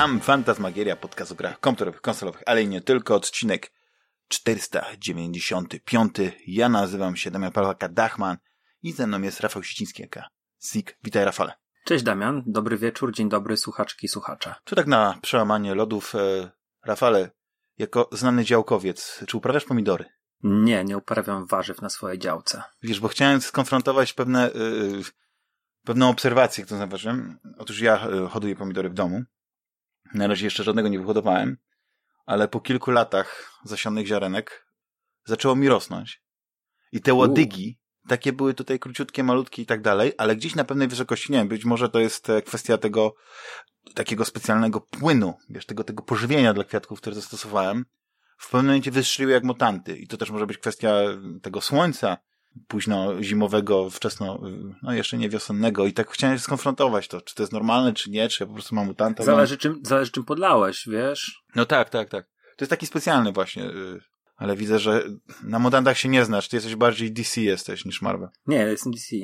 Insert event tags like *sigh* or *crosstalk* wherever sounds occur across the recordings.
Witam, Fantasmagieria, podcast o grach komputerowych, konsolowych, ale i nie tylko, odcinek 495. Ja nazywam się Damian Pawlaka Dachman i ze mną jest Rafał Siciński, aka Sik. Witaj Rafale. Cześć Damian, dobry wieczór, dzień dobry słuchaczki i słuchacza. Tu tak na przełamanie lodów, e, Rafale, jako znany działkowiec, czy uprawiasz pomidory? Nie, nie uprawiam warzyw na swojej działce. Wiesz, bo chciałem skonfrontować pewne, yy, pewną obserwację, którą zauważyłem. Otóż ja y, hoduję pomidory w domu. Na razie jeszcze żadnego nie wyhodowałem, ale po kilku latach zasionych ziarenek zaczęło mi rosnąć. I te łodygi, takie były tutaj króciutkie, malutkie i tak dalej, ale gdzieś na pewnej wysokości, nie wiem, być może to jest e, kwestia tego takiego specjalnego płynu, wiesz, tego, tego pożywienia dla kwiatków, które zastosowałem, w pewnym momencie wystrzeliły jak mutanty. I to też może być kwestia tego słońca, późno zimowego, wczesno, no jeszcze nie wiosennego i tak chciałem się skonfrontować to, czy to jest normalne, czy nie, czy ja po prostu mam mutanta. Zależy czym, zależy czym podlałeś, wiesz? No tak, tak, tak. To jest taki specjalny właśnie, y, ale widzę, że na mutantach się nie znasz, ty jesteś bardziej DC jesteś niż Marvel. Nie, jestem DC.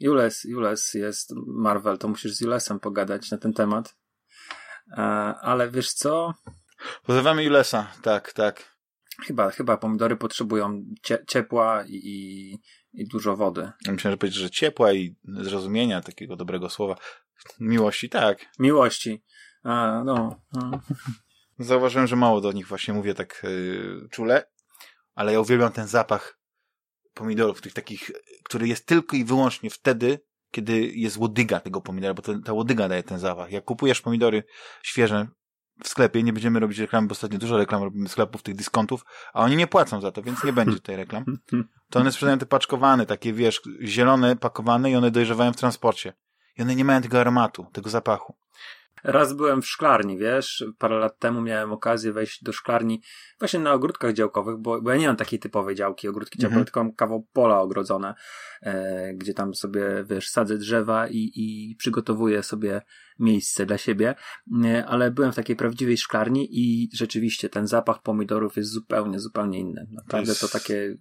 Jules, Jules jest Marvel, to musisz z Julesem pogadać na ten temat. E, ale wiesz co? Pozdrawiamy Julesa, tak, tak. Chyba, chyba pomidory potrzebują cie, ciepła i, i, dużo wody. Myślę, że powiedzieć, że ciepła i zrozumienia takiego dobrego słowa. Miłości, tak. Miłości. A, no. no. *laughs* Zauważyłem, że mało do nich właśnie mówię tak yy, czule, ale ja uwielbiam ten zapach pomidorów, tych takich, który jest tylko i wyłącznie wtedy, kiedy jest łodyga tego pomidora, bo to, ta łodyga daje ten zapach. Jak kupujesz pomidory świeże w sklepie, nie będziemy robić reklamy, bo ostatnio dużo reklam robimy sklepów, tych dyskontów, a oni nie płacą za to, więc nie będzie tej reklam. To one sprzedają te paczkowane, takie wiesz, zielone, pakowane i one dojrzewają w transporcie. I one nie mają tego aromatu, tego zapachu. Raz byłem w szklarni, wiesz, parę lat temu miałem okazję wejść do szklarni właśnie na ogródkach działkowych, bo, bo ja nie mam takiej typowej działki, ogródki działkowe, mhm. tylko mam kawał pola ogrodzone, e, gdzie tam sobie, wiesz, sadzę drzewa i, i przygotowuję sobie miejsce dla siebie, e, ale byłem w takiej prawdziwej szklarni i rzeczywiście ten zapach pomidorów jest zupełnie, zupełnie inny. Naprawdę to, takie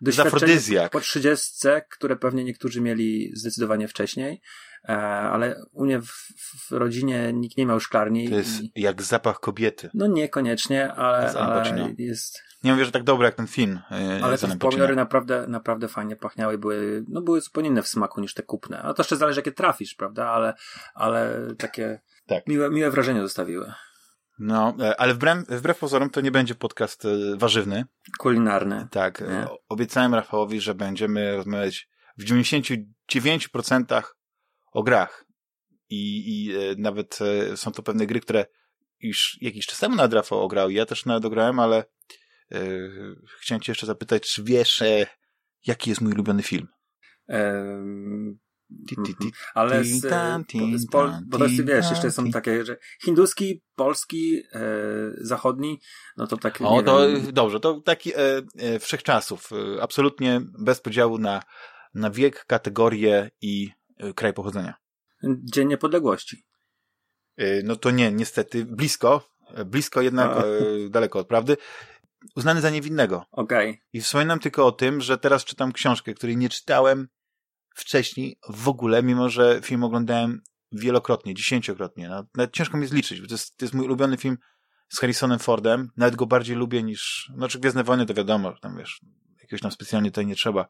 doświadczenie po trzydziestce, które pewnie niektórzy mieli zdecydowanie wcześniej, E, ale u mnie w, w, rodzinie nikt nie miał szklarni. To jest i... jak zapach kobiety. No niekoniecznie, ale, ale jest... Nie mówię, że tak dobry jak ten film. E, ale te pomidory naprawdę, naprawdę fajnie pachniały, były, no były zupełnie inne w smaku niż te kupne. A to jeszcze zależy jakie trafisz, prawda? Ale, ale takie tak. miłe, miłe wrażenie zostawiły. No, e, ale wbrew, wbrew pozorom to nie będzie podcast warzywny. Kulinarny. Tak. Nie? Obiecałem Rafałowi, że będziemy rozmawiać w 99% o grach. I, i e, nawet e, są to pewne gry, które już jakiś czas temu nawet Rafał ograł. Ja też nawet ograłem, ale e, chciałem cię jeszcze zapytać, czy wiesz, e, jaki jest mój ulubiony film? Um, ale z, z Pol, bo to jest, wiesz, jeszcze są takie, że hinduski, polski, e, zachodni, no to tak. O, to wiem. dobrze, to taki e, e, wszechczasów, e, absolutnie bez podziału na, na wiek, kategorię i kraj pochodzenia. Dzień Niepodległości. No to nie, niestety. Blisko. Blisko jednak daleko od prawdy. Uznany za niewinnego. Okej. Okay. I wspominam tylko o tym, że teraz czytam książkę, której nie czytałem wcześniej w ogóle, mimo że film oglądałem wielokrotnie, dziesięciokrotnie. No, nawet ciężko mi zliczyć, bo to jest, to jest mój ulubiony film z Harrisonem Fordem. Nawet go bardziej lubię niż, znaczy Gwiezdne Wojny to wiadomo, tam wiesz, jakiegoś tam specjalnie tutaj nie trzeba,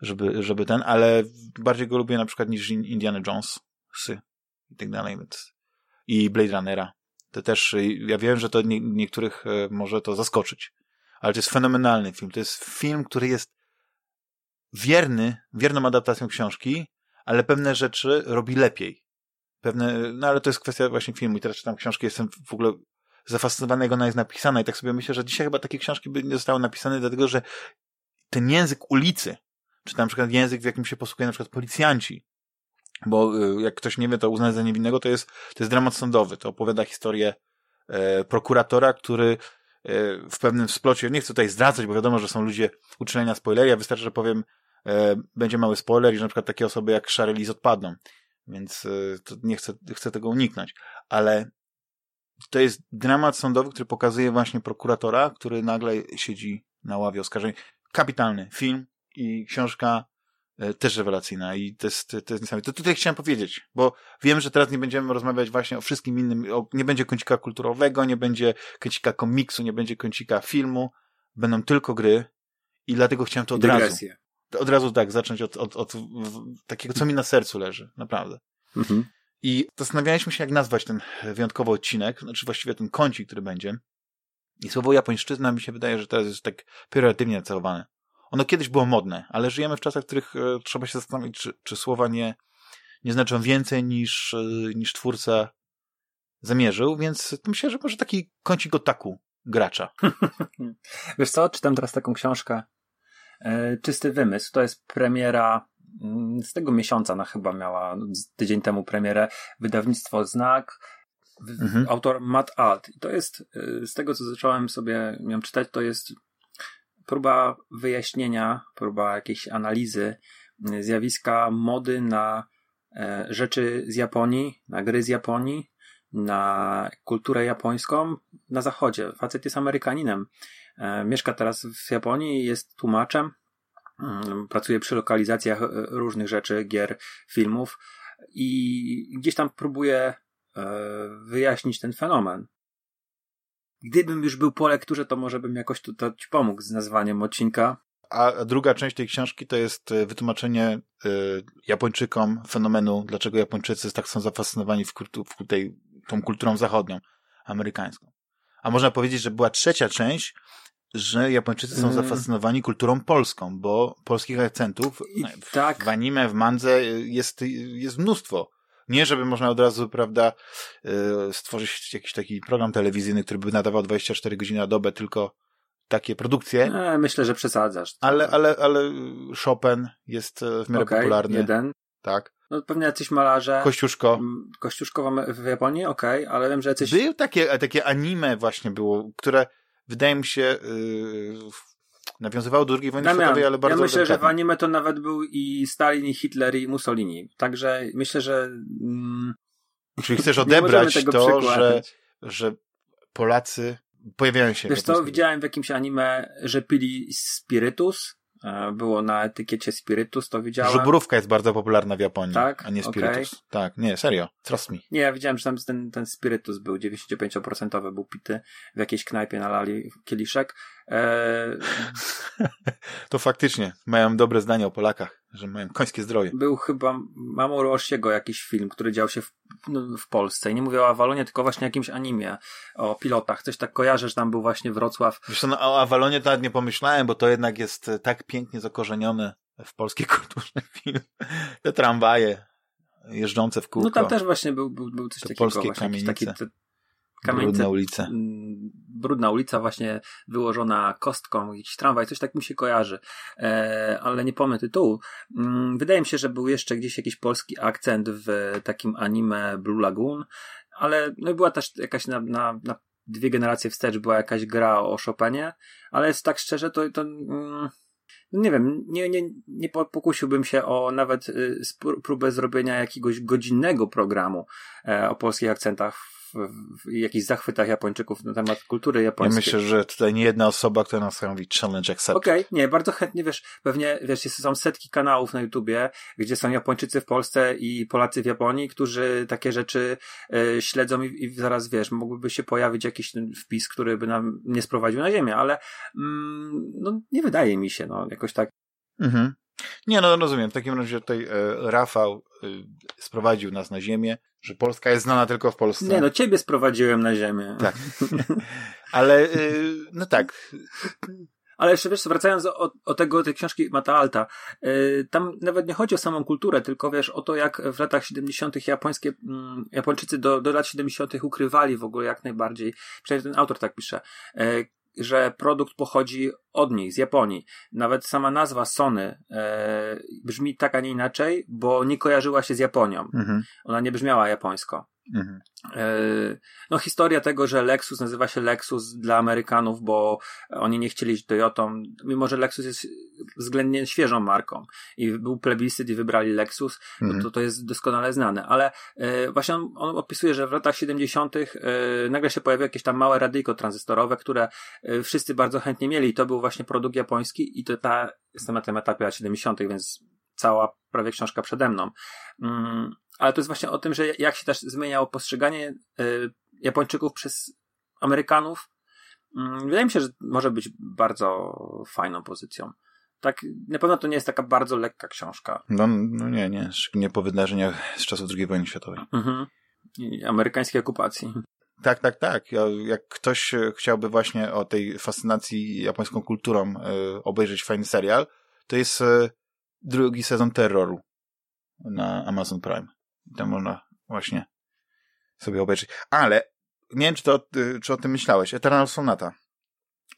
żeby, żeby ten, ale bardziej go lubię na przykład niż Indiana Jones i tak dalej, więc i Blade Runnera. To też, ja wiem, że to nie, niektórych e, może to zaskoczyć, ale to jest fenomenalny film. To jest film, który jest wierny, wierną adaptacją książki, ale pewne rzeczy robi lepiej. Pewne, no ale to jest kwestia właśnie filmu i teraz czytam książki, jestem w ogóle zafascynowany, jak ona jest napisana i tak sobie myślę, że dzisiaj chyba takie książki by nie zostały napisane, dlatego że ten język ulicy, czy na przykład język, w jakim się posługują na przykład policjanci, bo y, jak ktoś nie wie, to uznać za niewinnego to jest, to jest dramat sądowy, to opowiada historię e, prokuratora, który e, w pewnym splocie, nie chcę tutaj zdradzać, bo wiadomo, że są ludzie uczulenia spoilery, a wystarczy, że powiem, będzie mały spoiler i że na przykład takie osoby jak Shary Liz odpadną, więc e, nie chcę, chcę tego uniknąć, ale to jest dramat sądowy, który pokazuje właśnie prokuratora, który nagle siedzi na ławie oskarżeń kapitalny film i książka e, też rewelacyjna i to jest, to jest niesamowite. To tutaj chciałem powiedzieć, bo wiem, że teraz nie będziemy rozmawiać właśnie o wszystkim innym, o, nie będzie kącika kulturowego, nie będzie kącika komiksu, nie będzie kącika filmu, będą tylko gry i dlatego chciałem to od razu. Od razu tak, zacząć od, od, od, takiego, co mi na sercu leży, naprawdę. Mhm. I zastanawialiśmy się, jak nazwać ten wyjątkowy odcinek, znaczy właściwie ten kącik, który będzie. I słowo japońszczyzna mi się wydaje, że teraz jest tak pejoratywnie celowane. Ono kiedyś było modne, ale żyjemy w czasach, w których e, trzeba się zastanowić, czy, czy słowa nie, nie znaczą więcej niż, e, niż twórca zamierzył, więc myślę, że może taki kącik otaku gracza. *laughs* Wiesz co, czytam teraz taką książkę Czysty Wymysł. To jest premiera mm, z tego miesiąca, na chyba miała tydzień temu premierę, wydawnictwo Znak, mhm. autor Matt Alt. I to jest, z tego co zacząłem sobie miałem czytać, to jest próba wyjaśnienia, próba jakiejś analizy y, zjawiska mody na e, rzeczy z Japonii, na gry z Japonii, na kulturę japońską na zachodzie. Facet jest Amerykaninem. E, mieszka teraz w Japonii jest tłumaczem. Mm, pracuje przy lokalizacjach e, różnych rzeczy, gier, filmów i gdzieś tam próbuje wyjaśnić ten fenomen gdybym już był po lekturze, to może bym jakoś tutaj ci pomógł z nazwaniem odcinka. A druga część tej książki to jest e, wytłumaczenie Japończykom fenomenu, dlaczego Japończycy tak są zafascynowani w, w tej, tą kulturą zachodnią, amerykańską. A można powiedzieć, że była trzecia część, że Japończycy są mm. zafascynowani kulturą polską, bo polskich akcentów w, tak. w anime, w mandze jest, jest mnóstwo. Nie, żeby można od razu, prawda, y, stworzyć jakiś taki program telewizyjny, który by nadawał 24 godziny na dobę, tylko takie produkcje. E, myślę, że przesadzasz. Ale, ale, ale Chopin jest e, w miarę okay, popularny. jeden. Tak. No pewnie jacyś malarze. Kościuszko. Kościuszko w Japonii, okej, okay, ale wiem, że jacyś... Był takie, takie anime właśnie było, które wydaje mi się yy, nawiązywało do II wojny światowej, ale bardzo Ja myślę, delikatnie. że w anime to nawet był i Stalin, i Hitler, i Mussolini. Także myślę, że... Mm, Czyli chcesz *laughs* odebrać to, że, że Polacy pojawiają się... Wiesz co, widziałem w jakimś anime, że pili spirytus, było na etykiecie Spiritus, to widziałem. Żubrówka jest bardzo popularna w Japonii, tak? a nie Spiritus. Okay. Tak, nie, serio, trust me. Nie, ja widziałem, że tam ten, ten Spiritus był 95% był pity, w jakiejś knajpie nalali kieliszek. E... *laughs* to faktycznie, mają dobre zdanie o Polakach, że mają końskie zdrowie. Był chyba Mamoru Oshiego jakiś film, który dział się w, no, w Polsce i nie mówię o Avalonie, tylko właśnie jakimś animie, o pilotach. Coś tak kojarzę, że tam był właśnie Wrocław. Wiesz co, no, o Avalonie to nawet nie pomyślałem, bo to jednak jest tak pięknie zakorzeniony w polskiej *laughs* kulturze film. Te tramwaje jeżdżące w kółko. No tam też właśnie był, był, był coś takiego. polskie właśnie, kamienice. Taki, te, kamienice, brudna ulica. Mm, brudna ulica właśnie wyłożona kostką, jakiś tramwaj, coś tak mi się kojarzy, e, ale nie pomnę tytułu. Mm, wydaje mi się, że był jeszcze gdzieś jakiś polski akcent w takim anime Blue Lagoon, ale no była też jakaś na, na, na dwie generacje wstecz była jakaś gra o Chopinie, ale jest tak szczerze, to, to mm, nie wiem, nie, nie, nie pokusiłbym się o nawet y, próbę zrobienia jakiegoś godzinnego programu e, o polskich akcentach w jakichś zachwytach Japończyków na temat kultury japońskiej. Ja myślę, że tutaj nie jedna osoba, która nas mówi challenge accepted. Okej, okay, nie, bardzo chętnie, wiesz, pewnie, wiesz, są setki kanałów na YouTubie, gdzie są Japończycy w Polsce i Polacy w Japonii, którzy takie rzeczy y, śledzą i, i, zaraz, wiesz, mógłby się pojawić jakiś wpis, który by nam nie sprowadził na ziemię, ale mm, no, nie wydaje mi się, no, jakoś tak. Mhm. Nie, no rozumiem. W takim razie tutaj e, Rafał e, sprowadził nas na ziemię, że Polska jest znana tylko w Polsce. Nie, no ciebie sprowadziłem na ziemię. Tak. *laughs* Ale, e, no tak. Ale jeszcze wiesz, wracając o, o tego, tej książki Mata Alta, yy, tam nawet nie chodzi o samą kulturę, tylko wiesz, o to, jak w latach 70. japońskie, yy, Japończycy do, do lat 70. ukrywali w ogóle jak najbardziej, przynajmniej ten autor tak pisze, yy, że produkt pochodzi od nich, z Japonii. Nawet sama nazwa Sony e, brzmi tak, a nie inaczej, bo nie kojarzyła się z Japonią. Mhm. Ona nie brzmiała japońsko. Mhm. E, no, historia tego, że Lexus nazywa się Lexus dla Amerykanów, bo oni nie chcieli iść Toyotą, mimo że Lexus jest względnie świeżą marką i był plebiscyt i wybrali Lexus, mhm. to to jest doskonale znane. Ale e, właśnie on, on, opisuje, że w latach 70. E, nagle się pojawiły jakieś tam małe radyjko tranzystorowe, które wszyscy bardzo chętnie mieli i to był właśnie produkt japoński i to ta, jestem na tym etapie lat 70., więc cała prawie książka przede mną. Mm, ale to jest właśnie o tym, że jak się też zmieniało postrzeganie y, Japończyków przez Amerykanów. Mm, wydaje mi się, że może być bardzo fajną pozycją. Tak, na pewno to nie jest taka bardzo lekka książka. No, no nie, nie, szczególnie po wydarzeniach z czasów II wojny światowej. Mhm. I amerykańskiej okupacji. Tak, tak, tak. Jak ktoś chciałby właśnie o tej fascynacji japońską kulturą e, obejrzeć fajny serial, to jest e, drugi sezon Terroru na Amazon Prime. Tam można właśnie sobie obejrzeć. Ale nie wiem, czy, to, czy o tym myślałeś. Eternal Sonata.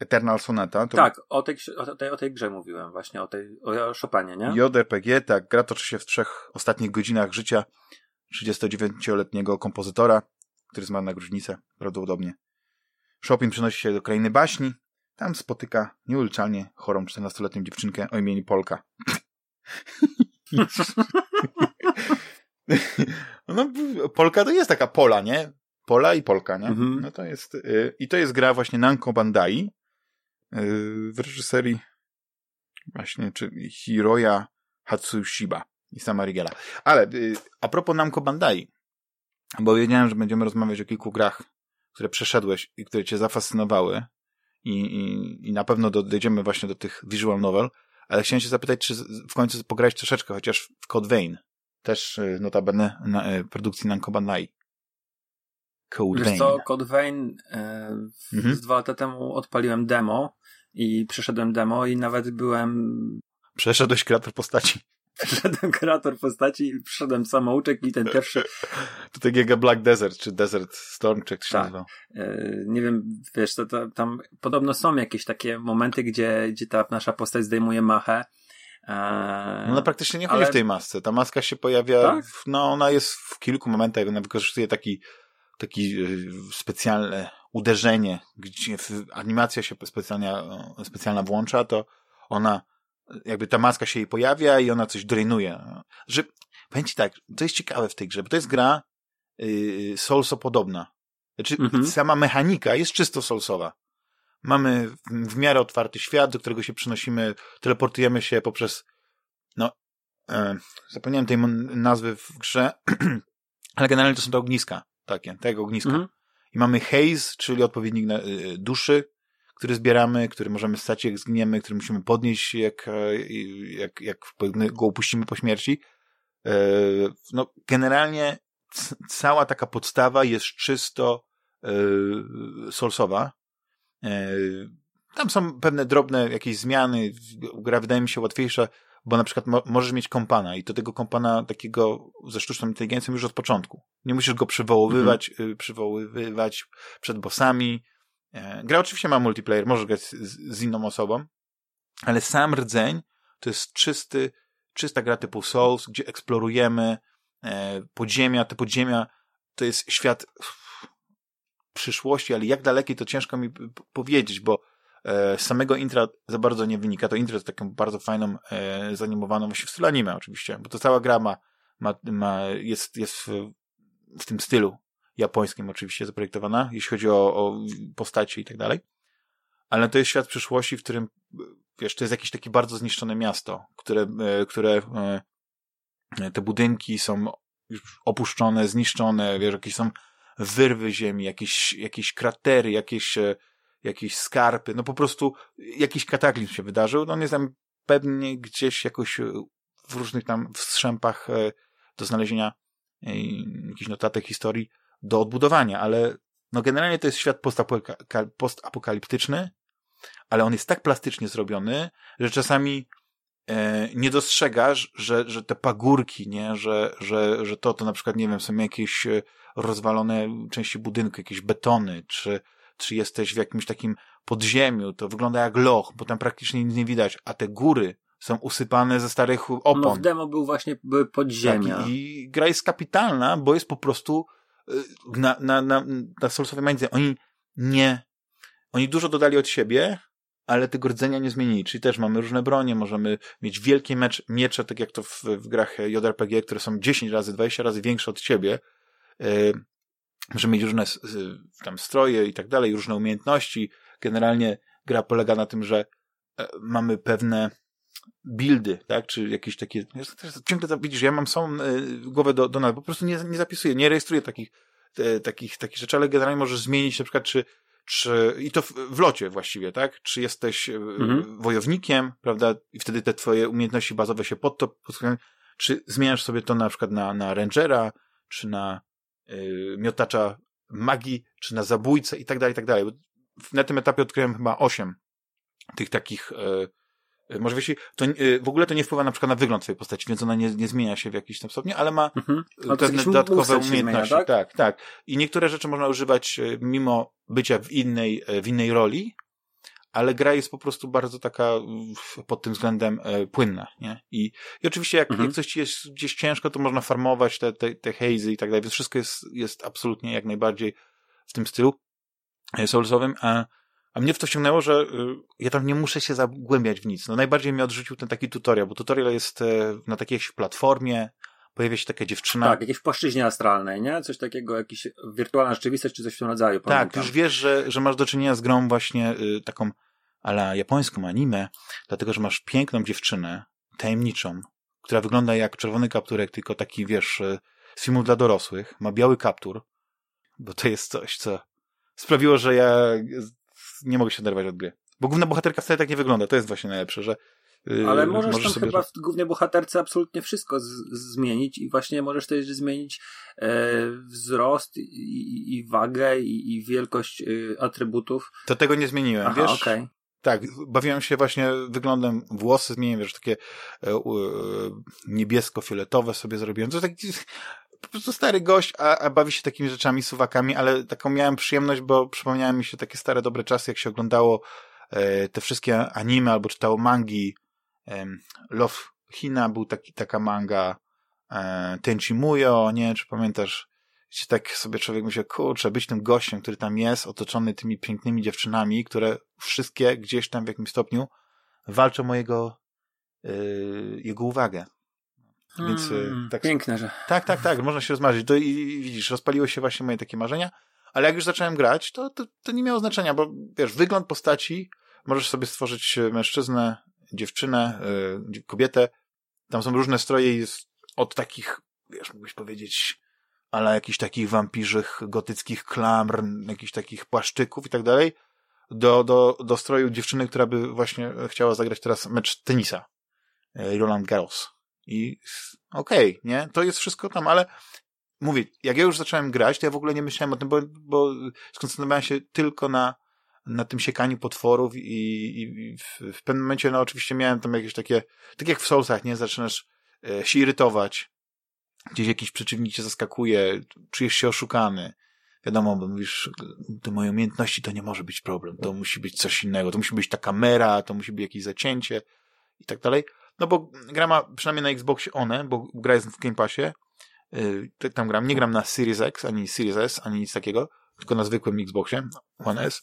Eternal Sonata. To... Tak, o tej, o, tej, o tej grze mówiłem właśnie, o tej, o Chopinie, nie? JRPG, tak. Gra toczy się w trzech ostatnich godzinach życia 39-letniego kompozytora, który zmarł na gruźlicę, prawdopodobnie. Chopin przenosi się do krainy baśni. Tam spotyka nieuleczalnie chorą 14-letnią dziewczynkę o imieniu Polka. *laughs* no, Polka to jest taka pola, nie? Pola i Polka, nie? Mhm. No to jest, y, i to jest gra właśnie Nanko Bandai y, w reżyserii właśnie, czy Hiroya Hatsushiba i sama Rigela. Ale y, a propos Namco Bandai, bo wiedziałem, że będziemy rozmawiać o kilku grach, które przeszedłeś i które cię zafascynowały i, i, i na pewno dojdziemy właśnie do tych visual novel, ale chciałem się zapytać, czy w końcu pograć troszeczkę, chociaż w Code Vein, też y, notabene na, y, produkcji Namco Bandai. Code Wiesz Vein. co, Code Vein e, mhm. z dwa lata temu odpaliłem demo i przeszedłem demo i nawet byłem... Przeszedłeś kreator postaci. *laughs* Wszedłem kreator postaci i przyszedłem samouczek i ten pierwszy... *laughs* To tak jak Black Desert, czy Desert Storm, czy jak to się tak. E, nie wiem, wiesz, to, to, tam podobno są jakieś takie momenty, gdzie, gdzie ta nasza postać zdejmuje machę. E, no ona praktycznie nie chodzi ale... w tej masce. Ta maska się pojawia, tak? w, no ona jest w kilku momentach, ona wykorzystuje taki, taki e, specjalne uderzenie, gdzie animacja się specjalna, specjalna włącza, to ona jakby ta maska się jej pojawia i ona coś drainuje. Że, powiem ci tak, to jest ciekawe w tej grze, bo to jest gra yy, Soulso podobna. Znaczy, mhm. sama mechanika jest czysto Soulsowa. Mamy w miarę otwarty świat, do którego się przenosimy, teleportujemy się poprzez, no, e, zapomniałem tej nazwy w grze, *clears throat* ale generalnie to są te ogniska, takie, tego ogniska. Mhm. I mamy haze, czyli odpowiednik y, duszy, który zbieramy, który możemy stać jak zgniemy, który musimy podnieść jak, e, jak, jak go upuścimy po śmierci. E, no, generalnie cała taka podstawa jest czysto e, solsowa. Tam są pewne drobne jakieś zmiany. Gra wydaje mi się łatwiejsza, bo na przykład mo możesz mieć kompana i do tego kompana takiego ze sztuczną inteligencją już od początku. Nie musisz go przywoływać, mhm. przywoływać przed bossami, gra oczywiście ma multiplayer, możesz grać z, z inną osobą, ale sam rdzeń to jest czysty, czysta gra typu Souls, gdzie eksplorujemy e, podziemia, te podziemia to jest świat przyszłości, ale jak dalekie to ciężko mi powiedzieć, bo e, z samego intra za bardzo nie wynika. To intro jest taką bardzo fajną, e, zanimowaną, właśnie w stylu anime oczywiście, bo to cała gra ma, ma, ma jest, jest w, w tym stylu japońskim oczywiście zaprojektowana, jeśli chodzi o, o postacie i tak dalej. Ale to jest świat przyszłości, w którym, wiesz, to jest jakieś takie bardzo zniszczone miasto, które, e, które e, te budynki są opuszczone, zniszczone, wiesz, jakieś są wyrwy ziemi, jakieś, jakieś kratery, jakieś, e, jakieś skarpy, no po prostu jakiś kataklizm się wydarzył, no on jest pewnie gdzieś jakoś w różnych tam wstrzępach do znalezienia jakichś notatek historii do odbudowania, ale no generalnie to jest świat postapokaliptyczny, ale on jest tak plastycznie zrobiony, że czasami e, nie dostrzegasz, że, że te pagórki, nie, że, że, że to, to na przykład, nie wiem, są jakieś e, rozwalone części budynku, jakieś betony, czy, czy jesteś w jakimś takim podziemiu, to wygląda jak loch, bo tam praktycznie nic nie widać, a te góry są usypane ze starych opon. No w demo był właśnie były podziemia. Tak, I gra jest kapitalna, bo jest po prostu Y, na, na, na, na Soulsowej Mindset, oni nie, oni dużo dodali od siebie, ale tego rdzenia nie zmienili, czyli też mamy różne bronie, możemy mieć wielkie mecz, miecze, tak jak to w, w grach JRPG, które są 10 razy, 20 razy większe od siebie, yy, możemy mieć różne tam stroje i tak dalej, różne umiejętności, generalnie gra polega na tym, że e, mamy pewne buildy, tak, czy jakieś takie, ciągle widzisz, ja mam samą głowę do, do nas, po prostu nie, nie zapisuję, nie rejestruję takich, te, takich, takich rzeczy, ale generalnie możesz zmienić na przykład, czy, czy i to w, w locie właściwie, tak? Czy jesteś mhm. wojownikiem, prawda? I wtedy te twoje umiejętności bazowe się pod to podstawiają, czy zmieniasz sobie to na przykład na, na rangera, czy na y, miotacza magii, czy na zabójcę i tak dalej, i tak dalej. Na tym etapie odkryłem chyba osiem tych takich y, Y, może wiesz, to y, w ogóle to nie wpływa na przykład na wygląd twojej postaci, więc ona nie, nie zmienia się w jakiś tam stopniu, ale ma mhm. pewne dodatkowe umiejętności. Zmienia, tak? tak, tak. I niektóre rzeczy można używać y, mimo bycia w innej, w innej roli, ale gra jest po prostu bardzo taka pod tym względem płynna, nie? I, i oczywiście jak, mhm. jak coś jest gdzieś ciężko, to można farmować te, te, te hazy i tak dalej, więc wszystko jest, jest absolutnie jak najbardziej w tym stylu soulsowym, a a mnie w to ściągnęło, że y, ja tam nie muszę się zagłębiać w nic. No najbardziej mnie odrzucił ten taki tutorial, bo tutorial jest e, na takiej platformie, pojawia się taka dziewczyna. Tak, jakieś w płaszczyźnie astralnej, nie? Coś takiego, jakiś wirtualna rzeczywistość, czy coś w tym rodzaju. Pamiętam. Tak, już wiesz, że, że masz do czynienia z grą właśnie y, taką ala japońską anime, dlatego, że masz piękną dziewczynę, tajemniczą, która wygląda jak czerwony kapturek, tylko taki, wiesz, y, z filmów dla dorosłych, ma biały kaptur, bo to jest coś, co sprawiło, że ja nie mogę się oderwać od gry. Bo główna bohaterka wcale tak nie wygląda. To jest właśnie najlepsze, że yy, Ale możesz, możesz tam chyba w głównej bohaterce absolutnie wszystko zmienić i właśnie możesz też zmienić e, wzrost i, i wagę i, i wielkość y, atrybutów. To tego nie zmieniłem, Aha, wiesz? Okay. Tak, bawiłem się właśnie wyglądem, włosy zmieniłem, wiesz, takie e, e, niebiesko-fioletowe sobie zrobiłem. To taki po prostu stary gość, a, a bawi się takimi rzeczami, suwakami, ale taką miałem przyjemność, bo przypomniały mi się takie stare, dobre czasy, jak się oglądało e, te wszystkie anime albo czytało mangi. E, Love Hina był taki, taka manga e, Tenchi Muyo, nie czy pamiętasz, gdzie tak sobie człowiek myśli, kurczę, być tym gościem, który tam jest, otoczony tymi pięknymi dziewczynami, które wszystkie gdzieś tam w jakimś stopniu walczą o jego, e, jego uwagę. Więc mm, tak, piękne, że. Tak, tak, tak, można się rozmarzyć. To i, i widzisz, rozpaliły się właśnie moje takie marzenia, ale jak już zacząłem grać, to, to, to nie miało znaczenia, bo wiesz, wygląd postaci, możesz sobie stworzyć mężczyznę, dziewczynę, yy, kobietę, tam są różne stroje jest od takich, wiesz, mógłbyś powiedzieć, ale jakichś takich wampirzych, gotyckich klamr, jakichś takich płaszczyków i tak dalej, do, do, do stroju dziewczyny, która by właśnie chciała zagrać teraz mecz tenisa. Roland Garros. I okej, okay, nie? To jest wszystko tam, ale mówię, jak ja już zacząłem grać, to ja w ogóle nie myślałem o tym, bo, bo skoncentrowałem się tylko na, na tym siekaniu potworów i, i w, w pewnym momencie, no oczywiście miałem tam jakieś takie, tak jak w Soulsach, nie? Zaczynasz e, się irytować, gdzieś jakiś przeciwnik cię zaskakuje, czujesz się oszukany. Wiadomo, bo mówisz, te moje umiejętności to nie może być problem, to musi być coś innego, to musi być ta kamera, to musi być jakieś zacięcie i tak dalej. No bo gra ma przynajmniej na Xboxie one, bo gra jest w Game Passie. Yy, tam gram, nie gram na Series X, ani Series S, ani nic takiego, tylko na zwykłym Xboxie, One S.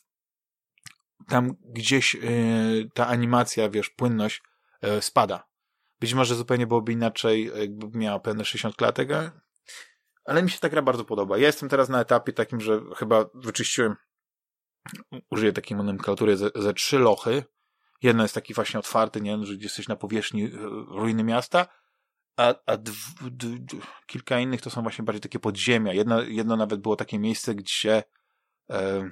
Tam gdzieś yy, ta animacja, wiesz, płynność yy, spada. Być może zupełnie byłoby inaczej, jakby miała pewne 60 klatek, ale mi się ta gra bardzo podoba. Ja jestem teraz na etapie takim, że chyba wyczyściłem, użyję takiej nomenklatury, ze, ze trzy lochy, Jedno jest taki właśnie otwarty, nie, że jesteś na powierzchni e, ruiny miasta, a, a kilka innych to są właśnie bardziej takie podziemia. Jedno, jedno nawet było takie miejsce, gdzie e,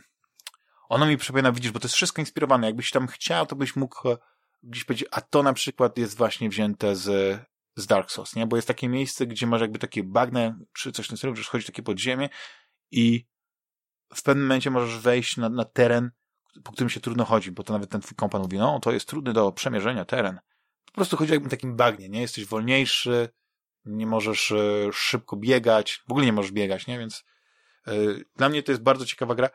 ono mi przypomina, widzisz, bo to jest wszystko inspirowane. Jakbyś tam chciał, to byś mógł e, gdzieś powiedzieć, a to na przykład jest właśnie wzięte z, z Dark Souls, nie? Bo jest takie miejsce, gdzie masz jakby takie bagna, czy coś na stylu, że chodzi takie podziemie i w pewnym momencie możesz wejść na, na teren, po którym się trudno chodzi, bo to nawet ten twój kompan mówi, no to jest trudny do przemierzenia teren. Po prostu chodzi jakbym takim bagnie, nie? Jesteś wolniejszy, nie możesz e, szybko biegać, w ogóle nie możesz biegać, nie? Więc e, dla mnie to jest bardzo ciekawa gra.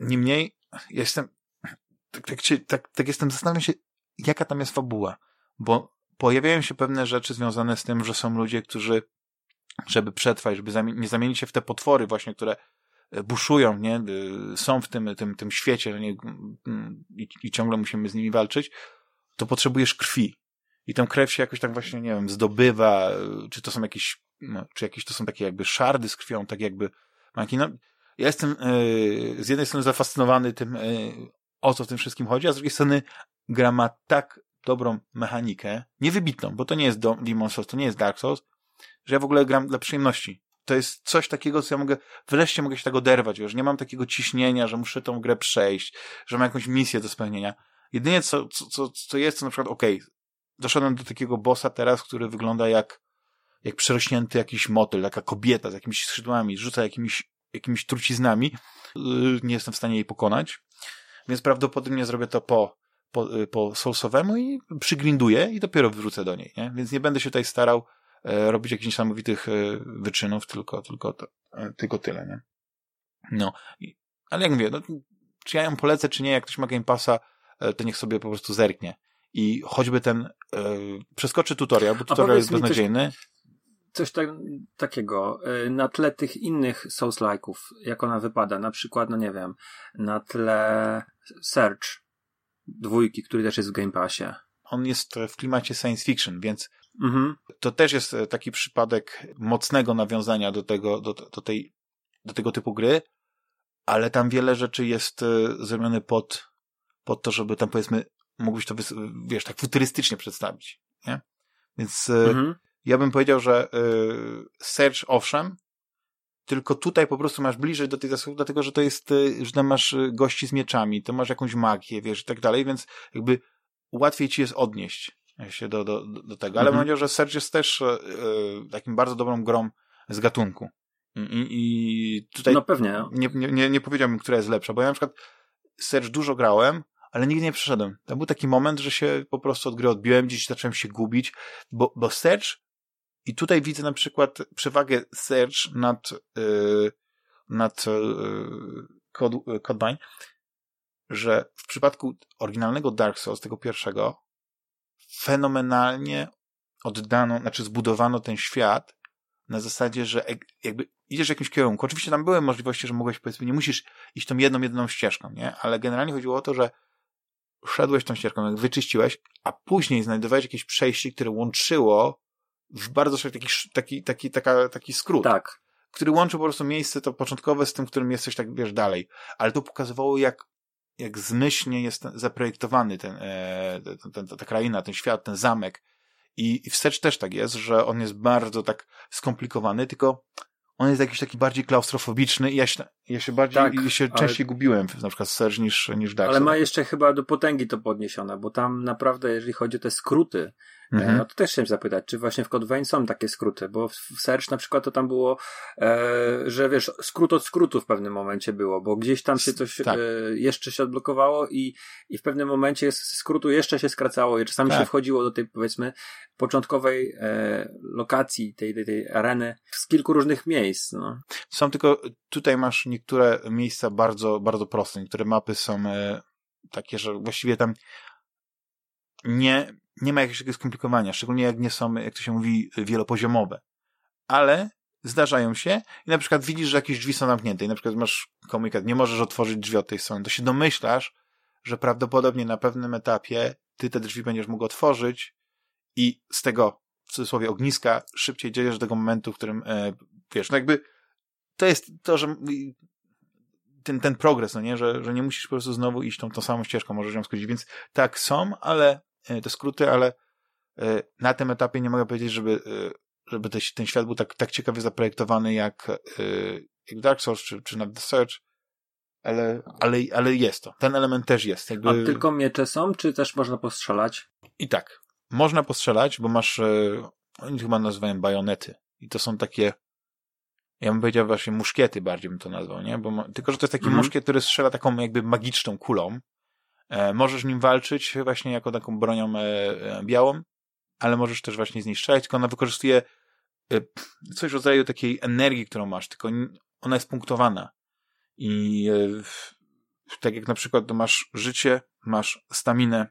Niemniej jestem, tak, tak, tak, tak jestem, zastanawiam się, jaka tam jest fabuła, bo pojawiają się pewne rzeczy związane z tym, że są ludzie, którzy, żeby przetrwać, żeby nie zamienić się w te potwory właśnie, które buszują, nie? są w tym, tym, tym świecie nie? I, i ciągle musimy z nimi walczyć, to potrzebujesz krwi. I tę krew się jakoś tak właśnie, nie wiem, zdobywa, czy to są jakieś, no, czy jakieś to są takie jakby szardy z krwią, tak jakby manki. No, ja jestem yy, z jednej strony zafascynowany tym, yy, o co w tym wszystkim chodzi, a z drugiej strony gra ma tak dobrą mechanikę, niewybitną, bo to nie jest Demon Souls, to nie jest Dark Souls, że ja w ogóle gram dla przyjemności. To jest coś takiego, co ja mogę, wreszcie mogę się tego oderwać, już nie mam takiego ciśnienia, że muszę tą grę przejść, że mam jakąś misję do spełnienia. Jedynie co, co, co, co jest, to na przykład, okej, okay, doszedłem do takiego bossa teraz, który wygląda jak, jak przerośnięty jakiś motyl, taka kobieta z jakimiś skrzydłami, rzuca jakimiś, jakimiś truciznami. Yy, nie jestem w stanie jej pokonać. Więc prawdopodobnie zrobię to po, po, po soulsowemu i przygrinduję i dopiero wrócę do niej, nie? Więc nie będę się tutaj starał robić jakichś niesamowitych e, wyczynów, tylko, tylko, to, e, tylko tyle, nie? No. Ale jak mówię, no, czy ja ją polecę, czy nie, jak ktoś ma Game Passa, e, to niech sobie po prostu zerknie i choćby ten e, przeskoczy tutorial, bo tutorial jest beznadziejny. Coś, coś tak, takiego e, na tle tych innych Souls-like'ów, jak ona wypada, na przykład, no nie wiem, na tle Search dwójki, który też jest w Game Passie. On jest w klimacie science fiction, więc mhm. to też jest e, taki przypadek mocnego nawiązania do tego, do, do, tej, do tego typu gry, ale tam wiele rzeczy jest e, zrobione pod, pod to, żeby tam powiedzmy mógłbyś to, wiesz, tak futurystycznie przedstawić, nie? Więc e, mhm. ja bym powiedział, że Search owszem, tylko tutaj po prostu masz bliżej do tej zasług, dlatego że to jest, że tam masz gości z mieczami, to masz jakąś magię, wiesz, i tak dalej, więc jakby łatwiej ci jest odnieść się do, do, do tego. Ale mhm. bym powiedział, że Search jest też y, takim bardzo dobrą grą z gatunku. I, i, tutaj no pewnie. Nie, nie, nie powiedziałbym, która jest lepsza, bo ja na przykład Search dużo grałem, ale nigdy nie przeszedłem. To był taki moment, że się po prostu od gry odbiłem, gdzieś zacząłem się gubić, bo, bo Search i tutaj widzę na przykład przewagę Search nad, yy, nad yy, Codebine, że w przypadku oryginalnego Dark Souls, tego pierwszego, fenomenalnie oddano, znaczy zbudowano ten świat na zasadzie, że jakby idziesz w jakimś kierunku. Oczywiście tam były możliwości, że mogłeś, powiedzmy, nie musisz iść tą jedną, jedną ścieżką, nie? Ale generalnie chodziło o to, że szedłeś tą ścieżką, jak wyczyściłeś, a później znajdowałeś jakieś przejście, które łączyło w bardzo szybki taki, taki, taki, taka, taki skrót. Tak. Który łączył po prostu miejsce to początkowe z tym, którym jesteś tak, wiesz, dalej. Ale to pokazywało, jak, jak zmyślnie jest zaprojektowany ten, e, ten, ten, ta kraina, ten świat, ten zamek. I, I wstecz też tak jest, że on jest bardzo tak skomplikowany, tylko on jest jakiś taki bardziej klaustrofobiczny i ja się, ja się bardziej, tak, ja się częściej gubiłem na przykład Serge niż, niż Dark Ale ma jeszcze chyba do potęgi to podniesione, bo tam naprawdę, jeżeli chodzi o te skróty, Mhm. No to też chciałem zapytać, czy właśnie w Code Vein są takie skróty, bo w Search na przykład to tam było, e, że wiesz, skrót od skrótu w pewnym momencie było, bo gdzieś tam się coś tak. e, jeszcze się odblokowało i, i w pewnym momencie z skrótu jeszcze się skracało i czasami tak. się wchodziło do tej powiedzmy początkowej e, lokacji tej, tej, tej areny z kilku różnych miejsc. No. Są tylko, tutaj masz niektóre miejsca bardzo, bardzo proste, niektóre mapy są e, takie, że właściwie tam nie, nie ma jakiegoś skomplikowania, szczególnie jak nie są, jak to się mówi, wielopoziomowe. Ale zdarzają się i na przykład widzisz, że jakieś drzwi są zamknięte i na przykład masz komunikat, nie możesz otworzyć drzwi od tej strony, to się domyślasz, że prawdopodobnie na pewnym etapie ty te drzwi będziesz mógł otworzyć i z tego, w cudzysłowie, ogniska szybciej dziejesz do tego momentu, w którym, e, wiesz, no jakby to jest to, że ten, ten progres, no nie, że, że nie musisz po prostu znowu iść tą, tą samą ścieżką, możesz ją skrócić, więc tak są, ale te skróty, ale e, na tym etapie nie mogę powiedzieć, żeby, e, żeby ten świat był tak, tak ciekawie zaprojektowany jak, jak Dark Souls czy, czy nawet The Search, ale, ale, ale jest to. Ten element też jest. Jakby... A tylko miecze są, czy też można postrzelać? I tak. Można postrzelać, bo masz, oni chyba nazywają bajonety. I to są takie, ja bym powiedział właśnie muszkiety bardziej bym to nazwał, nie? Bo, tylko, że to jest taki mm -hmm. muszkiet, który strzela taką jakby magiczną kulą, E, możesz nim walczyć właśnie jako taką bronią e, e, białą, ale możesz też właśnie z niej strzelać, tylko ona wykorzystuje coś w rodzaju takiej energii, którą masz, tylko ona jest punktowana. I tak jak na przykład masz życie, masz staminę,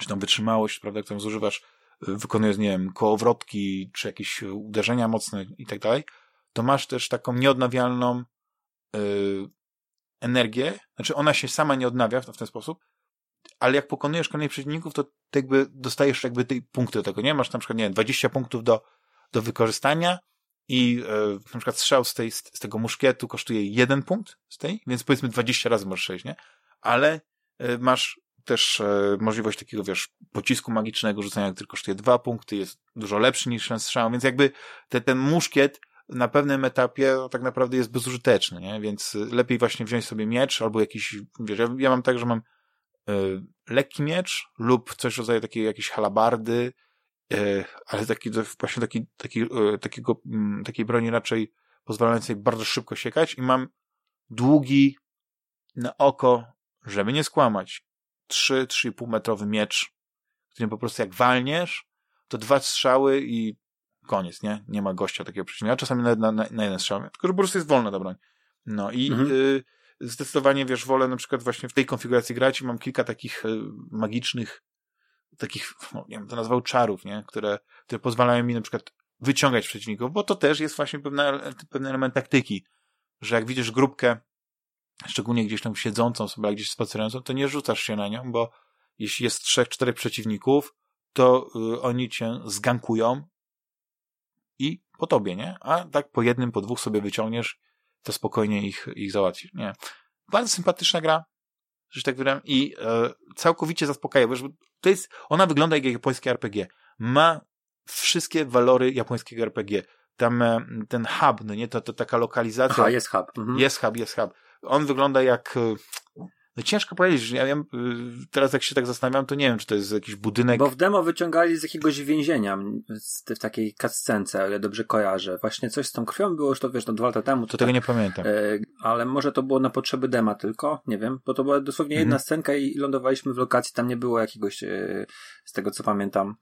czy tam wytrzymałość, prawda, którą zużywasz, wykonując, nie wiem, kołowrotki, czy jakieś uderzenia mocne i tak dalej, to masz też taką nieodnawialną energię, znaczy ona się sama nie odnawia w, ten sposób, ale jak pokonujesz kolejnych przeciwników, to jakby dostajesz jakby tej punkty do tego, nie? Masz na przykład, nie wiem, 20 punktów do, do wykorzystania i e, na przykład strzał z, tej, z, z tego muszkietu kosztuje jeden punkt z tej, więc powiedzmy 20 razy możesz przejść, nie? Ale e, masz też e, możliwość takiego, wiesz, pocisku magicznego, rzucania, który kosztuje dwa punkty, jest dużo lepszy niż ten strzał, więc jakby te, ten muszkiet na pewnym etapie tak naprawdę jest bezużyteczny, nie? Więc lepiej właśnie wziąć sobie miecz albo jakiś, wiesz, ja, ja mam tak, że mam y, lekki miecz lub coś w rodzaju takiej jakiejś halabardy, y, ale taki, właśnie taki, taki, y, takiego, mm, takiej broni raczej pozwalającej bardzo szybko siekać i mam długi na oko, żeby nie skłamać, 3-3,5 metrowy miecz, którym po prostu jak walniesz, to dwa strzały i koniec, nie? Nie ma gościa takiego przeciwnika. Czasami nawet na, na, na jeden strzał, tylko że po prostu jest wolna ta broń. No i mhm. y, zdecydowanie, wiesz, wolę na przykład właśnie w tej konfiguracji grać i mam kilka takich y, magicznych, takich, no, nie wiem, to nazwał czarów, nie? Które, które pozwalają mi na przykład wyciągać przeciwników, bo to też jest właśnie pewna, pewien element taktyki, że jak widzisz grupkę, szczególnie gdzieś tam siedzącą sobie, gdzieś spacerującą, to nie rzucasz się na nią, bo jeśli jest trzech, czterech przeciwników, to y, oni cię zgankują i po tobie, nie? A tak po jednym, po dwóch sobie wyciągniesz, to spokojnie ich, ich załatwisz, nie? Bardzo sympatyczna gra, że tak powiem, i e, całkowicie zaspokaja, bo to jest, ona wygląda jak japońskie RPG. Ma wszystkie walory japońskiego RPG. Tam e, ten hub, no nie, to, to taka lokalizacja. Aha, jest hub. Mhm. Jest hub, jest hub. On wygląda jak e, no ciężko powiedzieć, że ja, ja teraz jak się tak zastanawiam, to nie wiem, czy to jest jakiś budynek. Bo w demo wyciągali z jakiegoś więzienia w takiej cutscence, ale dobrze kojarzę. Właśnie coś z tą krwią było już to, wiesz, no dwa lata temu. To, to tego tak, nie pamiętam. E, ale może to było na potrzeby dema tylko, nie wiem, bo to była dosłownie jedna mhm. scenka i lądowaliśmy w lokacji, tam nie było jakiegoś, e, z tego co pamiętam,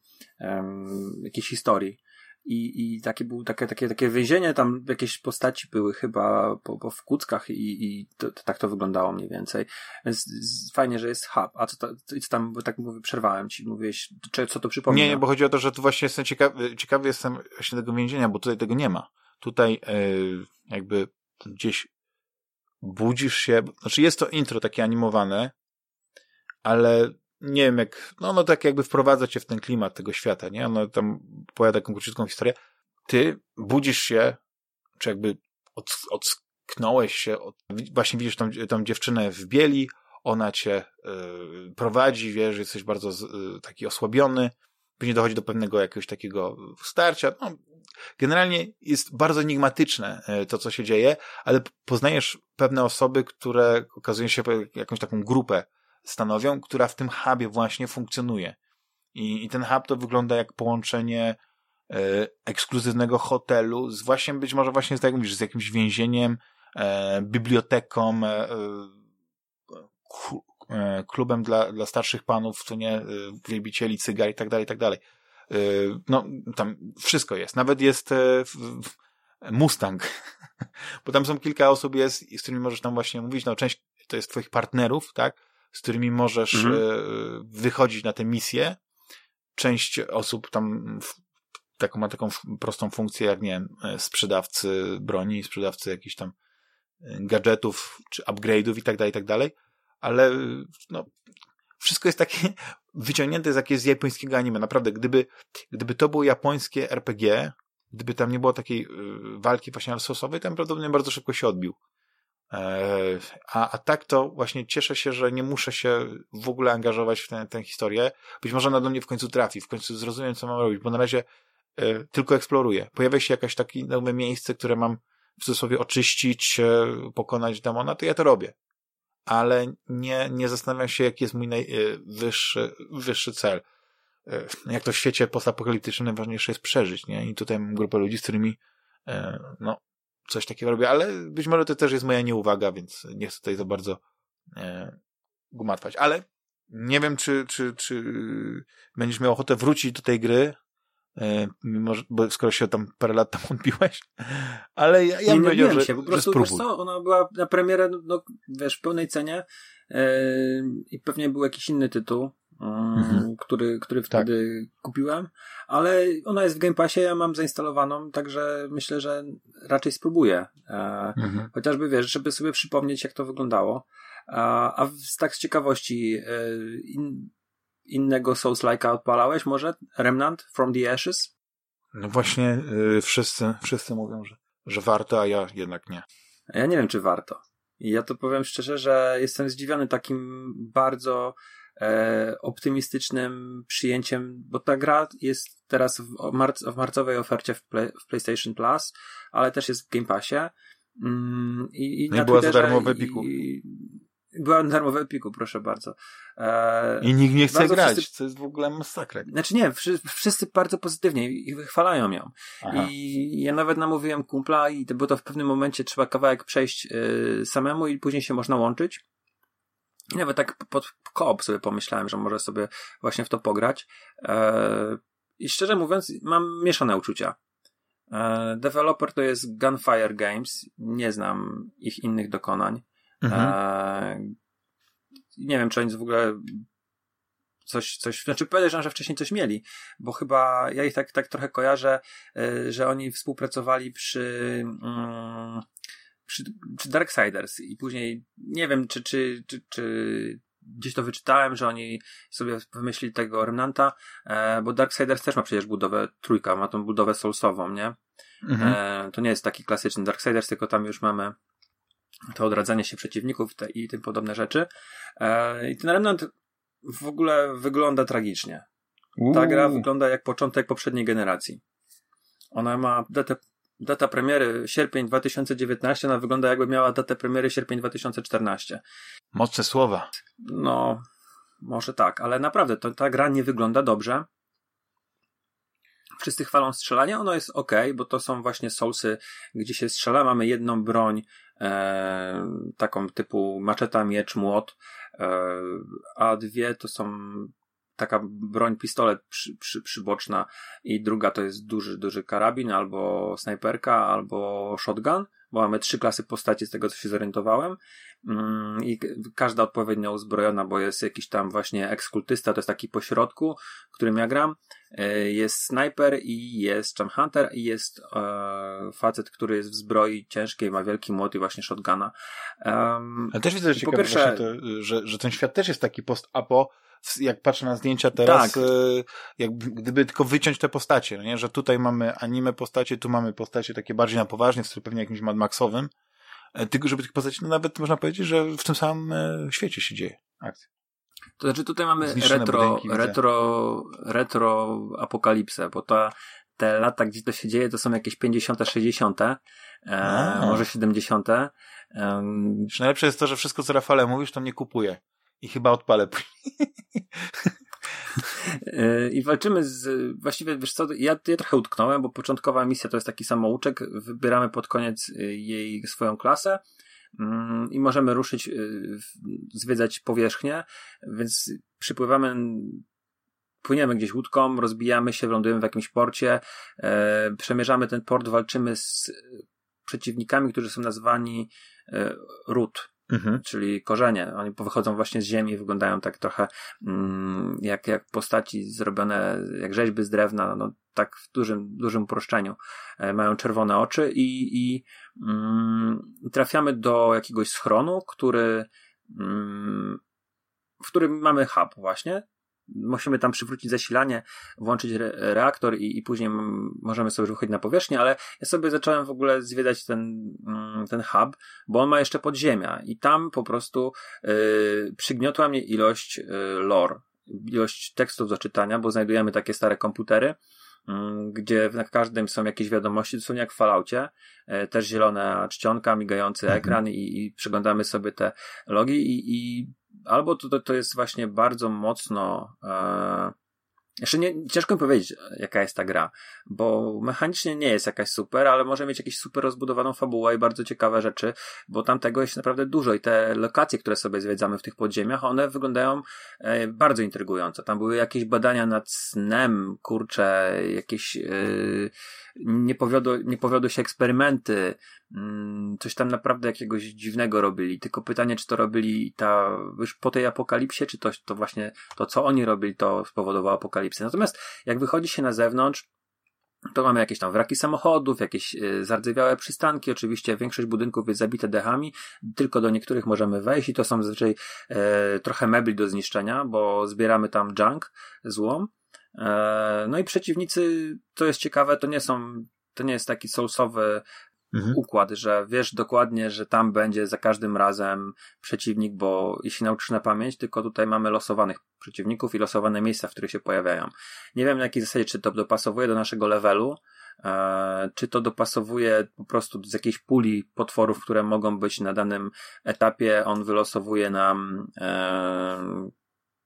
jakiejś historii. I, i takie było takie, takie, takie więzienie, tam jakieś postaci były chyba po, po w kuckach i, i to, to, tak to wyglądało mniej więcej. Więc fajnie, że jest hub. A co, co tam, bo tak mówię, przerwałem ci, mówiłeś, czy, co to przypomina? Nie, nie, bo chodzi o to, że tu właśnie jestem ciekawy, ciekawy jestem właśnie tego więzienia, bo tutaj tego nie ma. Tutaj yy, jakby gdzieś budzisz się, znaczy jest to intro takie animowane, ale nie wiem jak, no, no tak jakby wprowadza cię w ten klimat tego świata, nie? Ono tam powiada taką króciutką historię. Ty budzisz się, czy jakby od, ocknąłeś się, od, właśnie widzisz tą, tą dziewczynę w bieli, ona cię y, prowadzi, wiesz, jesteś bardzo y, taki osłabiony, później dochodzi do pewnego jakiegoś takiego starcia. No, generalnie jest bardzo enigmatyczne y, to, co się dzieje, ale poznajesz pewne osoby, które okazują się jakąś taką grupę stanowią, która w tym hubie właśnie funkcjonuje. I, i ten hub to wygląda jak połączenie e, ekskluzywnego hotelu z właśnie być może właśnie, tak jak mówisz, z jakimś więzieniem, e, biblioteką, e klubem dla, dla starszych panów, co nie, wielbicieli cygar i tak dalej, i tak dalej. No, tam wszystko jest. Nawet jest Mustang, *laughs* bo tam są kilka osób jest, z którymi możesz tam właśnie mówić, no część to jest twoich partnerów, tak? Z którymi możesz mhm. E, wychodzić na tę misję. Część osób tam taką, ma taką prostą funkcję, jak nie wiem, e, sprzedawcy broni, sprzedawcy jakichś tam e, gadżetów, czy upgrade'ów i tak dalej, i tak dalej, ale no, wszystko jest takie *laughs* wyciągnięte z jakiegoś japońskiego anime. Naprawdę, gdyby, gdyby to było japońskie RPG, gdyby tam nie było takiej walki właśnie sosowej, to prawdopodobnie bardzo szybko się odbił. E, a, a tak to właśnie cieszę się, że nie muszę się w ogóle angażować w tę, tę historię. Być może ona do mnie w końcu trafi, w końcu zrozumiem, co mam robić, bo na razie e, tylko eksploruję. Pojawia się jakieś takie nowe miejsce, które mam w cudzysłowie oczyścić, e, pokonać demona, to ja to robię. Ale nie, nie zastanawiam się, jaki jest mój najwyższy wyższy cel. Jak to w świecie postapokaliptycznym najważniejsze jest przeżyć, nie? I tutaj mam grupę ludzi, z którymi no, coś takiego robię, ale być może to też jest moja nieuwaga, więc nie chcę tutaj za bardzo e, gumatwać. Ale nie wiem, czy, czy, czy będziesz miał ochotę wrócić do tej gry, e, mimo, że, bo skoro się tam parę lat temu odbiłeś, *laughs* ale ja, ja bym powiedział, że, się, po prostu, spróbuj. Co, ona była na premierę, no, wiesz, w pełnej cenie e, i pewnie był jakiś inny tytuł, mhm. który, który tak. wtedy tak. kupiłem, ale ona jest w Game Passie, ja mam zainstalowaną, także myślę, że raczej spróbuję. E, mhm. Chociażby wiesz, żeby sobie przypomnieć, jak to wyglądało. A, a tak z ciekawości, e, in, innego Souls-like'a odpalałeś może? Remnant from the Ashes? No właśnie, yy, wszyscy, wszyscy mówią, że, że warto, a ja jednak nie. Ja nie wiem, czy warto. I ja to powiem szczerze, że jestem zdziwiony takim bardzo e, optymistycznym przyjęciem, bo ta gra jest teraz w, marc w marcowej ofercie w, play, w, PlayStation Plus, ale też jest w Game Passie. Mm, I, i, no i była za darmo w Epiku. I, była na darmowym Epiku, proszę bardzo. E, I nikt nie chce grać, wszyscy... co jest w ogóle masakra. Znaczy nie, wszyscy bardzo pozytywnie i wychwalają ją. Aha. I ja nawet namówiłem kumpla, i bo to w pewnym momencie trzeba kawałek przejść y, samemu i później się można łączyć. I nawet tak pod koop sobie pomyślałem, że może sobie właśnie w to pograć. E, I szczerze mówiąc, mam mieszane uczucia. E, developer to jest Gunfire Games. Nie znam ich innych dokonań. Mhm. E, nie wiem, czy oni w ogóle coś, coś, znaczy podejrzewam, że wcześniej coś mieli, bo chyba ja ich tak, tak trochę kojarzę, że oni współpracowali przy, mm, przy, przy Darksiders i później nie wiem, czy, czy, czy, czy gdzieś to wyczytałem, że oni sobie wymyślili tego Remnanta, e, bo Darksiders też ma przecież budowę trójka, ma tą budowę soulsową, nie? Mhm. E, to nie jest taki klasyczny Darksiders, tylko tam już mamy to odradzanie się przeciwników te, i tym podobne rzeczy. E, I ten Remnant w ogóle wygląda tragicznie. Uuu. Ta gra wygląda jak początek poprzedniej generacji. Ona ma datę, data premiery sierpień 2019, ona wygląda jakby miała datę premiery sierpień 2014. Mocne słowa. No, może tak, ale naprawdę to, ta gra nie wygląda dobrze. Wszyscy chwalą strzelanie, ono jest ok, bo to są właśnie soulsy, gdzie się strzela, mamy jedną broń, e, taką typu maczeta, miecz, młot, e, a dwie to są taka broń, pistolet przy, przy, przyboczna i druga to jest duży, duży karabin albo snajperka, albo shotgun, bo mamy trzy klasy postaci z tego, co się zorientowałem mm, i każda odpowiednio uzbrojona, bo jest jakiś tam właśnie ekskultysta, to jest taki pośrodku, którym ja gram, e, jest snajper i jest Jam Hunter i jest e, facet, który jest w zbroi ciężkiej, ma wielki młot i właśnie shotguna. Um, Ale też widzę, że, ciekawe, pierwsze, to, że, że ten świat też jest taki post-apo, jak patrzę na zdjęcia teraz, tak. E, jak gdyby tylko wyciąć te postacie, no nie? że tutaj mamy anime postacie, tu mamy postacie takie bardziej na poważnie, w pewnie jakimś Mad Maxowym, e, tylko żeby tych postaci, no nawet można powiedzieć, że w tym samym e, świecie się dzieje akcja. To znaczy tutaj mamy retro, budynki, retro, retro apokalipsę, bo to te lata, gdzie to się dzieje, to są jakieś 50., 60., e, może 70. Um, najlepsze jest to, że wszystko, co Rafale mówisz, to mnie kupuje i chyba odpalę e, I walczymy z, właściwie wiesz co, ja, ja trochę utknąłem, bo początkowa misja to jest taki samouczek, wybieramy pod koniec e, jej swoją klasę mm, i możemy ruszyć, e, zwiedzać powierzchnię, więc przypływamy, płyniemy gdzieś łódką, rozbijamy się, lądujemy w jakimś porcie, przemierzamy ten port, walczymy z przeciwnikami, którzy są nazwani Rut mhm. czyli korzenie. Oni wychodzą właśnie z ziemi, wyglądają tak trochę mm, jak, jak postaci zrobione, jak rzeźby z drewna, no tak w dużym, dużym uproszczeniu. E, mają czerwone oczy i, i mm, trafiamy do jakiegoś schronu, który mm, w którym mamy hub właśnie, musimy tam przywrócić zasilanie, włączyć re reaktor i, i później możemy sobie wychodzić na powierzchnię, ale ja sobie zacząłem w ogóle zwiedzać ten, mm, ten hub, bo on ma jeszcze podziemia i tam po prostu yy, przygniotła mnie ilość yy, lore, ilość tekstów do czytania, bo znajdujemy takie stare komputery, mm, gdzie na każdym są jakieś wiadomości, to są jak w Falloutie, yy, też zielona czcionka, migający mhm. ekran i, i przeglądamy sobie te logi i, i albo to, to jest właśnie bardzo mocno. E, jeszcze nie, ciężko mi powiedzieć, jaka jest ta gra, bo mechanicznie nie jest jakaś super, ale może mieć jakąś super rozbudowaną fabułę i bardzo ciekawe rzeczy, bo tam tego jest naprawdę dużo i te lokacje, które sobie zwiedzamy w tych podziemiach, one wyglądają e, bardzo intrygująco. Tam były jakieś badania nad snem, kurcze, jakieś e, nie, nie powiodły się eksperymenty, coś tam naprawdę jakiegoś dziwnego robili. Tylko pytanie, czy to robili ta, już po tej apokalipsie, czy to, to właśnie to, co oni robili, to spowodowało apokalipsę. Natomiast jak wychodzi się na zewnątrz, to mamy jakieś tam wraki samochodów, jakieś y, zardzewiałe przystanki. Oczywiście większość budynków jest zabite dechami, tylko do niektórych możemy wejść i to są zazwyczaj e, trochę mebli do zniszczenia, bo zbieramy tam junk, złom. E, no i przeciwnicy, to jest ciekawe, to nie są, to nie jest taki soulsowy mhm. układ, że wiesz dokładnie, że tam będzie za każdym razem przeciwnik, bo jeśli nauczysz na pamięć, tylko tutaj mamy losowanych przeciwników i losowane miejsca, w których się pojawiają. Nie wiem na jakiej zasadzie, czy to dopasowuje do naszego levelu, e, czy to dopasowuje po prostu z jakiejś puli potworów, które mogą być na danym etapie, on wylosowuje nam e,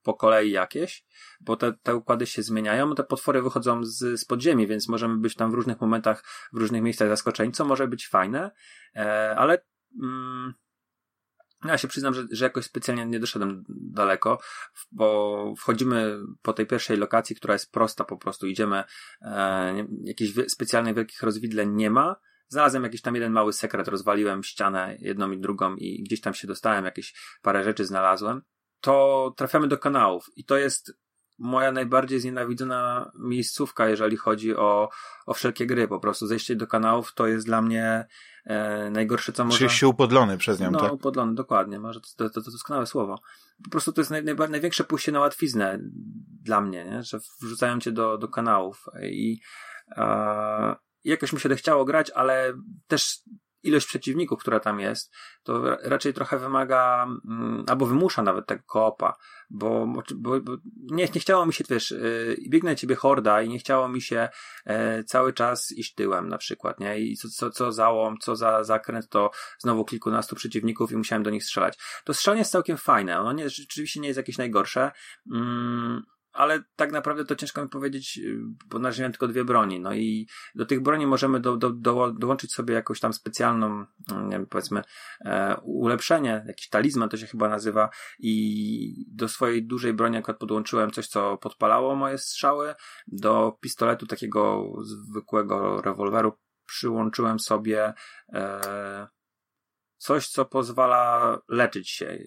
po kolei jakieś, bo te, te układy się zmieniają, te potwory wychodzą z, z podziemi, więc możemy być tam w różnych momentach, w różnych miejscach zaskoczeni, co może być fajne, e, ale mm, ja się przyznam, że, że jakoś specjalnie nie doszedłem daleko, bo wchodzimy po tej pierwszej lokacji, która jest prosta po prostu, idziemy, e, jakichś specjalnych wielkich rozwidleń nie ma, Znalazłem jakiś tam jeden mały sekret, rozwaliłem ścianę jedną i drugą i gdzieś tam się dostałem, jakieś parę rzeczy znalazłem to trafiamy do kanałów i to jest moja najbardziej znienawidzona miejscówka, jeżeli chodzi o, o wszelkie gry. Po prostu zejście do kanałów to jest dla mnie e, najgorsze, co może... Czyli się upodlony przez nią, no, tak? No, upodlony, dokładnie. Może to, to, to, to doskonałe słowo. Po prostu to jest naj, naj, największe pójście na łatwiznę dla mnie, nie? że wrzucają cię do, do kanałów i e, jakoś mi się to chciało grać, ale też ilość przeciwników, która tam jest, to raczej trochę wymaga, mm, albo wymusza nawet tego koopa, bo, bo, bo nie, nie chciało mi się, wiesz, yy, biegnę ciebie horda i nie chciało mi się yy, cały czas iść tyłem na przykład, nie? I co, co, co załom, co za zakręt, to znowu kilkunastu przeciwników i musiałem do nich strzelać. To strzelanie jest całkiem fajne, ono nie, rzeczywiście nie jest jakieś najgorsze, yy, ale tak naprawdę to ciężko mi powiedzieć, y, bo nażyłem tylko dwie broni. No i do tych broni możemy do, do, do, dołączyć sobie jakąś tam specjalną, mm, wiem, powiedzmy, e, ulepszenie, jakiś talizman to się chyba nazywa i do swojej dużej broni akurat podłączyłem coś, co podpalało moje strzały. Do pistoletu takiego zwykłego rewolweru przyłączyłem sobie e, coś, co pozwala leczyć się.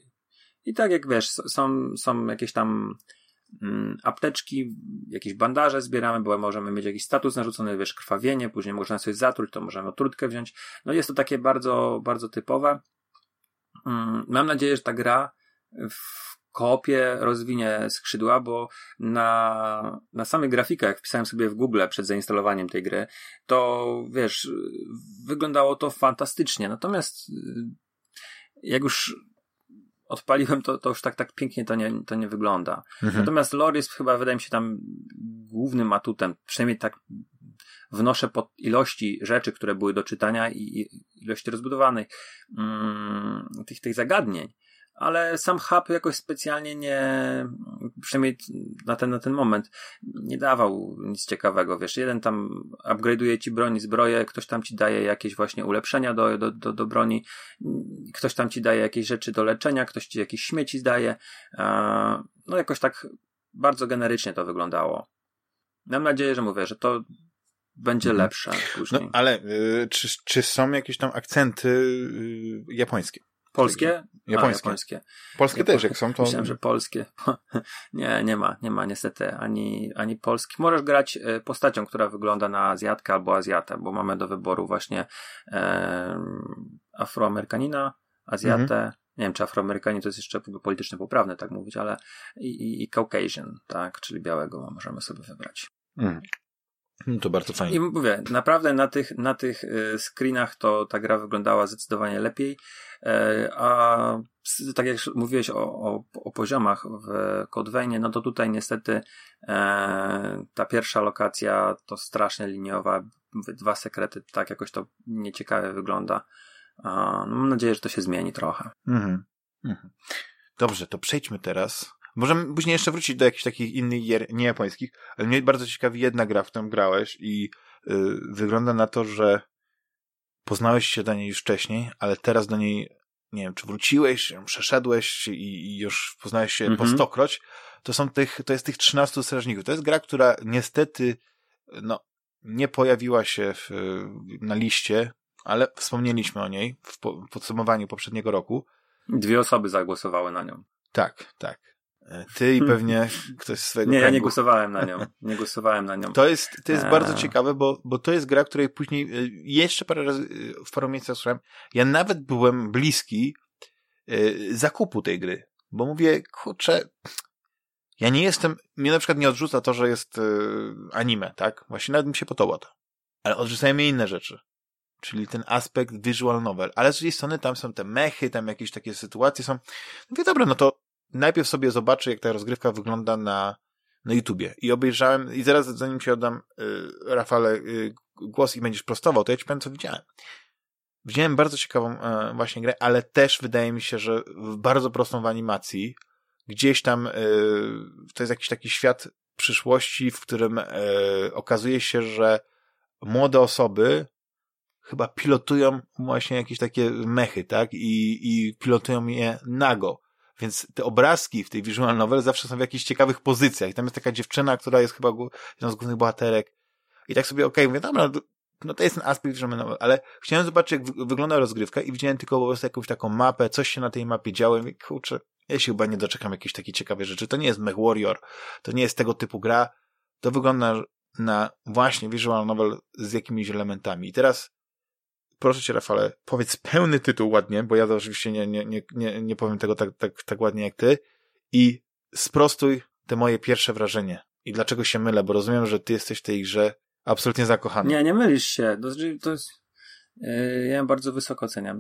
I tak jak wiesz, są, są jakieś tam apteczki, jakieś bandaże zbieramy, bo możemy mieć jakiś status narzucony, wiesz, krwawienie, później można coś zatruć, to możemy trutkę wziąć. No jest to takie bardzo, bardzo typowe. Mm, mam nadzieję, że ta gra w kopie rozwinie skrzydła, bo na, na samych grafikach, jak wpisałem sobie w Google przed zainstalowaniem tej gry, to wiesz, wyglądało to fantastycznie. Natomiast jak już odpaliłem, to, to już tak, tak pięknie to nie, to nie wygląda. Mhm. Natomiast lore jest chyba, wydaje mi się, tam głównym atutem. Przynajmniej tak wnoszę pod ilości rzeczy, które były do czytania i ilości rozbudowanych mm, tych, tych zagadnień ale sam hub jakoś specjalnie nie, przynajmniej na ten, na ten moment, nie dawał nic ciekawego. Wiesz, jeden tam upgrade'uje ci broń, zbroję, ktoś tam ci daje jakieś właśnie ulepszenia do, do, do, do broni, ktoś tam ci daje jakieś rzeczy do leczenia, ktoś ci jakieś śmieci zdaje. No jakoś tak bardzo generycznie to wyglądało. Mam nadzieję, że mówię, że to będzie mhm. lepsze później. No, ale y, czy, czy są jakieś tam akcenty y, japońskie? Polskie? Japońskie. A, japońskie. Polskie też, jak są to. Myślałem, że polskie. *laughs* nie, nie ma, nie ma niestety ani, ani polskich. Możesz grać e, postacią, która wygląda na Azjatkę albo Azjatę, bo mamy do wyboru właśnie e, Afroamerykanina, Azjatę. Mhm. Nie wiem, czy Afroamerykanin to jest jeszcze politycznie poprawne, tak mówić, ale i, i, i Caucasian, tak, czyli białego możemy sobie wybrać. Mhm. No to bardzo fajnie. I mówię, naprawdę na tych, na tych e, screenach to ta gra wyglądała zdecydowanie lepiej. E, a tak jak mówiłeś o, o, o poziomach w Code no to tutaj niestety e, ta pierwsza lokacja to strasznie liniowa, dwa sekrety, tak jakoś to nieciekawie wygląda. no mam nadzieję, że to się zmieni trochę. Mhm. Mhm. Dobrze, to przejdźmy teraz. Możemy później jeszcze wrócić do jakichś takich innych gier niejapońskich, ale mnie bardzo ciekawi jedna gra, w którą grałeś i yy, wygląda na to, że poznałeś się do niej już wcześniej, ale teraz do niej, nie wiem, czy wróciłeś, przeszedłeś i, i już poznałeś się -hmm. po mhm. stokroć, to są tych, to jest tych 13 strażników. To jest gra, która niestety, no, nie pojawiła się w, na liście, ale wspomnieliśmy o niej w podsumowaniu poprzedniego roku. Dwie osoby zagłosowały na nią. Tak, tak. Ty i pewnie ktoś z swojego Nie, kręgu. ja nie głosowałem na nią. Nie głosowałem na nią. To jest, to jest bardzo ciekawe, bo, bo to jest gra, której później y, jeszcze parę razy y, w paru miejscach słyszałem. Ja nawet byłem bliski zakupu tej gry, bo mówię, kurczę, ja nie jestem, mnie na przykład nie odrzuca to, że jest anime, tak? Właśnie nawet mi się podoba to. Ale odrzucają mnie inne rzeczy. czyli ten aspekt visual novel, ale z drugiej strony tam są te mechy, tam jakieś takie sytuacje są. Mówię, dobra, no to najpierw sobie zobaczę, jak ta rozgrywka wygląda na, na YouTubie. I obejrzałem, i zaraz zanim się oddam, y, Rafale, y, głos i będziesz prostował, to ja ci powiem, co widziałem. Widziałem bardzo ciekawą y, właśnie grę, ale też wydaje mi się, że bardzo prostą w animacji, gdzieś tam y, to jest jakiś taki świat przyszłości, w którym y, okazuje się, że młode osoby chyba pilotują właśnie jakieś takie mechy, tak? I, i pilotują je nago. Więc te obrazki w tej visual novel zawsze są w jakichś ciekawych pozycjach. I tam jest taka dziewczyna, która jest chyba jedną z głównych bohaterek. I tak sobie, okej, okay, mówię, dobra, no to jest ten aspekt visual novel, ale chciałem zobaczyć, jak wygląda rozgrywka i widziałem tylko po prostu jakąś taką mapę, coś się na tej mapie działo i mówię, kurczę, ja się chyba nie doczekam jakiejś takiej ciekawej rzeczy. To nie jest Mech Warrior, to nie jest tego typu gra. To wygląda na właśnie visual novel z jakimiś elementami. I teraz proszę cię, Rafale, powiedz pełny tytuł ładnie, bo ja to oczywiście nie, nie, nie, nie, nie powiem tego tak, tak, tak ładnie jak ty i sprostuj te moje pierwsze wrażenie. I dlaczego się mylę, bo rozumiem, że ty jesteś w tej grze absolutnie zakochany. Nie, nie mylisz się. To, znaczy, to jest, yy, ja bardzo wysoko oceniam.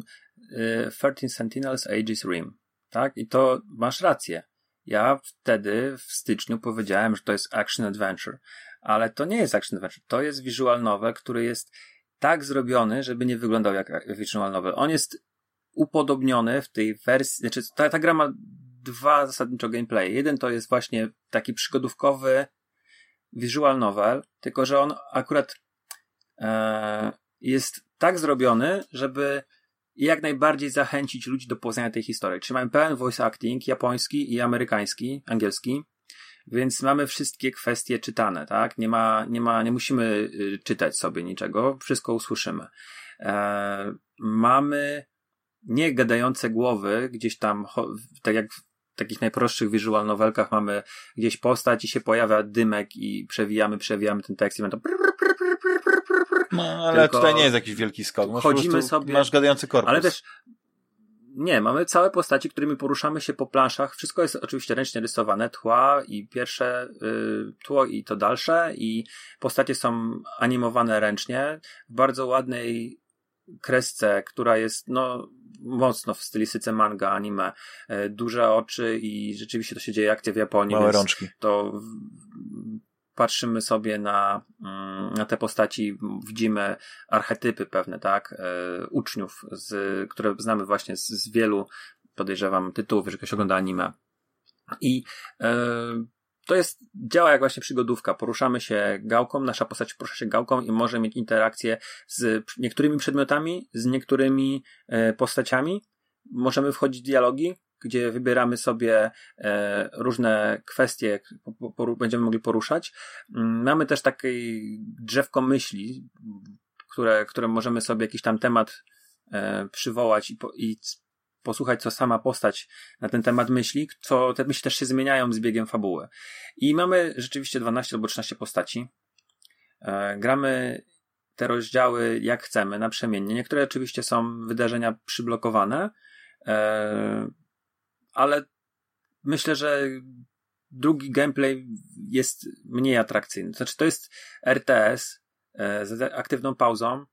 Yy, 13 Sentinels Aegis Rim. Tak? I to masz rację. Ja wtedy w styczniu powiedziałem, że to jest action adventure, ale to nie jest action adventure. To jest visual novel, który jest tak zrobiony, żeby nie wyglądał jak visual novel. On jest upodobniony w tej wersji, znaczy ta, ta gra ma dwa zasadniczo gameplay. Jeden to jest właśnie taki przygodówkowy visual novel, tylko że on akurat e, jest tak zrobiony, żeby jak najbardziej zachęcić ludzi do poznania tej historii. Czyli mamy pełen voice acting japoński i amerykański, angielski. Więc mamy wszystkie kwestie czytane, tak? Nie ma, nie ma, nie musimy y, czytać sobie niczego, wszystko usłyszymy. E, mamy nie gadające głowy, gdzieś tam, tak jak w takich najprostszych visual novelkach mamy gdzieś postać i się pojawia dymek i przewijamy, przewijamy ten tekst i mamy to no, ale Tylko tutaj nie jest jakiś wielki skok. Masz chodzimy sobie. Masz gadający korpus. Ale też nie, mamy całe postaci, którymi poruszamy się po planszach. Wszystko jest oczywiście ręcznie rysowane, tła i pierwsze y, tło i to dalsze i postacie są animowane ręcznie w bardzo ładnej kresce, która jest no mocno w stylistyce manga, anime, y, duże oczy i rzeczywiście to się dzieje akcja w Japonii. Małe rączki. To patrzymy sobie na, mm, na te postaci, widzimy archetypy pewne, tak, e, uczniów, z, które znamy właśnie z, z wielu, podejrzewam, tytułów, jeżeli ktoś ogląda anime. I e, to jest, działa jak właśnie przygodówka. Poruszamy się gałką, nasza postać porusza się gałką i może mieć interakcję z niektórymi przedmiotami, z niektórymi e, postaciami. Możemy wchodzić w dialogi, gdzie wybieramy sobie e, różne kwestie, będziemy mogli poruszać. Mm, mamy też takie drzewko myśli, które, które możemy sobie jakiś tam temat e, przywołać i, po, i posłuchać, co sama postać na ten temat myśli, co te myśli też się zmieniają z biegiem fabuły. I mamy rzeczywiście 12 albo 13 postaci. E, gramy te rozdziały jak chcemy, naprzemiennie. Niektóre oczywiście są wydarzenia przyblokowane, ale myślę, że drugi gameplay jest mniej atrakcyjny. Znaczy, to jest RTS e, z aktywną pauzą.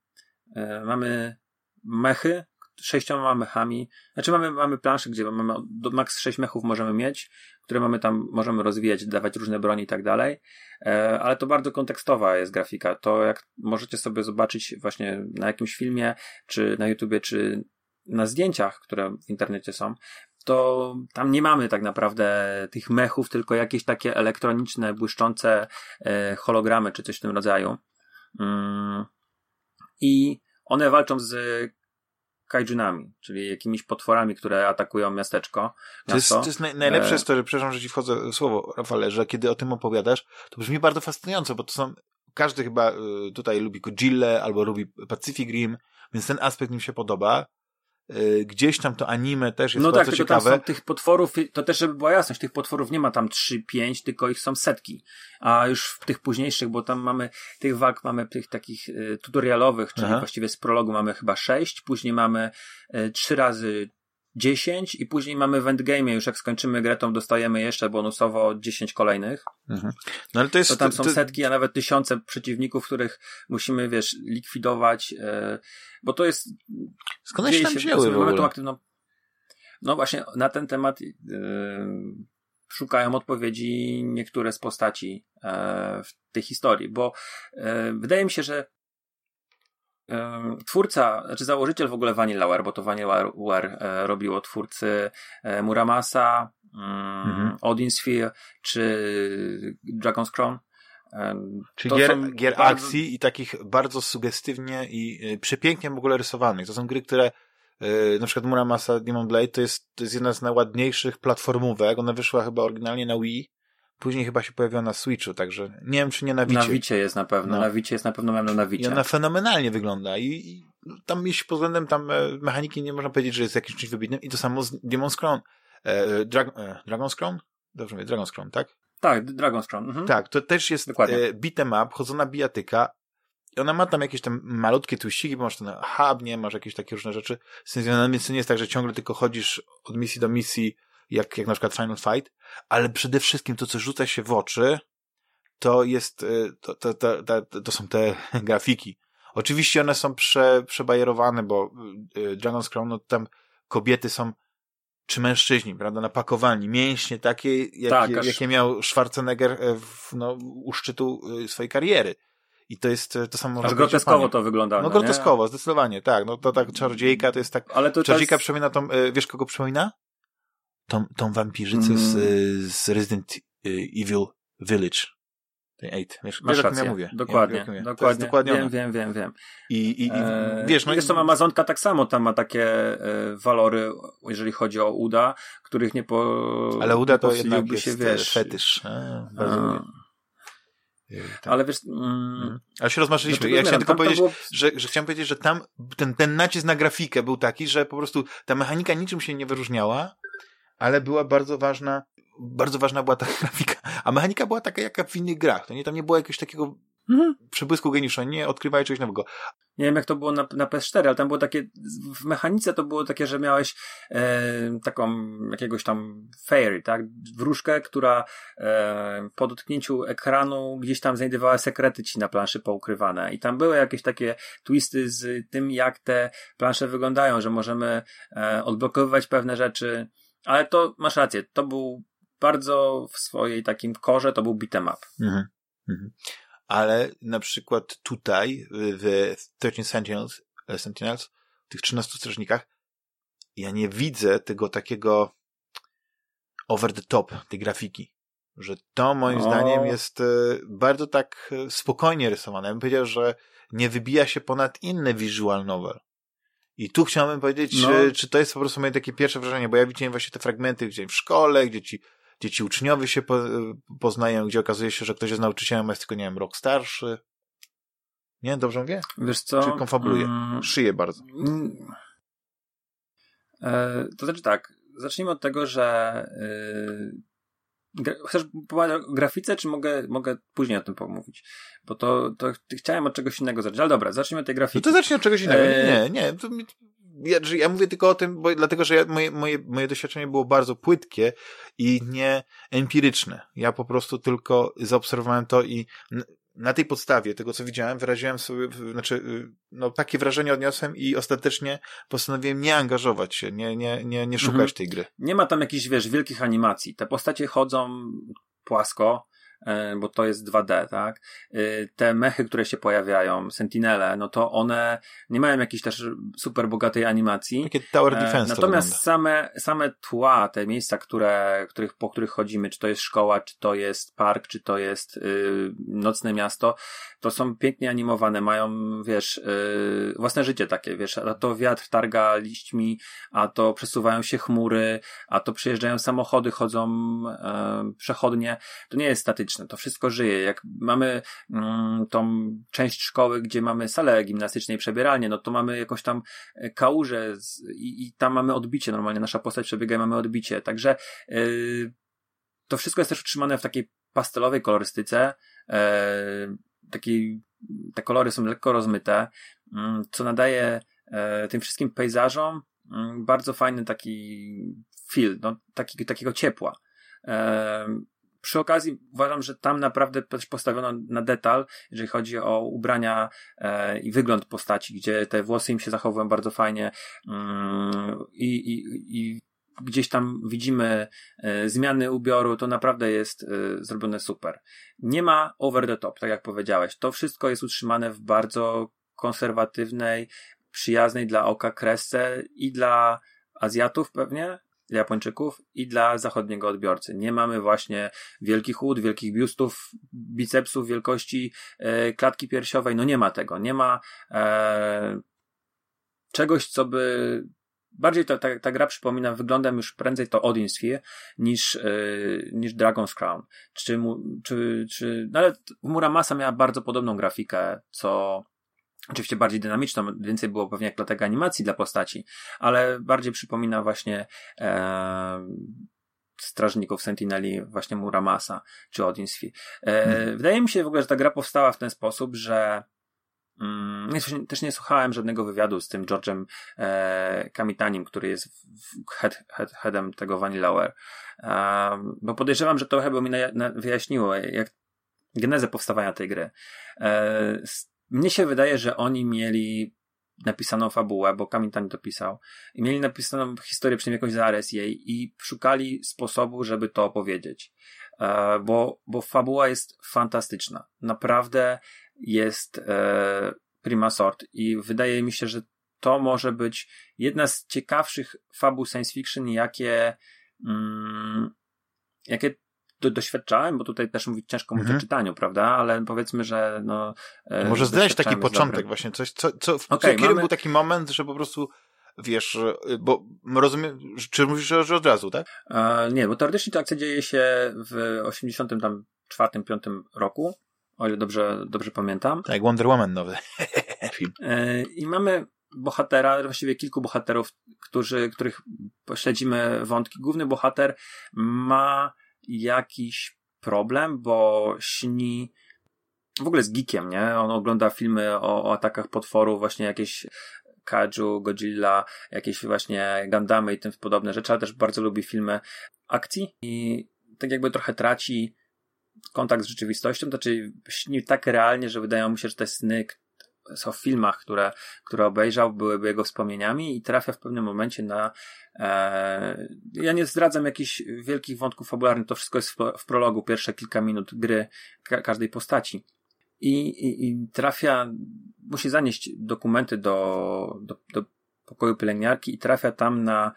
E, mamy mechy, sześcioma mechami. Znaczy, mamy, mamy planszę, gdzie mamy do max sześć mechów możemy mieć, które mamy tam, możemy rozwijać, dawać różne broni i tak dalej. E, ale to bardzo kontekstowa jest grafika. To jak możecie sobie zobaczyć właśnie na jakimś filmie, czy na YouTubie, czy na zdjęciach, które w internecie są, to tam nie mamy tak naprawdę tych mechów, tylko jakieś takie elektroniczne, błyszczące e, hologramy czy coś w tym rodzaju. Mm. I one walczą z kaijunami, czyli jakimiś potworami, które atakują miasteczko. To jest, to jest naj, najlepsze jest to, że przepraszam, że ci wchodzę w słowo, Rafale, że kiedy o tym opowiadasz, to brzmi bardzo fascynująco, bo to są, każdy chyba y, tutaj lubi Godzilla albo lubi Pacific Rim, więc ten aspekt mi się podoba. Y, gdzieś tam to anime też jest no bardzo tak, ciekawe. Tam są tych potworów, to też żeby była jasność, tych potworów nie ma tam 3-5, tylko ich są setki. A już w tych późniejszych, bo tam mamy tych walk, mamy tych takich y, tutorialowych, czyli Aha. właściwie z prologu mamy chyba 6, później mamy y, 3 razy 10 i później mamy w endgame, już jak skończymy grę, to dostajemy jeszcze bonusowo 10 kolejnych. Mhm. No ale to jest... To tam są to... setki, a nawet tysiące przeciwników, których musimy, wiesz, likwidować, e, bo to jest... Skąd się tam wzięły w ogóle? Aktywną... No właśnie, na ten temat e, szukają odpowiedzi niektóre z postaci e, w tej historii, bo wydaje mi się, że twórca, znaczy założyciel w ogóle Vanillaware, bo to Vanillaware e, robiło twórcy e, Muramasa, mm, mhm. Odin Sphere czy Dragon's Crown. Czyli gier, gier bardzo... akcji i takich bardzo sugestywnie i y, przepięknie w ogóle rysowanych. To są gry, które y, na przykład Muramasa Demon Blade to jest, to jest jedna z najładniejszych platformówek. Ona wyszła chyba oryginalnie na Wii Później chyba się pojawiła na Switchu, także nie wiem, czy nie na Wicie. Na Wicie jest na pewno, no. na Wicie jest na pewno mam na Wicie. I ona fenomenalnie wygląda i, i tam jeśli pod względem tam e, mechaniki nie można powiedzieć, że jest jakimś czymś wybitnym i to samo z Demon's Crown. E, Drag, e, Dragon's Crown? Dobrze mówię, Dragon's Crown, tak? Tak, Dragon's Crown. Mhm. Tak, to też jest Dokładnie. e, beat'em up, chodzona bijatyka, i ona ma tam jakieś tam malutkie twiściki, bo masz ten hub, nie, masz jakieś takie różne rzeczy więc to nie jest tak, że ciągle tylko chodzisz od misji do misji, jak, jak na przykład Final Fight, ale przede wszystkim to, co rzuca się w oczy, to jest, y, to, to, to, to, to są te *laughs* grafiki. Oczywiście one są prze, przebajerowane, bo y, y, Dragon's Crown, no tam kobiety są czy mężczyźni, prawda, napakowani, mięśnie takie, jakie, tak, aż... jakie miał Schwarzenegger e, w, no, u szczytu swojej kariery. I to jest to samo. Aż groteskowo to wygląda. No, groteskowo, nie? zdecydowanie, tak. No to tak czarodziejka to jest tak. Ale to czarodziejka jest... przypomina tą, wiesz kogo przypomina? Tą, tą wampirzycę mm. z, z Resident Evil Village. Tej Eight. Wiesz, Masz wiesz, rację. Ja mówię. Dokładnie. Ja, dokładnie. dokładnie wiem, wiem, wiem, wiem. I, i, i eee, wiesz, no jest to Amazonka tak samo tam ma takie e, walory, jeżeli chodzi o uda, których nie po. Ale uda to jednak jest się, wiesz, fetysz. A, tak. Ale wiesz... Mm, mhm. Ale się rozmarzyliśmy. Ja chciałem tylko powiedzieć, było... że, że chciałem powiedzieć, że tam ten, ten nacisk na grafikę był taki, że po prostu ta mechanika niczym się nie wyróżniała, ale była bardzo ważna, bardzo ważna była ta *laughs* grafika. A mechanika była taka jak w innych grach. To nie, tam nie było jakiegoś takiego mhm. przebłysku geniusza, nie odkrywaj czegoś nowego. Nie wiem, jak to było na, na PS4, ale tam było takie, w mechanice to było takie, że miałeś e, taką jakiegoś tam fairy, tak? Wróżkę, która e, po dotknięciu ekranu gdzieś tam znajdowała sekrety ci na planszy poukrywane. I tam były jakieś takie twisty z tym, jak te plansze wyglądają, że możemy e, odblokowywać pewne rzeczy, ale to masz rację, to był bardzo w swojej takim korze, to był beat'em up. Mhm. Mhm. Ale na przykład tutaj w 13 Sentinels, e, Sentinels, w tych 13 strażnikach, ja nie widzę tego takiego over the top, tej grafiki. Że to moim o. zdaniem jest e, bardzo tak e, spokojnie rysowane. Ja bym powiedział, że nie wybija się ponad inne visual novel. I tu chciałbym powiedzieć, no. czy, czy to jest po prostu moje takie pierwsze wrażenie, bo ja widziałem właśnie te fragmenty gdzie w szkole, gdzie ci, gdzie ci uczniowie się po, poznają, gdzie okazuje się, że ktoś jest nauczycielem, jest tylko, nie wiem, rok starszy. Nie? Dobrze mówię? Wiesz co? Czy konfabuluje? Mm, Szyję bardzo. Mm, e, to znaczy tak, zacznijmy od tego, że y, Chcesz powiedzieć o grafice, czy mogę, mogę później o tym pomówić? Bo to, to chciałem od czegoś innego zacząć. Ale dobra, zacznijmy od tej grafiki. No to zacznij od czegoś innego. E... Nie, nie. To mi, ja, ja mówię tylko o tym, bo, dlatego że ja, moje, moje, moje doświadczenie było bardzo płytkie i nie empiryczne. Ja po prostu tylko zaobserwowałem to i na tej podstawie tego, co widziałem, wyraziłem sobie, znaczy, y, no, takie wrażenie odniosłem i ostatecznie postanowiłem nie angażować się, nie, nie, nie, nie szukać mhm. tej gry. Nie ma tam jakichś, wiesz, wielkich animacji. Te postacie chodzą płasko, bo to jest 2D, tak? E, te mechy, które się pojawiają, sentinele, no to one nie mają jakiejś też super bogatej animacji. Takie tower e, defense. Natomiast same, same tła, te miejsca, które, których, po których chodzimy, czy to jest szkoła, czy to jest park, czy to jest yy, nocne miasto, to są pięknie animowane, mają, wiesz, yy, własne życie takie, wiesz, a to wiatr targa liśćmi, a to przesuwają się chmury, a to przyjeżdżają samochody, chodzą yy, przechodnie. To nie jest statyczne to wszystko żyje. Jak mamy mm, tą część szkoły, gdzie mamy salę gimnastyczną i przebieralnię, no to mamy jakąś tam e, kałużę z, i, i, tam mamy odbicie. Normalnie nasza postać przebiega i mamy odbicie. Także yy, to wszystko jest też utrzymane w takiej pastelowej kolorystyce. Yy, te kolory są lekko rozmyte, yy, co nadaje tym wszystkim pejzażom mm, bardzo fajny taki feel, no, taki, takiego ciepła. Przy okazji uważam, że tam naprawdę też postawiono na detal, jeżeli chodzi o ubrania e, i wygląd postaci, gdzie te włosy im się zachowują bardzo fajnie mm, i, gdzieś tam widzimy e, zmiany ubioru, to naprawdę jest e, zrobione super. Nie ma over the top, tak jak powiedziałeś. To wszystko jest utrzymane w bardzo konserwatywnej, przyjaznej dla oka kresce i dla Azjatów pewnie, dla Japończyków i dla zachodniego odbiorcy. Nie mamy właśnie wielkich ud, wielkich biustów, bicepsów wielkości e, klatki piersiowej. No nie ma tego. Nie ma e, czegoś, co by bardziej to, ta, ta gra przypomina wyglądem już prędzej to Odin Sphere niż, yy, niż Dragon's Crown. Czy, czy, czy, no ale Muramasa miała bardzo podobną grafikę, co oczywiście bardziej dynamiczną, więcej było pewnie jak dlatego animacji dla postaci, ale bardziej przypomina właśnie e, strażników Sentineli, właśnie Muramasa czy Odin Sphere. E, hmm. Wydaje mi się w ogóle, że ta gra powstała w ten sposób, że Mm, też nie słuchałem żadnego wywiadu z tym George'em e, Kamitanim, który jest head, head, headem tego Vanillaware. E, bo podejrzewam, że to chyba mi na, na, wyjaśniło, jak genezę powstawania tej gry. E, mnie się wydaje, że oni mieli napisaną fabułę, bo Kamitan to pisał, i mieli napisaną historię, przynajmniej jakąś zarys jej i szukali sposobu, żeby to opowiedzieć. E, bo, bo fabuła jest fantastyczna. Naprawdę jest e, prima sort i wydaje mi się, że to może być jedna z ciekawszych fabuł science fiction, jakie, mm, jakie do, doświadczałem, bo tutaj też mówić ciężko mówić mhm. o czytaniu, prawda? Ale powiedzmy, że no. E, może zdać taki początek dobry. właśnie, coś, co, co, w okay, mamy... był taki moment, że po prostu wiesz, bo rozumiem, czy mówisz, że od razu, tak? E, nie, bo teoretycznie ta akcja dzieje się w 84, 5 roku o ile dobrze, dobrze pamiętam. Tak, Wonder Woman nowy *laughs* film. E, I mamy bohatera, właściwie kilku bohaterów, którzy, których śledzimy wątki. Główny bohater ma jakiś problem, bo śni w ogóle z geekiem, nie? On ogląda filmy o, o atakach potworów, właśnie jakieś Kaju, Godzilla, jakieś właśnie Gundamy i tym podobne rzeczy, ale też bardzo lubi filmy akcji i tak jakby trochę traci kontakt z rzeczywistością, to znaczy śni tak realnie, że wydają mu się, że te sny w filmach, które, które obejrzał, byłyby jego wspomnieniami i trafia w pewnym momencie na e, ja nie zdradzam jakichś wielkich wątków fabularnych, to wszystko jest w, w prologu, pierwsze kilka minut gry ka każdej postaci. I, i, I trafia, musi zanieść dokumenty do, do, do pokoju pielęgniarki i trafia tam na,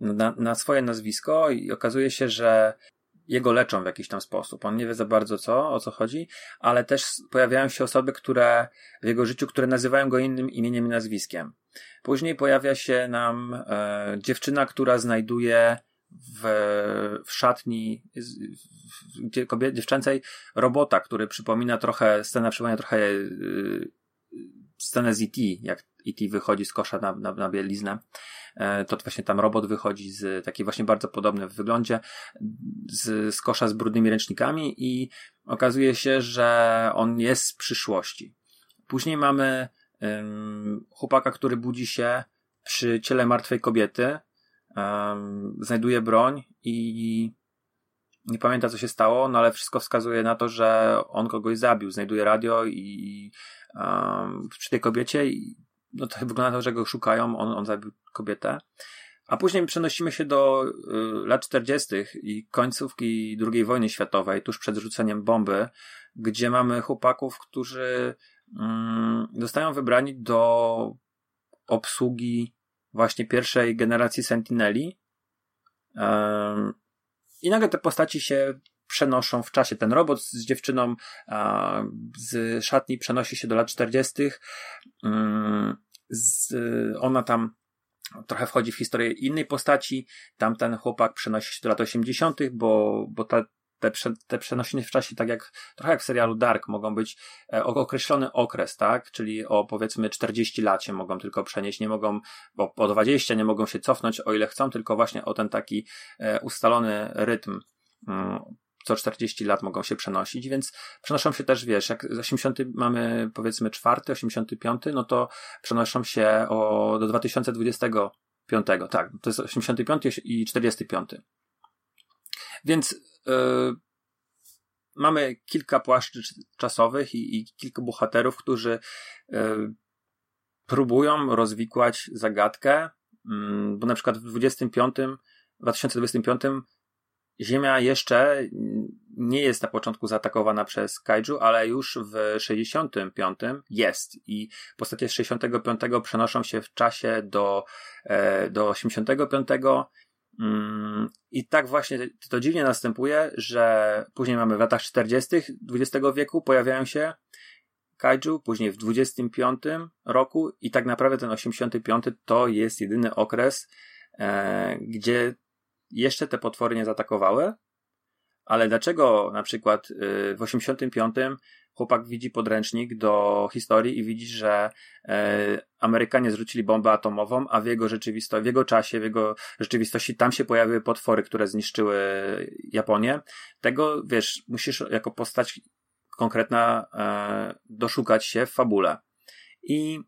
na, na swoje nazwisko i okazuje się, że jego leczą w jakiś tam sposób. On nie wie za bardzo co, o co chodzi, ale też pojawiają się osoby, które w jego życiu, które nazywają go innym imieniem i nazwiskiem. Później pojawia się nam e, dziewczyna, która znajduje w, w szatni w, kobiet, dziewczęcej robota, który przypomina trochę, scena przypomina trochę e, scenę z E.T., jak E.T. wychodzi z kosza na, na, na bieliznę. E, to właśnie tam robot wychodzi z taki właśnie bardzo podobny w wyglądzie, z, z kosza z brudnymi ręcznikami i okazuje się, że on jest z przyszłości. Później mamy um, chłopaka, który budzi się przy ciele martwej kobiety, um, znajduje broń i nie pamięta co się stało, no ale wszystko wskazuje na to, że on kogoś zabił. Znajduje radio i um, przy tej kobiecie i no to *laughs* wygląda na to, że go szukają, on, on zabił kobietę. A później przenosimy się do y, lat 40. i końcówki II wojny światowej, tuż przed rzuceniem bomby, gdzie mamy chłopaków, którzy y, zostają wybrani do obsługi właśnie pierwszej generacji Sentineli. Y, I nagle te postaci się przenoszą w czasie. Ten robot z dziewczyną a, z szatni przenosi się do lat 40. Mm, z, ona tam trochę wchodzi w historię innej postaci. Tamten chłopak przenosi się do lat 80., bo, bo ta, te, prze, te przenosiny w czasie, tak jak trochę jak w serialu Dark, mogą być e, określony okres, tak? Czyli o powiedzmy 40 lat się mogą tylko przenieść, nie mogą, bo po 20 nie mogą się cofnąć o ile chcą, tylko właśnie o ten taki e, ustalony rytm mm, co 40 lat mogą się przenosić, więc przenoszą się też, wiesz, jak 80 mamy powiedzmy 4, 85, no to przenoszą się o, do 2020 tak. To jest 85 i 45. Więc mamy kilka płaszczy czasowych i, i kilka bohaterów, którzy yy, próbują rozwikłać zagadkę, yy, bo na przykład w 25, 2025 Ziemia jeszcze nie jest na początku zaatakowana przez kaiju, ale już w 65 jest. I postacie z 65 przenoszą się w czasie do, e, do 85 mm, i tak właśnie to dziwnie następuje, że później mamy w latach 40. XX wieku pojawiają się kaiju, później w 25 roku i tak naprawdę ten 85 to jest jedyny okres, e, gdzie jeszcze te potwory nie zaatakowały, ale dlaczego na przykład y, w 85 chłopak widzi podręcznik do historii i widzi, że e, Amerykanie zrzucili bombę atomową, a w jego rzeczywistości, w jego czasie, w jego rzeczywistości tam się pojawiły potwory, które zniszczyły Japonię. Tego, wiesz, musisz jako postać konkretna e, doszukać się w fabule. I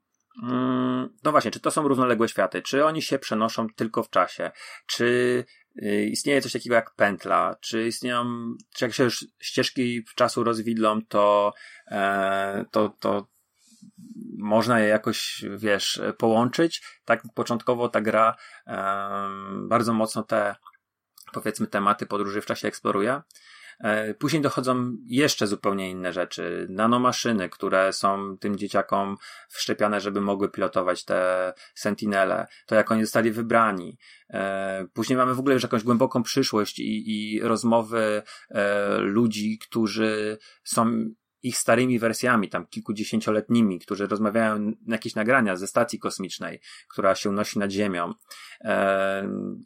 mm, no właśnie, czy to są równoległe światy? Czy oni się przenoszą tylko w czasie? Czy istnieje coś takiego jak pętla, czy istnieją, czy jak się już ścieżki czasu rozwidlą, to, e, to, to można je jakoś, wiesz, połączyć. Tak początkowo ta gra e, bardzo mocno te, powiedzmy, tematy podróży w czasie eksploruje. E, później dochodzą jeszcze zupełnie inne rzeczy. Nanomaszyny, które są tym dzieciakom wszczepiane, żeby mogły pilotować te sentinele. To jak oni zostali wybrani. E, później mamy w ogóle już jakąś głęboką przyszłość i, i rozmowy e, ludzi, którzy są ich starymi wersjami, tam kilkudziesięcioletnimi, którzy rozmawiają na jakieś nagrania ze stacji kosmicznej, która się unosi nad Ziemią.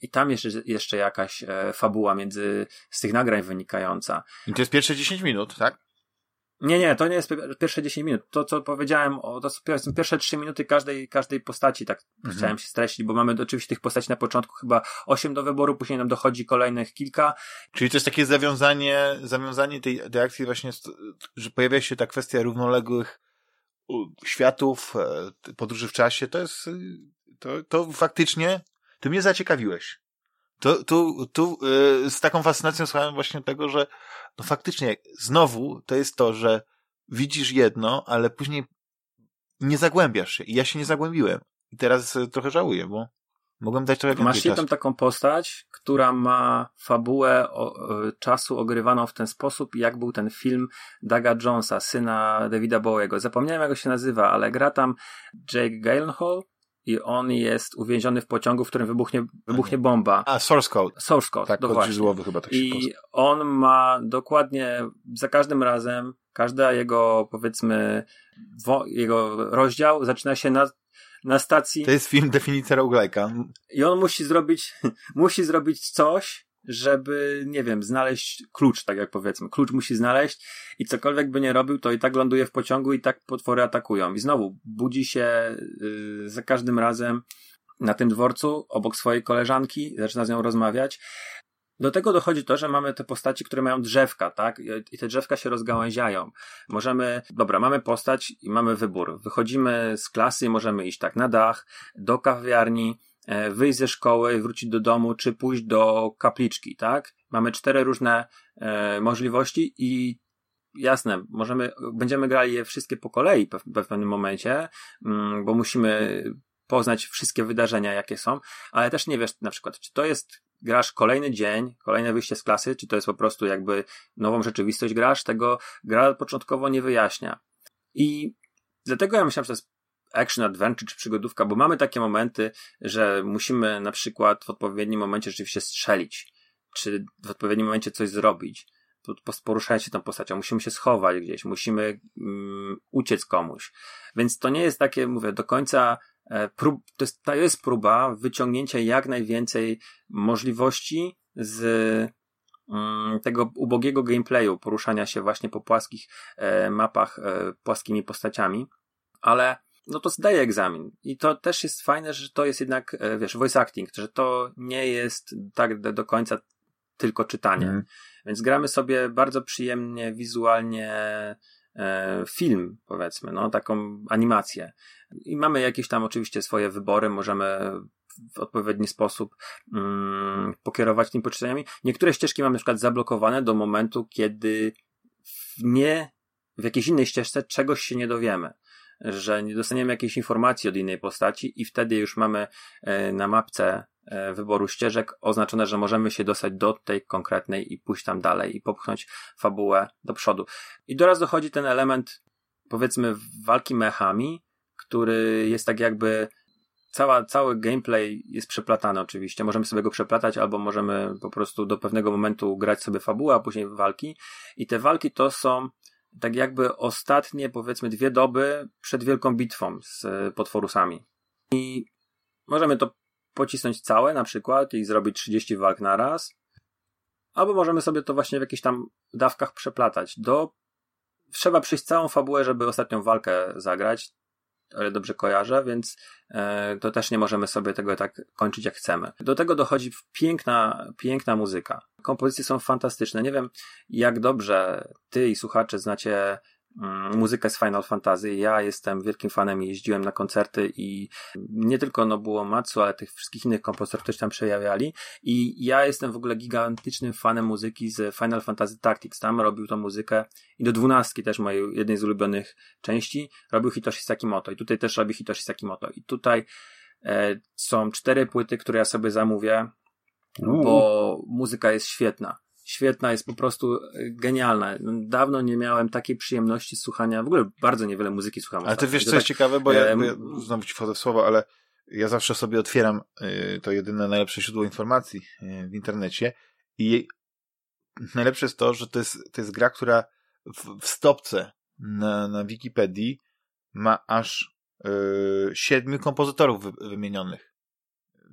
I tam jeszcze, jeszcze jakaś e, fabuła między z tych nagrań wynikająca. I to jest pierwsze 10 minut, tak? Nie, nie, to nie jest pierwsze 10 minut. To, co powiedziałem, o, to są pierwsze 3 minuty każdej, każdej postaci, tak mhm. chciałem się streścić, bo mamy oczywiście tych postaci na początku chyba 8 do wyboru, później nam dochodzi kolejnych kilka. Czyli to jest takie zawiązanie, zawiązanie tej, tej akcji właśnie, że pojawia się ta kwestia równoległych światów, e, podróży w czasie, to jest, to, to faktycznie, ty mnie zaciekawiłeś. Tu, tu, tu yy, z taką fascynacją słuchałem właśnie tego, że no faktycznie znowu to jest to, że widzisz jedno, ale później nie zagłębiasz się. I ja się nie zagłębiłem. I teraz y, trochę żałuję, bo mogłem dać trochę Masz jedną taką postać, która ma fabułę o, y, czasu ogrywaną w ten sposób, jak był ten film Daga Jonesa, syna Davida Bowiego. Zapomniałem, jak go się nazywa, ale gra tam Jake Gyllenhaal, i on jest uwięziony w pociągu, w którym wybuchnie, wybuchnie bomba. A, source code. Source code, tak, dokładnie. Źródłowy chyba tak się I on ma dokładnie za każdym razem, każda jego, powiedzmy, wo, jego rozdział zaczyna się na, na stacji. To jest film definicja roguelike'a. I on musi zrobić, *laughs* musi zrobić coś, żeby, nie wiem, znaleźć klucz, tak jak powiedzmy. Klucz musi znaleźć i cokolwiek by nie robił, to i tak ląduje w pociągu i tak potwory atakują. I znowu budzi się yy, za każdym razem na tym dworcu obok swojej koleżanki, zaczyna z nią rozmawiać. Do tego dochodzi to, że mamy te postaci, które mają drzewka, tak? I te drzewka się rozgałęziają. Możemy, dobra, mamy postać i mamy wybór. Wychodzimy z klasy i możemy iść tak na dach, do kawiarni, wyjść ze szkoły, wrócić do domu, czy pójść do kapliczki, tak? Mamy cztery różne e, możliwości i jasne, możemy, będziemy grali je wszystkie po kolei w, w pewnym momencie, mm, bo musimy poznać wszystkie wydarzenia, jakie są, ale też nie wiesz na przykład, czy to jest grasz kolejny dzień, kolejne wyjście z klasy, czy to jest po prostu jakby nową rzeczywistość grasz, tego gra początkowo nie wyjaśnia. I dlatego ja myślałem, że to jest action adventure czy przygodówka, bo mamy takie momenty, że musimy na przykład w odpowiednim momencie rzeczywiście strzelić, czy w odpowiednim momencie coś zrobić, poruszając się tą postacią, musimy się schować gdzieś, musimy um, uciec komuś. Więc to nie jest takie, mówię, do końca e, prób, to jest, to jest próba wyciągnięcia jak najwięcej możliwości z um, tego ubogiego gameplayu, poruszania się właśnie po płaskich e, mapach, e, płaskimi postaciami, ale no to zdaje egzamin. I to też jest fajne, że to jest jednak, e, wiesz, voice acting, że to nie jest tak do, końca tylko czytanie. Mm. Więc gramy sobie bardzo przyjemnie, wizualnie e, film, powiedzmy, no, taką animację. I mamy jakieś tam oczywiście swoje wybory, możemy w odpowiedni sposób mm, pokierować tymi poczytaniami. Niektóre ścieżki mam na przykład zablokowane do momentu, kiedy nie w jakiejś innej ścieżce czegoś się nie dowiemy że nie dostaniemy jakiejś informacji od innej postaci i wtedy już mamy e, na mapce e, wyboru ścieżek oznaczone, że możemy się dostać do tej konkretnej i pójść tam dalej i popchnąć fabułę do przodu. I doraz dochodzi ten element, powiedzmy, walki mechami, który jest tak jakby cała, cały gameplay jest przeplatany oczywiście. Możemy sobie go przeplatać, albo możemy po prostu do pewnego momentu grać sobie fabułę, a później walki. I te walki to są tak jakby ostatnie, powiedzmy, dwie doby przed wielką bitwą z e, potworusami. I możemy to pocisnąć całe na przykład i zrobić 30 walk na raz, albo możemy sobie to właśnie w jakichś tam dawkach przeplatać. Do... Trzeba przyjść całą fabułę, żeby ostatnią walkę zagrać ale dobrze kojarzę, więc e, to też nie możemy sobie tego tak kończyć jak chcemy. Do tego dochodzi piękna, piękna muzyka. Kompozycje są fantastyczne. Nie wiem, jak dobrze ty i słuchacze znacie muzykę z Final Fantasy. Ja jestem wielkim fanem i jeździłem na koncerty i nie tylko Nobuo Matsu, ale tych wszystkich innych kompozytorów, którzy tam przejawiali. I ja jestem w ogóle gigantycznym fanem muzyki z Final Fantasy Tactics. Tam robił tą muzykę i do dwunastki też mojej jednej z ulubionych części robił Hitoshi Sakimoto i tutaj też robi Hitoshi Sakimoto. I tutaj e, są cztery płyty, które ja sobie zamówię, bo muzyka jest świetna świetna, jest po prostu e, genialna. Dawno nie miałem takiej przyjemności słuchania, w ogóle bardzo niewiele muzyki słucham. Ale ty wiesz, co tak, jest ciekawe, bo ja, bo ja znowu ci wchodzę w słowo, ale ja zawsze sobie otwieram y, to jedyne najlepsze źródło informacji y, w internecie i najlepsze jest to, że to jest, to jest gra, która w, w stopce na, na Wikipedii ma aż y, siedmiu kompozytorów wy, wymienionych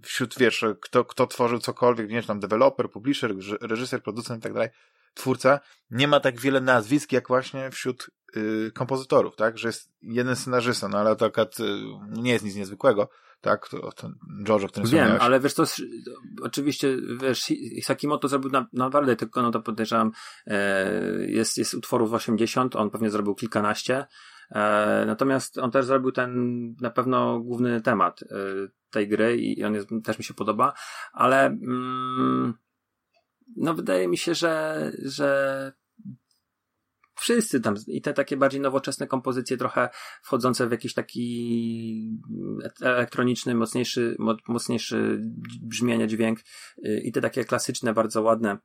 wśród, wiesz, kto, kto tworzył cokolwiek, nie wiem, tam deweloper, publisher, reżyser, producent i tak dalej, twórca, nie ma tak wiele nazwisk, jak właśnie wśród y, kompozytorów, tak, że jest jeden scenarzysta, no ale to akurat y, nie jest nic niezwykłego, tak, to, to George, o którym Wiem, ale wiesz, to oczywiście, wiesz, Sakimoto zrobił na, naprawdę tylko, no to podejrzewam, e, jest, jest utworów 80, on pewnie zrobił kilkanaście, natomiast on też zrobił ten na pewno główny temat, e, tej gry i on jest, też mi się podoba, ale mm, no wydaje mi się, że, że wszyscy tam i te takie bardziej nowoczesne kompozycje trochę wchodzące w jakiś taki elektroniczny, mocniejszy, mocniejszy brzmienie, dźwięk i te takie klasyczne, bardzo ładne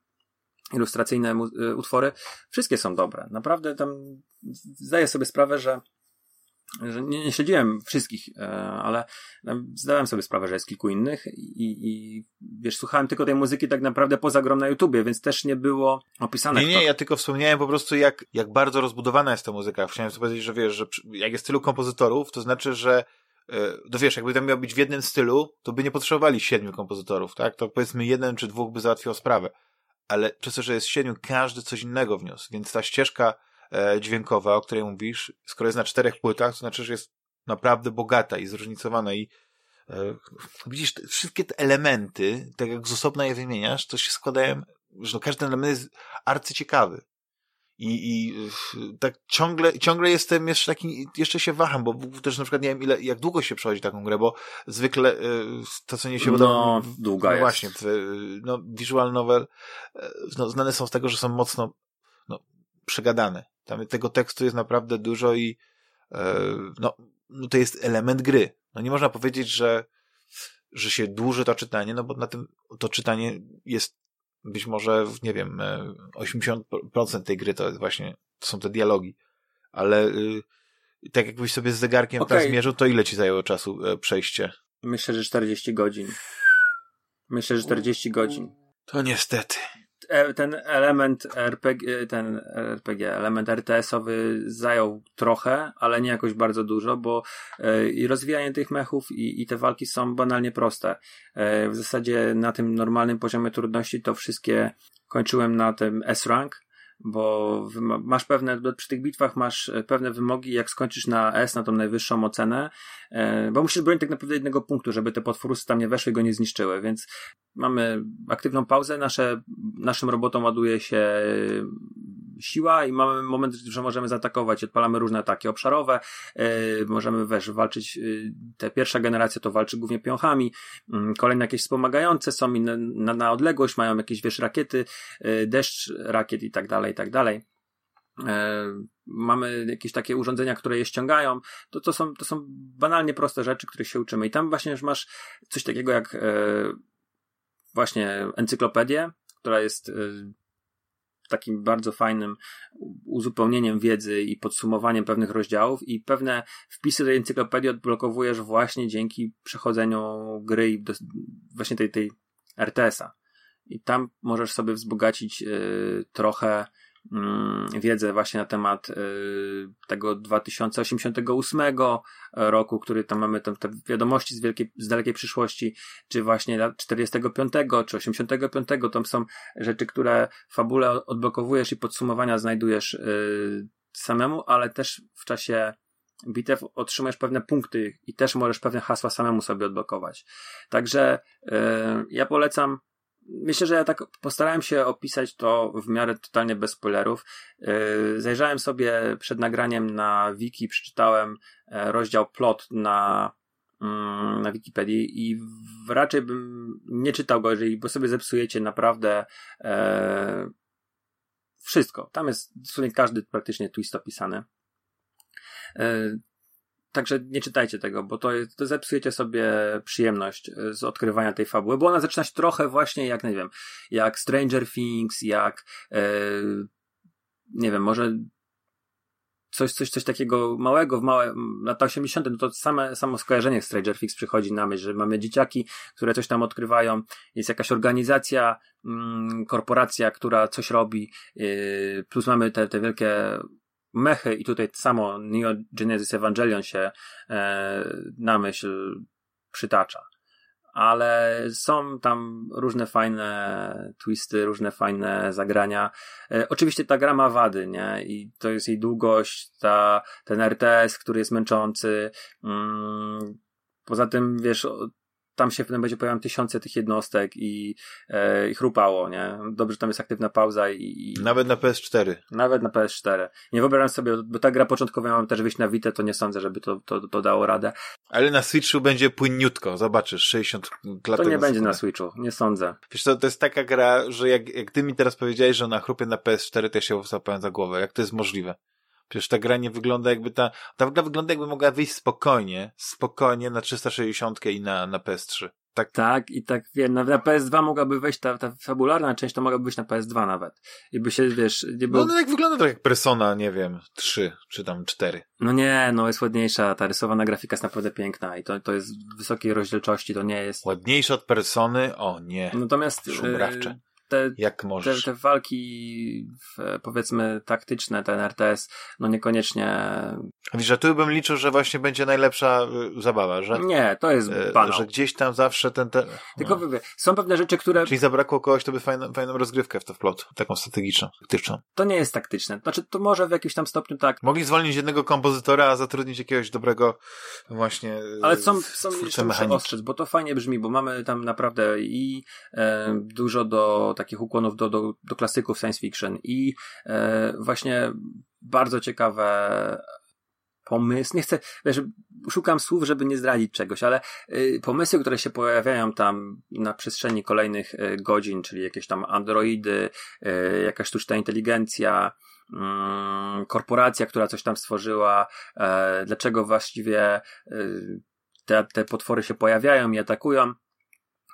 ilustracyjne y, utwory, wszystkie są dobre. Naprawdę tam zdaję sobie sprawę, że że nie, nie śledziłem wszystkich, e, ale zdałem sobie sprawę, że jest kilku innych i, i wiesz, słuchałem tylko tej muzyki tak naprawdę poza grom na YouTubie, więc też nie było opisane. Nie, nie, ja tylko wspomniałem po prostu jak, jak bardzo rozbudowana jest ta muzyka. Chciałem sobie powiedzieć, że wiesz, że jak jest tylu kompozytorów, to znaczy, że no wiesz, jakby tam miał być w jednym stylu, to by nie potrzebowali siedmiu kompozytorów, tak? To powiedzmy jeden czy dwóch by załatwiło sprawę. Ale przez to, że jest siedmiu, każdy coś innego wniósł, więc ta ścieżka E, dźwiękowa, o której mówisz, skoro jest na czterech płytach, to znaczy, że jest naprawdę bogata i zróżnicowana i e, widzisz, te, wszystkie te elementy, tak jak z osobna je wymieniasz, to się składają, że no każdy element jest arcyciekawy. I, I tak ciągle, ciągle jestem jeszcze taki, jeszcze się waham, bo też na przykład nie wiem ile, jak długo się przechodzi taką grę, bo zwykle e, to, co nie się uda. No, długa no jest. właśnie, no, visual novel, no, znane są z tego, że są mocno, no, przegadane. Tam tego tekstu jest naprawdę dużo i e, no, no to jest element gry. No nie można powiedzieć, że, że się dłuży to czytanie, no bo na tym to czytanie jest być może, nie wiem, 80% e, tej gry to jest właśnie, to są te dialogi. Ale y, tak jakbyś sobie z zegarkiem okay. tak zmierzył, to ile ci zajęło czasu e, przejście? Myślę, że 40 godzin. Myślę, że 40 godzin. To niestety. E, ten element RPG, ten RPG, element RTS-owy zajął trochę, ale nie jakoś bardzo dużo, bo e, i rozwijanie tych mechów i, i te walki są banalnie proste. E, w zasadzie na tym normalnym poziomie trudności to wszystkie kończyłem na tym S-rank, bo masz pewne, przy tych bitwach masz e, pewne wymogi, jak skończysz na S, na tą najwyższą ocenę, e, bo musisz bronić tak naprawdę jednego punktu, żeby te potworusy tam nie weszły i go nie zniszczyły, więc mamy aktywną pauzę, nasze, naszym robotom ładuje się siła i mamy moment, że możemy zaatakować. Odpalamy różne ataki obszarowe, yy, możemy wiesz, walczyć, yy, te pierwsza generacja to walczy głównie piąchami, yy, kolejne jakieś wspomagające są inne na, na odległość, mają jakieś wiesz, rakiety, yy, deszcz rakiet i tak dalej, i tak dalej. E, mamy jakieś takie urządzenia, które je ściągają, to, to, są, to są banalnie proste rzeczy, których się uczymy. I tam właśnie już masz coś takiego jak e, właśnie encyklopedię, która jest e, takim bardzo fajnym uzupełnieniem wiedzy i podsumowaniem pewnych rozdziałów i pewne wpisy do encyklopedii odblokowujesz właśnie dzięki przechodzeniu gry i do, właśnie tej, tej RTS-a. I tam możesz sobie wzbogacić y, trochę wiedzę właśnie na temat y, tego 2088 roku, który tam mamy tam te wiadomości z, wielkiej, z dalekiej przyszłości, czy właśnie lat 45 czy 85, tam są rzeczy, które fabule odblokowujesz i podsumowania znajdujesz y, samemu, ale też w czasie bitew otrzymujesz pewne punkty i też możesz pewne hasła samemu sobie odblokować. Także y, ja polecam Myślę, że ja tak postarałem się opisać to w miarę totalnie bez spoilerów. Yy, zajrzałem sobie przed nagraniem na wiki, przeczytałem e, rozdział plot na, mm, na Wikipedii i raczej bym nie czytał go, jeżeli, bo sobie zepsujecie naprawdę e, wszystko. Tam jest dosłownie każdy praktycznie twist opisany. E, Także nie czytajcie tego, bo to, to zepsujecie sobie przyjemność e, z odkrywania tej fabuły, bo ona zaczyna się trochę właśnie jak, nie wiem, jak Stranger Things, jak, e, nie wiem, może coś, coś, coś takiego małego w małe, lata 80., no to same, samo skojarzenie Stranger Things przychodzi na myśl, że mamy dzieciaki, które coś tam odkrywają, jest jakaś organizacja, mm, korporacja, która coś robi, yy, plus mamy te, te wielkie mechy i tutaj samo Neo Genesis Evangelion się e, na myśl przytacza. Ale są tam różne fajne twisty, różne fajne zagrania. E, oczywiście ta gra ma wady, nie? I to jest jej długość, ta, ten RTS, który jest męczący. Mm, poza tym, wiesz, tam się potem będzie pojawiają tysiące tych jednostek i, e, i chrupało, nie? Dobrze, że tam jest aktywna pauza i, i... Nawet na PS4. Nawet na PS4. Nie wyobrażam sobie, bo ta gra początkowa miała też wyjść na Vita, to nie sądzę, żeby to, to, to dało radę. Ale na Switchu będzie płynniutko, zobaczysz, 60 klatek To nie będzie na Switchu, nie sądzę. Wiesz co, to jest taka gra, że jak, jak ty mi teraz powiedziałeś, że ona chrupie na PS4, to ja się złapałem za głowę. Jak to jest możliwe? Przecież ta gra nie wygląda jakby ta, ta gra wygląda jakby mogła wyjść spokojnie, spokojnie na 360 i na, na PS3. Tak, tak i tak wiem, na, na PS2 mogłaby wejść ta, ta fabularna część, to mogłaby być na PS2 nawet. I by się, wiesz, nie było... No, no jak wygląda to jak Persona, nie wiem, 3 czy tam 4. No nie, no jest ładniejsza, ta rysowana grafika jest naprawdę piękna i to, to jest wysokiej rozdzielczości, to nie jest... Ładniejsza od Persony? O nie. Natomiast... Szumrawcze te, Jak możesz? Te, te walki, w, powiedzmy, taktyczne, ten RTS, no niekoniecznie. Wiesz, że tu bym liczył, że właśnie będzie najlepsza y, zabawa, że. Nie, to jest y, banał. Że gdzieś tam zawsze ten. ten Tylko no. są pewne rzeczy, które. Czyli zabrakło kogoś, to by fajną, fajną rozgrywkę w to wplot, taką strategiczną, taktyczną. To nie jest taktyczne. Znaczy, to może w jakimś tam stopniu tak. Mogli zwolnić jednego kompozytora, a zatrudnić jakiegoś dobrego właśnie. Ale są, są jeszcze muszę ostrzec, bo to fajnie brzmi, bo mamy tam naprawdę i e, dużo do takich ukłonów do, do, do klasyków science fiction i e, właśnie bardzo ciekawe pomysł, nie chcę, wiesz, szukam słów, żeby nie zdradzić czegoś, ale y, pomysły, które się pojawiają tam na przestrzeni kolejnych y, godzin, czyli jakieś tam androidy, y, jakaś sztuczna inteligencja, mm, korporacja, która coś tam stworzyła, e, dlaczego właściwie y, te, te potwory się pojawiają i atakują,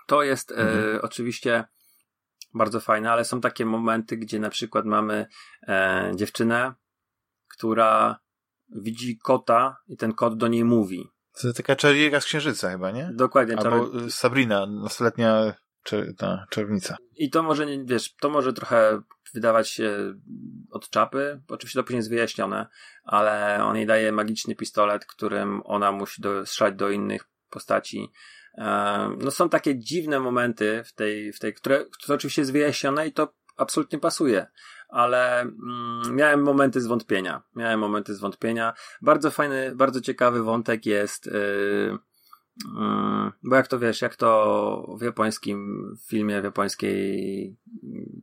to jest y, mhm. oczywiście bardzo fajne, ale są takie momenty, gdzie na przykład mamy e, dziewczynę, która widzi kota i ten kot do niej mówi. To jest taka czarownica z księżyca chyba, nie? Dokładnie. Albo czar... Sabrina, nastoletnia czer... ta czarownica. I to może, wiesz, to może trochę wydawać się od czapy, oczywiście to później jest wyjaśnione, ale on jej daje magiczny pistolet, którym ona musi do, strzelać do innych postaci no są takie dziwne momenty w tej, w tej które, które oczywiście jest wyjaśnione i to absolutnie pasuje, ale mm, miałem momenty zwątpienia. Miałem momenty zwątpienia. Bardzo fajny, bardzo ciekawy wątek jest yy, bo jak to wiesz, jak to w japońskim filmie, w japońskiej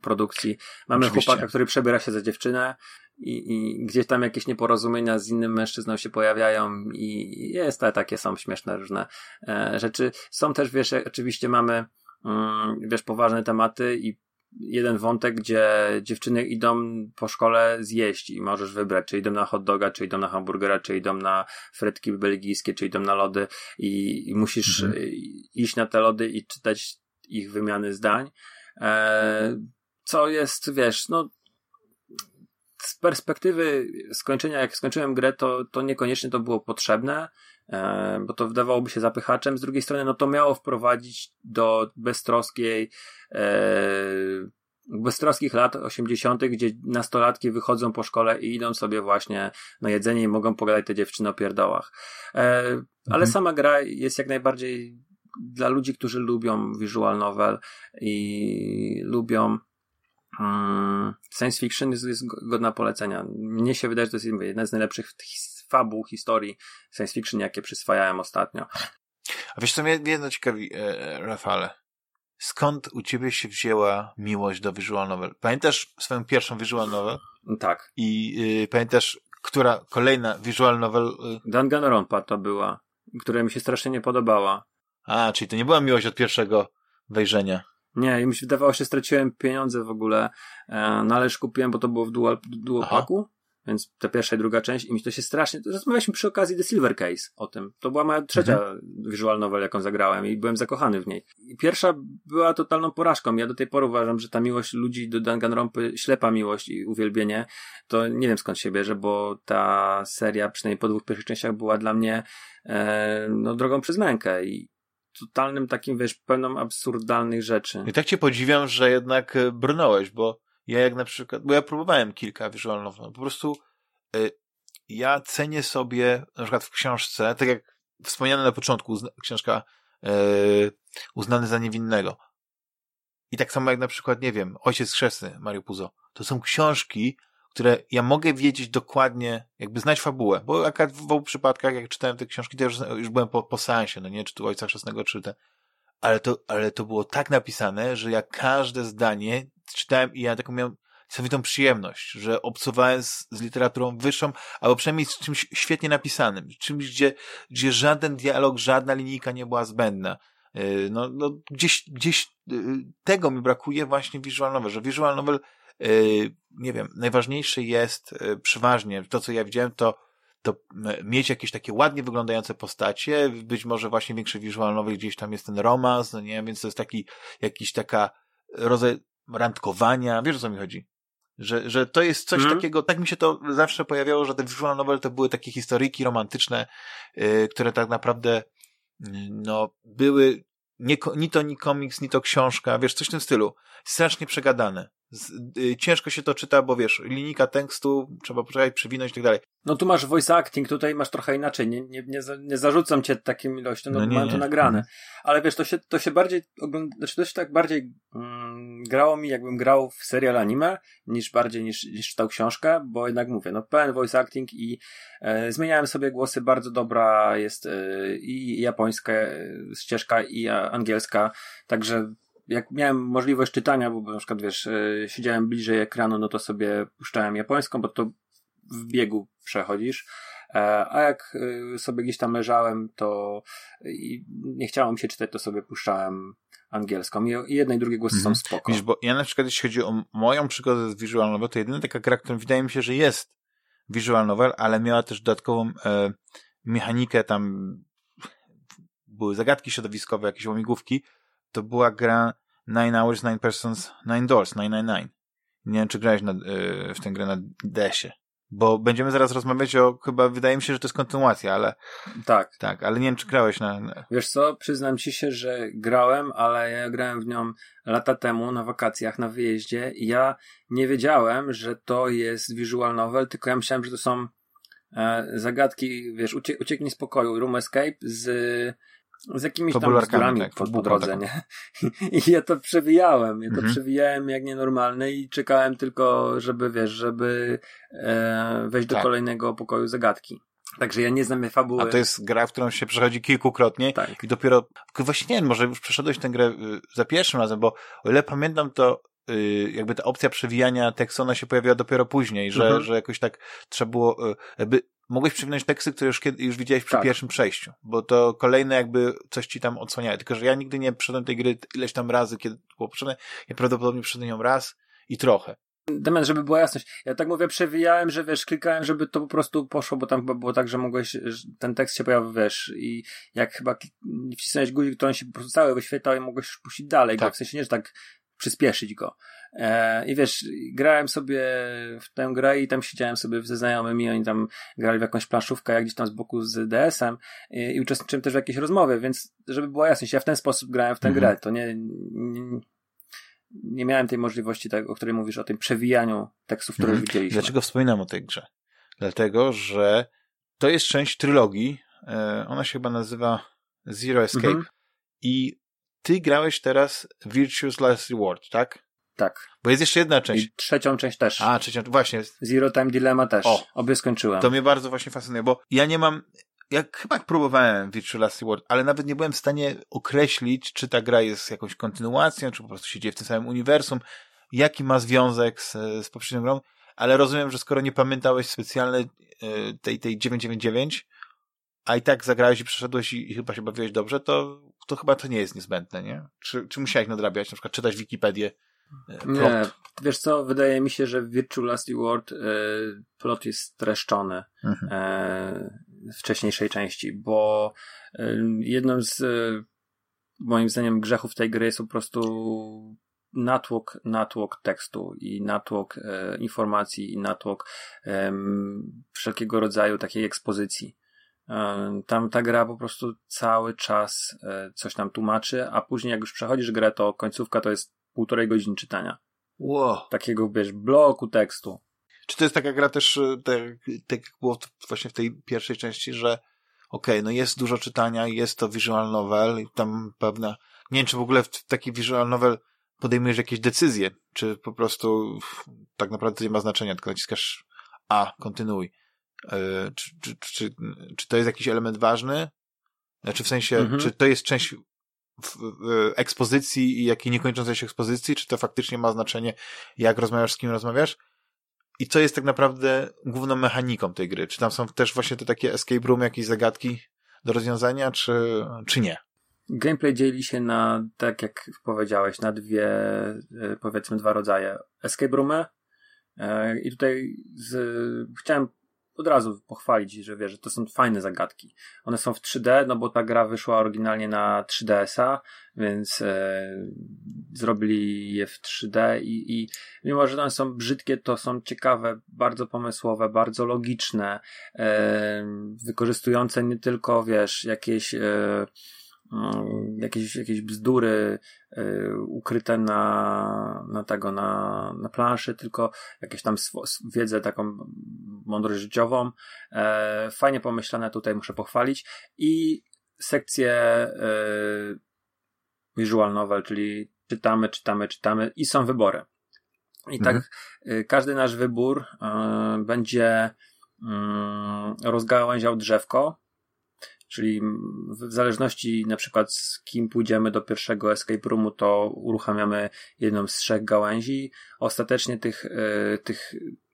produkcji, mamy Oczywiście. chłopaka, który przebiera się za dziewczynę i, i gdzieś tam jakieś nieporozumienia z innym mężczyzną się pojawiają i jest to takie są śmieszne różne e, rzeczy. Są też, wiesz, oczywiście mamy, mm, wiesz, poważne tematy i jeden wątek, gdzie dziewczyny idą po szkole zjeść i możesz wybrać, czy idą na hot doga, czy idą na hamburgera, czy idą na frytki belgijskie, czy idą na lody i, i musisz mhm. iść na te lody i czytać ich wymiany zdań. E, co jest, wiesz, no z perspektywy skończenia, jak skończyłem grę, to, to niekoniecznie to było potrzebne, e, bo to wydawałoby się zapychaczem. Z drugiej strony, no to miało wprowadzić do beztroskiej, e, beztroskich lat 80., gdzie nastolatki wychodzą po szkole i idą sobie właśnie na jedzenie i mogą pogadać te dziewczyny o pierdołach. E, ale mhm. sama gra jest jak najbardziej dla ludzi, którzy lubią visual novel i lubią Hmm, science fiction jest, jest godna polecenia. Mnie się wydaje, że to jest jedna z najlepszych fabuł historii science fiction, jakie przyswajałem ostatnio. A wiesz co, mnie jedno ciekawi, e, Rafale. Skąd u ciebie się wzięła miłość do visual novel? Pamiętasz swoją pierwszą visual novel? Tak. I y, pamiętasz, która kolejna visual novel? Y... Danganronpa to była, która mi się strasznie nie podobała. A, czyli to nie była miłość od pierwszego wejrzenia. Nie, mi się wydawało, że straciłem pieniądze w ogóle, e, no ale już kupiłem, bo to było w dual, dual packu, więc ta pierwsza i druga część i mi to się strasznie, rozmawialiśmy przy okazji The Silver Case o tym. To była moja trzecia mhm. visual novel, jaką zagrałem i byłem zakochany w niej. I pierwsza była totalną porażką. Ja do tej pory uważam, że ta miłość ludzi do Danganronpy, ślepa miłość i uwielbienie, to nie wiem skąd się bierze, bo ta seria, przynajmniej po dwóch pierwszych częściach była dla mnie e, no, drogą przez mękę i totalnym takim, wiesz, pełną absurdalnych rzeczy. I tak cię podziwiam, że jednak e, brnąłeś, bo ja jak na przykład, bo ja próbowałem kilka visual po prostu y, ja cenię sobie na przykład w książce, tak jak wspomniane na początku, książka y, Uznany za niewinnego. I tak samo jak na przykład, nie wiem, Ojciec Chrzestny Mario Puzo. To są książki, które ja mogę wiedzieć dokładnie, jakby znać fabułę, bo akurat w obu przypadkach, jak czytałem te książki, to już, już byłem po, po seansie, no nie, czy tu Ojca Chrzestnego, czy te, ale to, ale to było tak napisane, że ja każde zdanie czytałem i ja taką miałem niesamowitą przyjemność, że obcowałem z, z literaturą wyższą, albo przynajmniej z czymś świetnie napisanym, czymś, gdzie, gdzie żaden dialog, żadna linijka nie była zbędna. Yy, no, no gdzieś, gdzieś yy, tego mi brakuje właśnie visual novel, że visual novel yy, nie wiem, najważniejsze jest przeważnie, to co ja widziałem, to to mieć jakieś takie ładnie wyglądające postacie, być może właśnie większe visual novel, gdzieś tam jest ten romans, no nie, więc to jest taki, jakiś taka rodzaj randkowania, wiesz o co mi chodzi? Że, że to jest coś mm. takiego, tak mi się to zawsze pojawiało, że te visual novel to były takie historyjki romantyczne, yy, które tak naprawdę yy, no, były nie, ni to ni komiks, ni to książka, wiesz, coś w tym stylu. Strasznie przegadane. Z, y, ciężko się to czyta, bo wiesz, linijka tekstu, trzeba poczekać, przewinąć i tak dalej. No tu masz voice acting, tutaj masz trochę inaczej. Nie, nie, nie, nie zarzucam cię takim ilością, no, no mam to nagrane. Ale wiesz, to się, to się bardziej ogląda, znaczy to się tak bardziej mm, grało mi, jakbym grał w serial anime, niż bardziej niż, niż czytał książkę, bo jednak mówię, no pełen voice acting i e, zmieniałem sobie głosy, bardzo dobra jest e, i japońska e, ścieżka i angielska, także jak miałem możliwość czytania, bo na przykład wiesz, e, siedziałem bliżej ekranu, no to sobie puszczałem japońską, bo to w biegu przechodzisz. E, a jak e, sobie gdzieś tam leżałem, to nie chciało mi się czytać, to sobie puszczałem angielską. I jedne i drugie głosy mhm. są spoko. Wiesz, bo ja na przykład, jeśli chodzi o moją przygodę z visual novel, to jedyna taka gra, którą wydaje mi się, że jest visual novel, ale miała też dodatkową e, mechanikę tam były zagadki środowiskowe, jakieś łamigłówki, to była gra Nine Hours, Nine Persons, Nine Doors, 999. Nie wiem, czy grałeś na, yy, w tę grę na DS-ie. Bo będziemy zaraz rozmawiać o, chyba wydaje mi się, że to jest kontynuacja, ale... Tak. Tak, ale nie wiem, czy grałeś na... Wiesz co, przyznam ci się, że grałem, ale ja grałem w nią lata temu na wakacjach, na wyjeździe i ja nie wiedziałem, że to jest visual novel, tylko ja myślałem, że to są e, zagadki, wiesz, ucie ucieknij z pokoju, room escape z z jakimiś tam bzdurami tak, po, po drodze, nie? *laughs* I ja to przewijałem, ja to mhm. przewijałem jak nienormalne i czekałem tylko, żeby, wiesz, żeby e, wejść do tak. kolejnego pokoju zagadki. Także ja nie znam fabuły. A to jest gra, w którą się przechodzi kilkukrotnie tak. i dopiero, właśnie nie wiem, może już przeszedłeś tę grę y, za pierwszym razem, bo o ile pamiętam, to y, jakby ta opcja przewijania tekstu, ona się pojawiła dopiero później, że, mhm. że jakoś tak trzeba było, y, jakby mogłeś przewinąć teksty, które już, kiedy, już widziałeś przy tak. pierwszym przejściu, bo to kolejne jakby coś ci tam odsłaniało. Tylko, że ja nigdy nie przeszedłem tej gry ileś tam razy, kiedy było potrzebne. Ja prawdopodobnie przeszedłem ją raz i trochę. Damian, żeby była jasność. Ja tak mówię, przewijałem, że wiesz, klikałem, żeby to po prostu poszło, bo tam chyba było tak, że mogłeś, ten tekst się pojawił, wiesz, i jak chyba wcisnąłeś guzik, to on się po prostu cały wyświetlał i mogłeś puścić dalej, tak. w sensie nie, że tak przyspieszyć go. E, I wiesz, grałem sobie w tę grę i tam siedziałem sobie ze znajomymi, oni tam grali w jakąś planszówkę, jak gdzieś tam z boku z DS-em i, i uczestniczyłem też w jakiejś rozmowie, więc żeby była jasność, ja w ten sposób grałem w tę mhm. grę, to nie, nie, nie miałem tej możliwości, tak, o której mówisz, o tym przewijaniu tekstów, które mhm. widzieliśmy. Dlaczego wspominam o tej grze? Dlatego, że to jest część trylogii, e, ona się chyba nazywa Zero Escape mhm. i ty grałeś teraz Virtuous Last Reward, tak? Tak. Bo jest jeszcze jedna część. I trzecią część też. A, trzecią, właśnie. Zero Time Dilemma też. O, Obie skończyłem. To mnie bardzo właśnie fascynuje, bo ja nie mam, jak chyba próbowałem Virtual Last Reward, ale nawet nie byłem w stanie określić, czy ta gra jest jakąś kontynuacją, czy po prostu się dzieje w tym samym uniwersum, jaki ma związek z, z poprzednią grą, ale rozumiem, że skoro nie pamiętałeś specjalnie tej, tej 999, a i tak zagrałeś i przeszedłeś i, i chyba się bawiłeś dobrze, to, to chyba to nie jest niezbędne, nie? Czy, czy musiałeś nadrabiać, na przykład czytać Wikipedię? E, plot? Nie, wiesz co, wydaje mi się, że w Virtual Last Reward e, plot jest streszczony mhm. e, w wcześniejszej części, bo e, jednym z e, moim zdaniem grzechów tej gry jest po prostu natłok, natłok tekstu i natłok e, informacji i natłok wszelkiego rodzaju takiej ekspozycji. Tam ta gra po prostu cały czas e, coś tam tłumaczy, a później jak już przechodzisz grę, to końcówka to jest półtorej godziny czytania. Wow. Takiego, wiesz, bloku tekstu. Czy to jest taka gra też, e, tak, tak jak było właśnie w tej pierwszej części, że okej, okay, no jest dużo czytania, jest to visual novel i tam pewna, nie wiem, czy w ogóle w taki visual novel podejmujesz jakieś decyzje, czy po prostu tak naprawdę to nie ma znaczenia, tylko naciskasz A, kontynuuj. E, czy, czy, czy, czy to jest jakiś element ważny? Znaczy w sensie, mhm. czy to jest część ekspozycji i jakiej niekończącej się ekspozycji, czy to faktycznie ma znaczenie, jak rozmawiasz, z kim rozmawiasz? I co jest tak naprawdę główną mechaniką tej gry? Czy tam są też właśnie te takie escape room, jakieś zagadki do rozwiązania, czy, czy nie? Gameplay dzieli się na, tak jak powiedziałeś, na dwie, e, powiedzmy, dwa rodzaje. Escape roomy e, i tutaj z, chciałem od razu pochwalić, że wiesz, że to są fajne zagadki. One są w 3D, no bo ta gra wyszła oryginalnie na 3DS-a, więc e, zrobili je w 3D i, i mimo, że one są brzydkie, to są ciekawe, bardzo pomysłowe, bardzo logiczne, e, wykorzystujące nie tylko, wiesz, jakieś e, jakieś, jakieś bzdury y, ukryte na, na tego, na, na planszy, tylko jakieś tam sw wiedzę taką mądrość życiową. E, fajnie pomyślane tutaj muszę pochwalić. I sekcję e, visual novel, czyli czytamy, czytamy, czytamy i są wybory. I tak mhm. tak każdy nasz wybór e, będzie mm, rozgałęział drzewko, Czyli w zależności na przykład z kim pójdziemy do pierwszego escape roomu, to uruchamiamy jedną z trzech gałęzi. Ostatecznie tych, e, tych,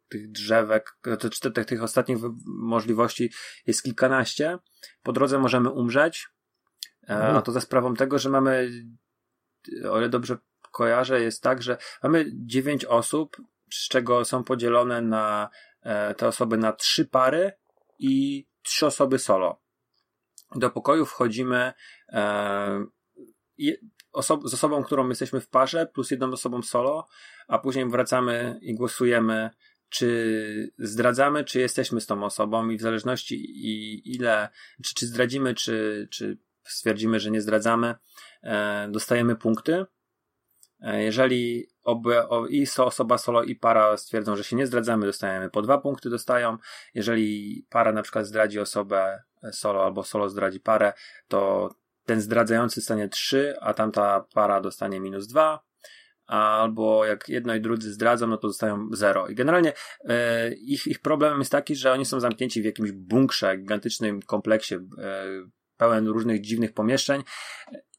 tych drzewek, to, tych, tych ostatnich możliwości jest kilkanaście. Po drodze możemy umrzeć, e, a to za sprawą tego, że mamy, o ile dobrze kojarzę, jest tak, że mamy dziewięć osób, z czego są podzielone na e, te osoby na trzy pary i trzy osoby solo do pokoju wchodzimy e, oso- z osobą, którą jesteśmy w parze, plus jedną osobą solo, a później wracamy i głosujemy, czy zdradzamy, czy jesteśmy z tą osobą i w zależności i ile, czy, czy zdradzimy, czy, czy stwierdzimy, że nie zdradzamy, e, dostajemy punkty. E, jeżeli obie, o, i osoba solo i para stwierdzą, że się nie zdradzamy, dostajemy po dwa punkty dostają. Jeżeli para na przykład zdradzi osobę solo albo solo zdradzi parę, to ten zdradzający stanie 3, a tamta para dostanie minus 2. albo jak jedno i drudzy zdradzą, no to dostają zero. I generalnie e, ich, ich problem jest taki, że oni są zamknięci w jakimś bunkrze, gigantycznym kompleksie, e, pełen różnych dziwnych pomieszczeń.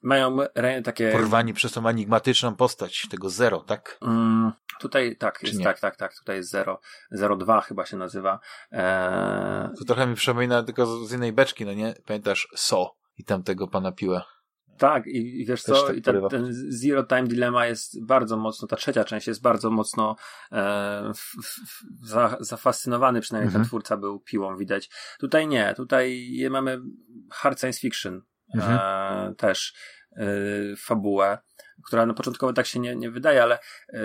Mają re, takie... Porwani przez tą enigmatyczną postać, tego zero, tak? Mm, tutaj tak, jest, tak, tak, tak, tutaj jest zero. Zero dwa chyba się nazywa. Eee... To trochę mi przypomina tylko z innej beczki, no nie? Pamiętasz So i tamtego pana piłę. Tak, i, i wiesz Też co, tak i ten, ten, Zero Time Dilemma jest bardzo mocno, ta trzecia część jest bardzo mocno e, f, f, za, zafascynowany, przynajmniej mhm. ten twórca był piłą, widać. Tutaj nie, tutaj mamy hard science fiction mhm. e, też, e, fabułę, która na początkowo tak się nie, nie wydaje, ale e,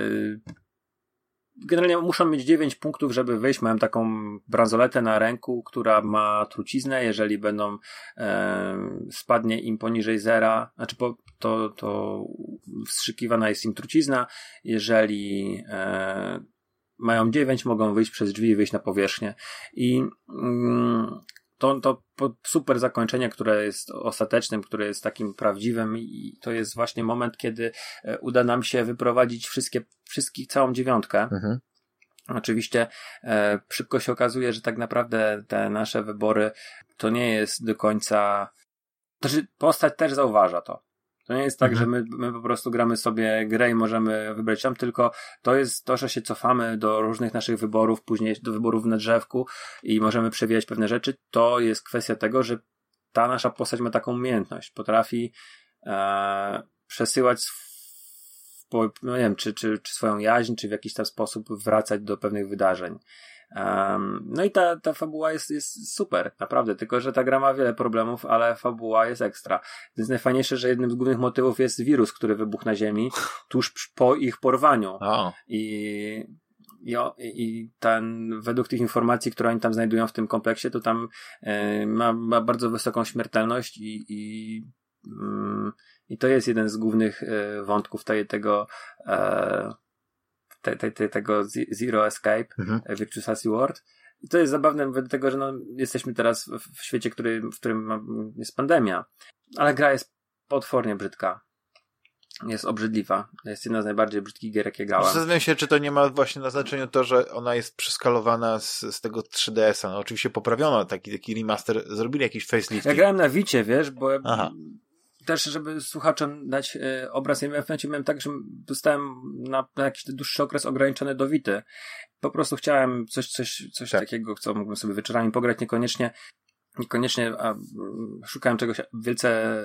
generalnie muszą mieć 9 punktów, żeby wyjść. Mam taką bransoletę na ręku, która ma truciznę. Jeżeli będą e, spadnie im poniżej zera, znaczy po, to, to wstrzykiwana jest im trucizna. Jeżeli e, mają 9, mogą wyjść przez drzwi i wyjść na powierzchnię. I mm, to, to super zakończenie, które jest ostatecznym, które jest takim prawdziwym i to jest właśnie moment, kiedy e, uda nam się wyprowadzić wszystkie, wszystkich, całą dziewiątkę. Mhm. Oczywiście e, szybko się okazuje, że tak naprawdę te nasze wybory to nie jest do końca. Znaczy, postać też zauważa to. To nie jest tak, mhm. że my, my po prostu gramy sobie grę i możemy wybrać tam, tylko to jest to, że się cofamy do różnych naszych wyborów, później do wyborów na drzewku i możemy przewijać pewne rzeczy. To jest kwestia tego, że ta nasza postać ma taką umiejętność. Potrafi e, przesyłać no nie wiem, czy, czy, czy swoją jaźń, czy w jakiś tam sposób wracać do pewnych wydarzeń. Um, no i ta, ta fabuła jest, jest super, naprawdę, tylko że ta gra ma wiele problemów, ale fabuła jest ekstra. Więc najfajniejsze, że jednym z głównych motywów jest wirus, który wybuchł na Ziemi tuż po ich porwaniu. Oh. I, i, I ten, według tych informacji, które oni tam znajdują w tym kompleksie, to tam e, ma, ma bardzo wysoką śmiertelność i, i, mm, i to jest jeden z głównych e, wątków tej, tego e, te, te, te, tego Zero Escape, mhm. E, Virtuous World. I to jest zabawne, dlatego że no, jesteśmy teraz w świecie, który, w którym jest pandemia, ale gra jest potwornie brzydka. Jest obrzydliwa. Jest jedna z najbardziej brzydkich gier, jakie grałem. Zastanawiam się, czy to nie ma właśnie na znaczeniu to, że ona jest przeskalowana z, z tego 3DS-a. No oczywiście poprawiono taki, taki remaster, zrobili jakiś facelift. Ja grałem na Wicie, wiesz, bo Aha też, żeby słuchaczom dać e, obraz, ja w momencie miałem tak, że dostałem na, na jakiś dłuższy okres ograniczony do Wity. Po prostu chciałem coś, coś, coś tak. takiego, co mógłbym sobie wieczorami pograć, niekoniecznie niekoniecznie a, szukałem czegoś wielce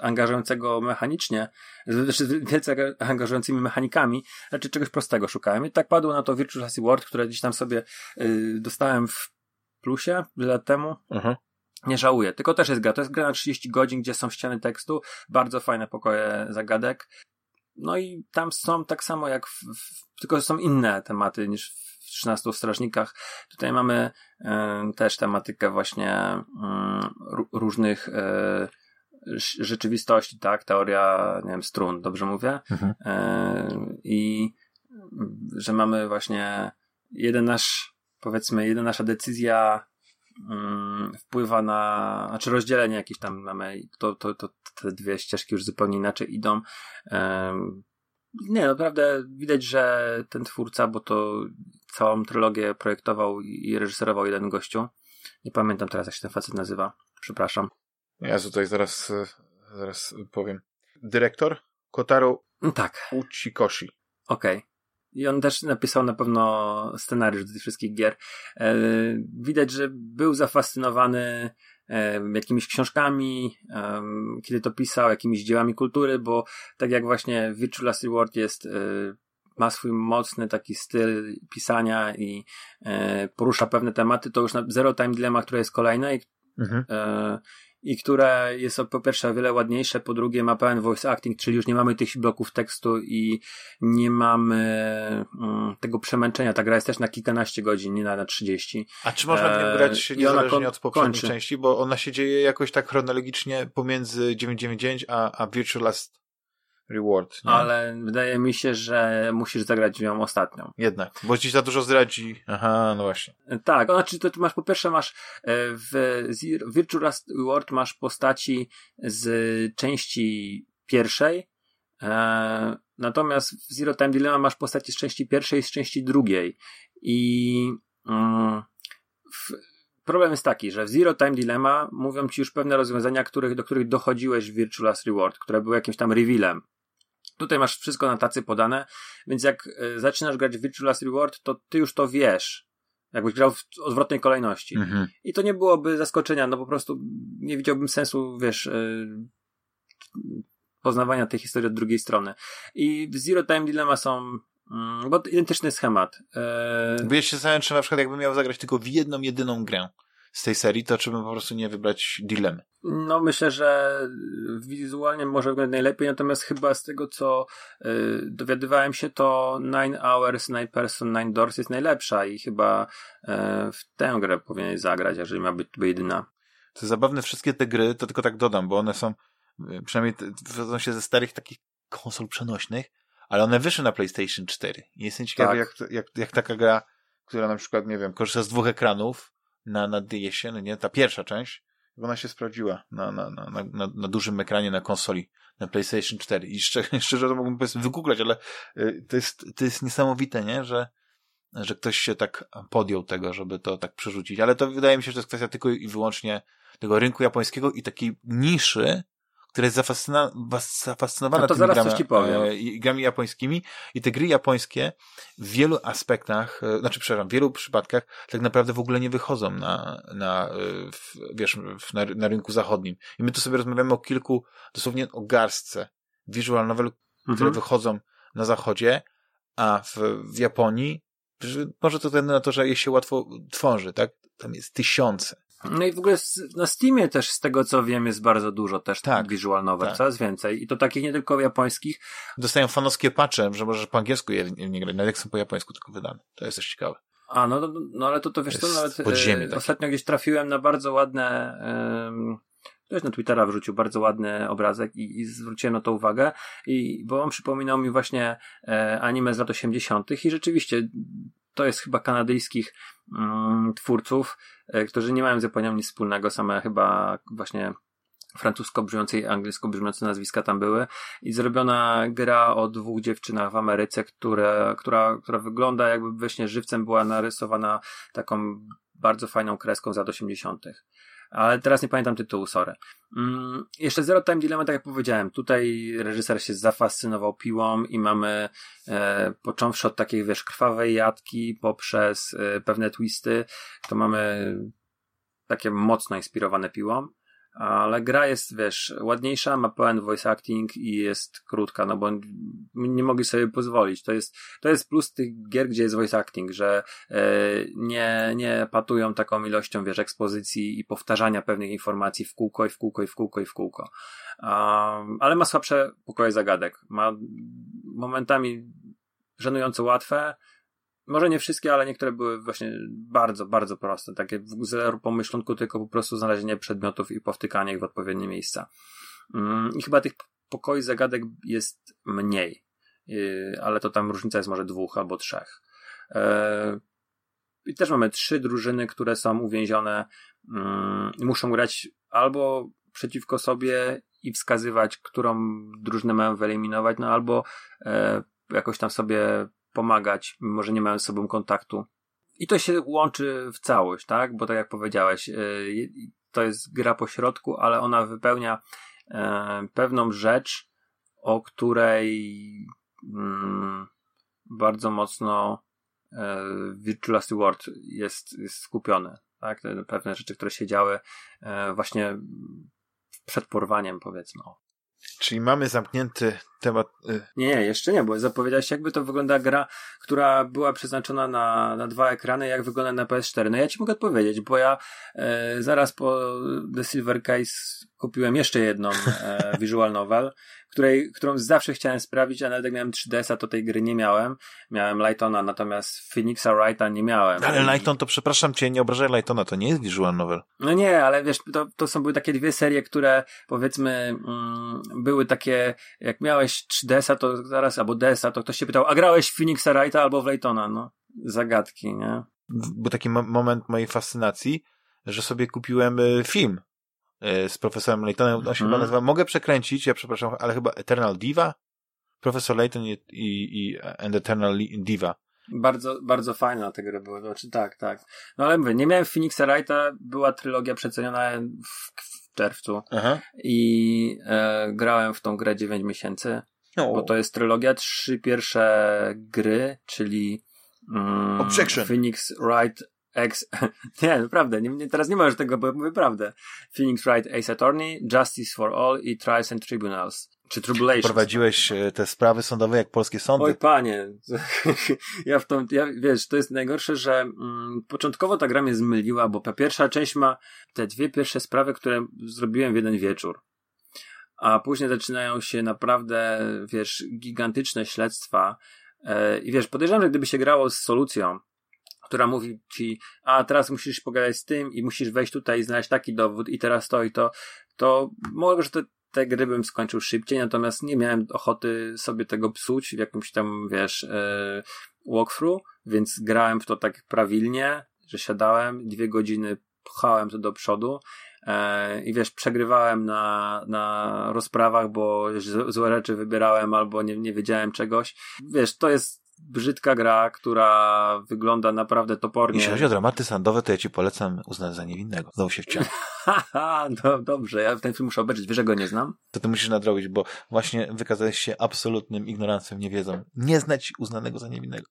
angażującego mechanicznie, znaczy wielce angażującymi mechanikami, znaczy czegoś prostego szukałem. I tak padło na to Virtual World, które gdzieś tam sobie y, dostałem w plusie lat temu. Mhm nie żałuję. Tylko też jest gra. To jest gra na 30 godzin, gdzie są ściany tekstu, bardzo fajne pokoje zagadek. No i tam są tak samo jak w, w, tylko są inne tematy niż w 13 strażnikach. Tutaj mamy y, też tematykę właśnie y, różnych y, rzeczywistości, tak? Teoria, nie wiem, strun, dobrze mówię? Mhm. I że mamy właśnie jeden nasz, powiedzmy, jedna nasza decyzja Mm, wpływa na, znaczy rozdzielenie jakieś tam mamy, to, to, to te dwie ścieżki już zupełnie inaczej idą. Nie, naprawdę widać, że ten twórca, bo to całą trylogię projektował i reżyserował jeden gościu. Nie pamiętam teraz, jak się ten facet nazywa. Przepraszam. Ja tutaj zaraz, zaraz powiem. Dyrektor Kotaro tak. Uchikoshi. Okej. Okay. I on też napisał na pewno scenariusz do tych wszystkich gier. E, widać, że był zafascynowany e, jakimiś książkami, e, kiedy to pisał, jakimiś dziełami kultury, bo tak jak właśnie Virtual Last Reward jest ma swój mocny taki styl pisania i porusza pewne tematy, to już na Zero Time Dilemma, które jest kolejne i mhm i które jest po pierwsze o wiele ładniejsze, po drugie ma pełen voice acting, czyli już nie mamy tych bloków tekstu i nie mamy mm, tego przemęczenia. Ta gra jest też na kilkanaście godzin, nie na, na 30. A czy można w nią grać e, niezależnie od poprzedniej kończy. części, bo ona się dzieje jakoś tak chronologicznie pomiędzy 999 a, a Virtual Last Reward. Nie? Ale wydaje mi się, że musisz zagrać ją ostatnią. Jednak, bo ci za dużo zdradzi. Aha, no właśnie. Tak, znaczy to, to masz po pierwsze masz e, w Virtual Last Reward masz postaci z części pierwszej, E, natomiast w Zero Time Dilemma masz postaci z części pierwszej i z części drugiej. I mm, w, problem jest taki, że w Zero Time Dilemma mówią ci już pewne rozwiązania, których, do których dochodziłeś w Virtual Last Reward, które były jakimś tam revealem. Tutaj masz wszystko na tacy podane, więc jak y, zaczynasz grać w Virtual Last Reward, to ty już to wiesz. Jakbyś grał w odwrotnej kolejności. Mhm. I to nie byłoby zaskoczenia, no po prostu nie widziałbym sensu, wiesz, y, poznawania tej historii od drugiej strony. I w Zero Time Dilemma są Mm, bo identyczny schemat. Eee... Bo ja się zastanawiam, czy na przykład jakbym miał zagrać tylko w jedną, jedyną grę z tej serii, to bym po prostu nie wybrać dilemy? No myślę, że wizualnie może wyglądać najlepiej, natomiast chyba z tego, co yy, dowiadywałem się, to Nine Hours, Nine Person, Nine Doors jest najlepsza i chyba yy, w tę grę powinieneś zagrać, jeżeli ma być jedyna. To zabawne, wszystkie te gry, to tylko tak dodam, bo one są, y, przynajmniej wywodzą się ze starych takich konsol przenośnych, ale one wyszły na PlayStation 4. I jestem ciekawy, tak. jak, jak, jak taka gra, która na przykład, nie wiem, korzysta z dwóch ekranów na, na DS-ie, no nie, ta pierwsza część, ona się sprawdziła na, na, na, na, na dużym ekranie na konsoli, na PlayStation 4. I szczerze, *laughs* szczerze to mógłbym wygooglać, ale y, to jest, to jest niesamowite, nie, że, że ktoś się tak podjął tego, żeby to tak przerzucić. Ale to wydaje mi się, że to jest kwestia tylko i wyłącznie tego rynku japońskiego i takiej niszy, która jest zafascyna zafascynowana no tymi grami, e, grami japońskimi i te gry japońskie w wielu aspektach, e, znaczy przepraszam, w wielu przypadkach tak naprawdę w ogóle nie wychodzą na, na, e, w, wiesz, w, na, na rynku zachodnim. I my tu sobie rozmawiamy o kilku, dosłownie o garstce visual novel, mhm. które wychodzą na zachodzie, a w, w Japonii może to względu na to, że je się łatwo tworzy, tak? Tam jest tysiące. No i w ogóle na Steamie też z tego co wiem jest bardzo dużo też tak, visual novel, tak. coraz więcej. I to takich nie tylko japońskich. Dostają fanowskie patche, że możesz po angielsku je nie grać, nawet jak są po japońsku tylko wydane. To jest też ciekawe. A, no, no, no ale to, to wiesz, to, to nawet podziemie, e, ostatnio gdzieś trafiłem na bardzo ładne ktoś na Twittera wrzucił bardzo ładny obrazek i, i zwróciłem na to uwagę, i, bo on przypominał mi właśnie e, anime z lat 80. i rzeczywiście to jest chyba kanadyjskich mm, twórców, e, którzy nie mają z Japonią nic wspólnego, same chyba właśnie francusko brzmiące i angielsko brzmiące nazwiska tam były. I zrobiona gra o dwóch dziewczynach w Ameryce, które, która, która wygląda jakby właśnie żywcem była narysowana taką bardzo fajną kreską z lat 80 ale teraz nie pamiętam tytułu, sorry. Mm, jeszcze Zero Time Dilemma, tak jak powiedziałem, tutaj reżyser się zafascynował piłą i mamy e, począwszy od takiej, wiesz, krwawej jadki poprzez e, pewne twisty, to mamy takie mocno inspirowane piłą ale gra jest, wiesz, ładniejsza, ma pełen voice acting i jest krótka, no bo nie mogli sobie pozwolić. To jest, to jest plus tych gier, gdzie jest voice acting, że e, nie, nie patują taką ilością, wiesz, ekspozycji i powtarzania pewnych informacji w kółko i w kółko i w kółko i w kółko. Um, ale ma słabsze pokoje zagadek. Ma momentami żenująco łatwe, może nie wszystkie, ale niektóre były właśnie bardzo, bardzo proste. Takie zero pomyślunku, tylko po prostu znalezienie przedmiotów i powtykanie ich w odpowiednie miejsca. Mm, I chyba tych pokoi zagadek jest mniej. Y, ale to tam różnica jest może dwóch albo trzech. E, I też mamy trzy drużyny, które są uwięzione, mm, muszą grać albo przeciwko sobie i wskazywać, którą drużynę mają wyeliminować, no albo e, jakoś tam sobie pomagać, mimo że nie mają z sobą kontaktu. I to się łączy w całość, tak? Bo tak jak powiedziałeś, y, to jest gra po środku, ale ona wypełnia e, pewną rzecz, o której mm, bardzo mocno e, Virtual World jest, jest skupiony. Tak? Pewne rzeczy, które się działy właśnie przed porwaniem, powiedzmy. Czyli mamy zamknięty temat. Y, nie, nie, jeszcze nie, bo zapowiedziałeś, jakby to wygląda gra, która była przeznaczona na, na dwa ekrany, jak wygląda na PS4. No ja ci mogę odpowiedzieć, bo ja e, zaraz po The Silver Case kupiłem jeszcze jedną e, *laughs* visual novel, której, którą zawsze chciałem sprawić, a nawet jak miałem 3DS-a, to tej gry nie miałem. Miałem Lightona, natomiast Phoenixa Wrighta nie miałem. Ale Lighton, to przepraszam cię, nie obrażaj Lightona, to nie jest visual novel. No nie, ale wiesz, to, to są były takie dwie serie, które powiedzmy mm, były takie, jak miałeś 3DS-a, to zaraz, albo DS-a, to ktoś się pytał, a grałeś w Phoenixa Wrighta albo w Lightona, no. Zagadki, nie? Był taki moment mojej fascynacji, że sobie kupiłem y, film z profesorem Laytonem, on się chyba mhm. nazywa, mogę przekręcić, ja przepraszam, ale chyba Eternal Diva? Professor Layton i, i, i And Eternal Diva. Bardzo, bardzo fajna te gry były, znaczy tak, tak. No ale mówię, nie miałem Phoenixa Wrighta, była trylogia przeceniona w, w czerwcu Aha. i e, grałem w tą grę 9 miesięcy, No. bo to jest trylogia, trzy pierwsze gry, czyli mm, Objection. Phoenix Wright X, *laughs* nie, naprawdę, nie, nie, teraz nie ma już tego, bo mówię prawdę. Phoenix Wright Ace Attorney, Justice for All i Trials and Tribunals, czy Tribulations. Prowadziłeś e, te sprawy sądowe jak polskie sądy. Oj, panie, *laughs* ja w tą, ja, wiesz, to jest najgorsze, że mm, początkowo ta gra mnie zmyliła, bo ta pierwsza część ma te dwie pierwsze sprawy, które zrobiłem w jeden wieczór. A później zaczynają się naprawdę, wiesz, gigantyczne śledztwa. E, I wiesz, podejrzewam, że gdyby się grało z solucją, która mówi ci, a teraz musisz pogadać z tym i musisz wejść tutaj i znaleźć taki dowód i teraz to i to, to może te, te gry bym skończył szybciej, natomiast nie miałem ochoty sobie tego psuć w jakimś tam, wiesz, e, walkthrough, więc grałem w to tak prawilnie, że siadałem, dwie godziny pchałem to do przodu e, i wiesz, przegrywałem na, na rozprawach, bo złe rzeczy wybierałem albo nie, nie wiedziałem czegoś. Wiesz, to jest brzydka gra, która wygląda naprawdę topornie. Jeśli chodzi o dramaty sądowe, to ja ci polecam uznać za niewinnego. Znowu się. *laughs* Haha, no dobrze, ja ten film muszę obejrzeć, wiesz, że go nie znam? To ty musisz nadrobić, bo właśnie wykazałeś się absolutnym ignorancją, niewiedzą. Nie znać uznanego za niewinnego.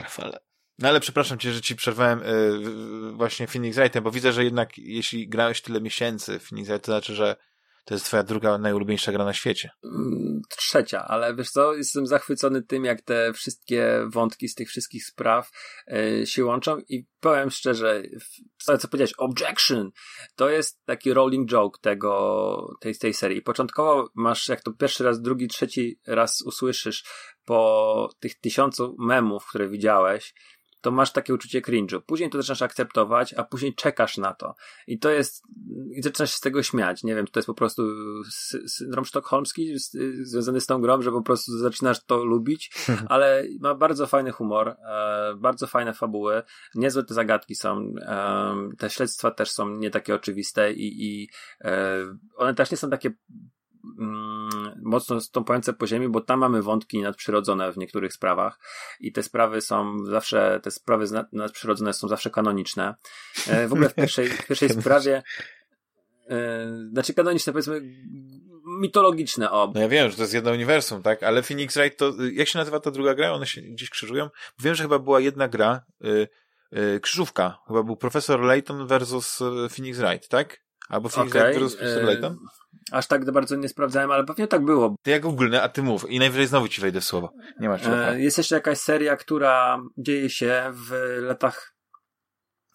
Rafale. No ale przepraszam cię, że ci przerwałem y, y, właśnie Phoenix Wrightem, bo widzę, że jednak jeśli grałeś tyle miesięcy w Phoenix Wright, to znaczy, że to jest twoja druga najulubieńsza gra na świecie. Mm, Trzecia, ale wiesz co, jestem zachwycony tym, jak te wszystkie wątki z tych wszystkich spraw e, się łączą i powiem szczerze, co powiedziałeś, objection, to jest taki rolling joke tego, tej, tej serii. Początkowo masz, jak to pierwszy raz, drugi, trzeci raz usłyszysz po tych tysiącu memów, które widziałeś, to masz takie uczucie cringe'u. Później to zaczynasz akceptować, a później czekasz na to. I to jest, i zaczynasz się z tego śmiać. Nie wiem, to jest po prostu sy- syndrom sztokholmski związany z tą grą, że po prostu zaczynasz to lubić, *laughs* ale ma bardzo fajny humor, e, bardzo fajne fabuły, niezłe te zagadki są, e, te śledztwa też są nie takie oczywiste i, i e, one też nie są takie mm, mocno stąpające po ziemi, bo tam mamy wątki nadprzyrodzone w niektórych sprawach i te sprawy są zawsze, te sprawy nadprzyrodzone są zawsze kanoniczne. E, w ogóle w pierwszej, w pierwszej *laughs* sprawie e, znaczy kanoniczne, powiedzmy mitologiczne, o. No ja wiem, że to jest jedno uniwersum, tak? Ale Phoenix Wright to, jak się nazywa ta druga gra? One się gdzieś krzyżują? Wiem, że chyba była jedna gra, y, y, krzyżówka. Chyba był Profesor Layton versus y, Phoenix Wright, tak? Albo Phoenix Okej, Wright versus? Aż tak bardzo nie sprawdzałem, ale pewnie tak było. To ja googlnę, a ty mów. I najwyżej znowu ci wejdę w słowo. Nie masz czego. E, Jest jeszcze jakaś seria, która dzieje się w latach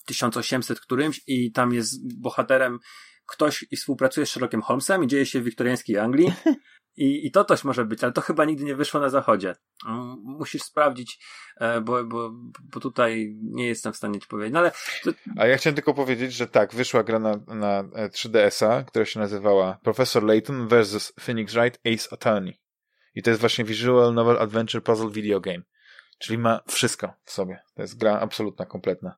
1800 którymś i tam jest bohaterem ktoś i współpracuje z Sherlockiem Holmesem i dzieje się w wiktoriańskiej Anglii. *laughs* I, I to też może być, ale to chyba nigdy nie wyszło na zachodzie. Musisz sprawdzić, e, bo, bo, bo tutaj nie jestem w stanie ci powiedzieć. No ale to, A ja chciałem tylko powiedzieć, że tak, wyszła gra na, na e, 3DS-a, która się nazywała Professor Layton versus Phoenix Wright Ace Attorney. I to jest właśnie Visual Novel Adventure Puzzle Video Game. Czyli ma wszystko w sobie. To jest gra absolutna, kompletna.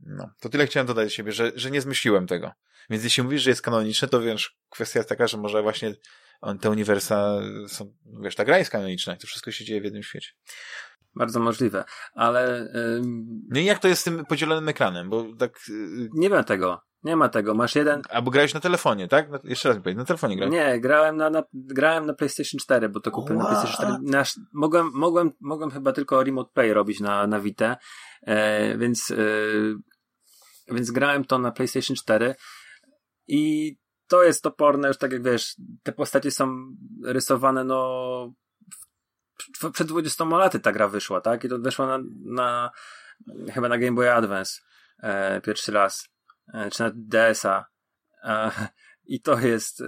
No, to tyle chciałem dodać do siebie, że, że nie zmyśliłem tego. Więc jeśli mówisz, że jest kanoniczne, to wiesz, kwestia jest taka, że może właśnie on, te uniwersa są, wiesz, ta gra jest kanoniczna to wszystko się dzieje w jednym świecie. bardzo możliwe. Ale ym, No i jak to jest z tym podzielonym ekranem? Bo tak, yy, nie ma tego. Nie ma tego. Masz jeden, albo grałeś na telefonie, tak? No, jeszcze raz mi powiedz, na telefonie grałeś. Nie, grałem na, na, grałem na PlayStation 4, bo to kupiłem na? PlayStation 4. Nasz, mogłem, mogłem, mogłem chyba tylko Remote Play robić na, na Vita, e, więc, e, więc grałem to na PlayStation 4 i to jest toporne, już tak jak wiesz, te postacie są rysowane, no w- przed 20 laty ta gra wyszła, tak? I to wyszła na, na chyba na Game Boy Advance e, pierwszy raz, e, czy na DS-a. E, I to jest e,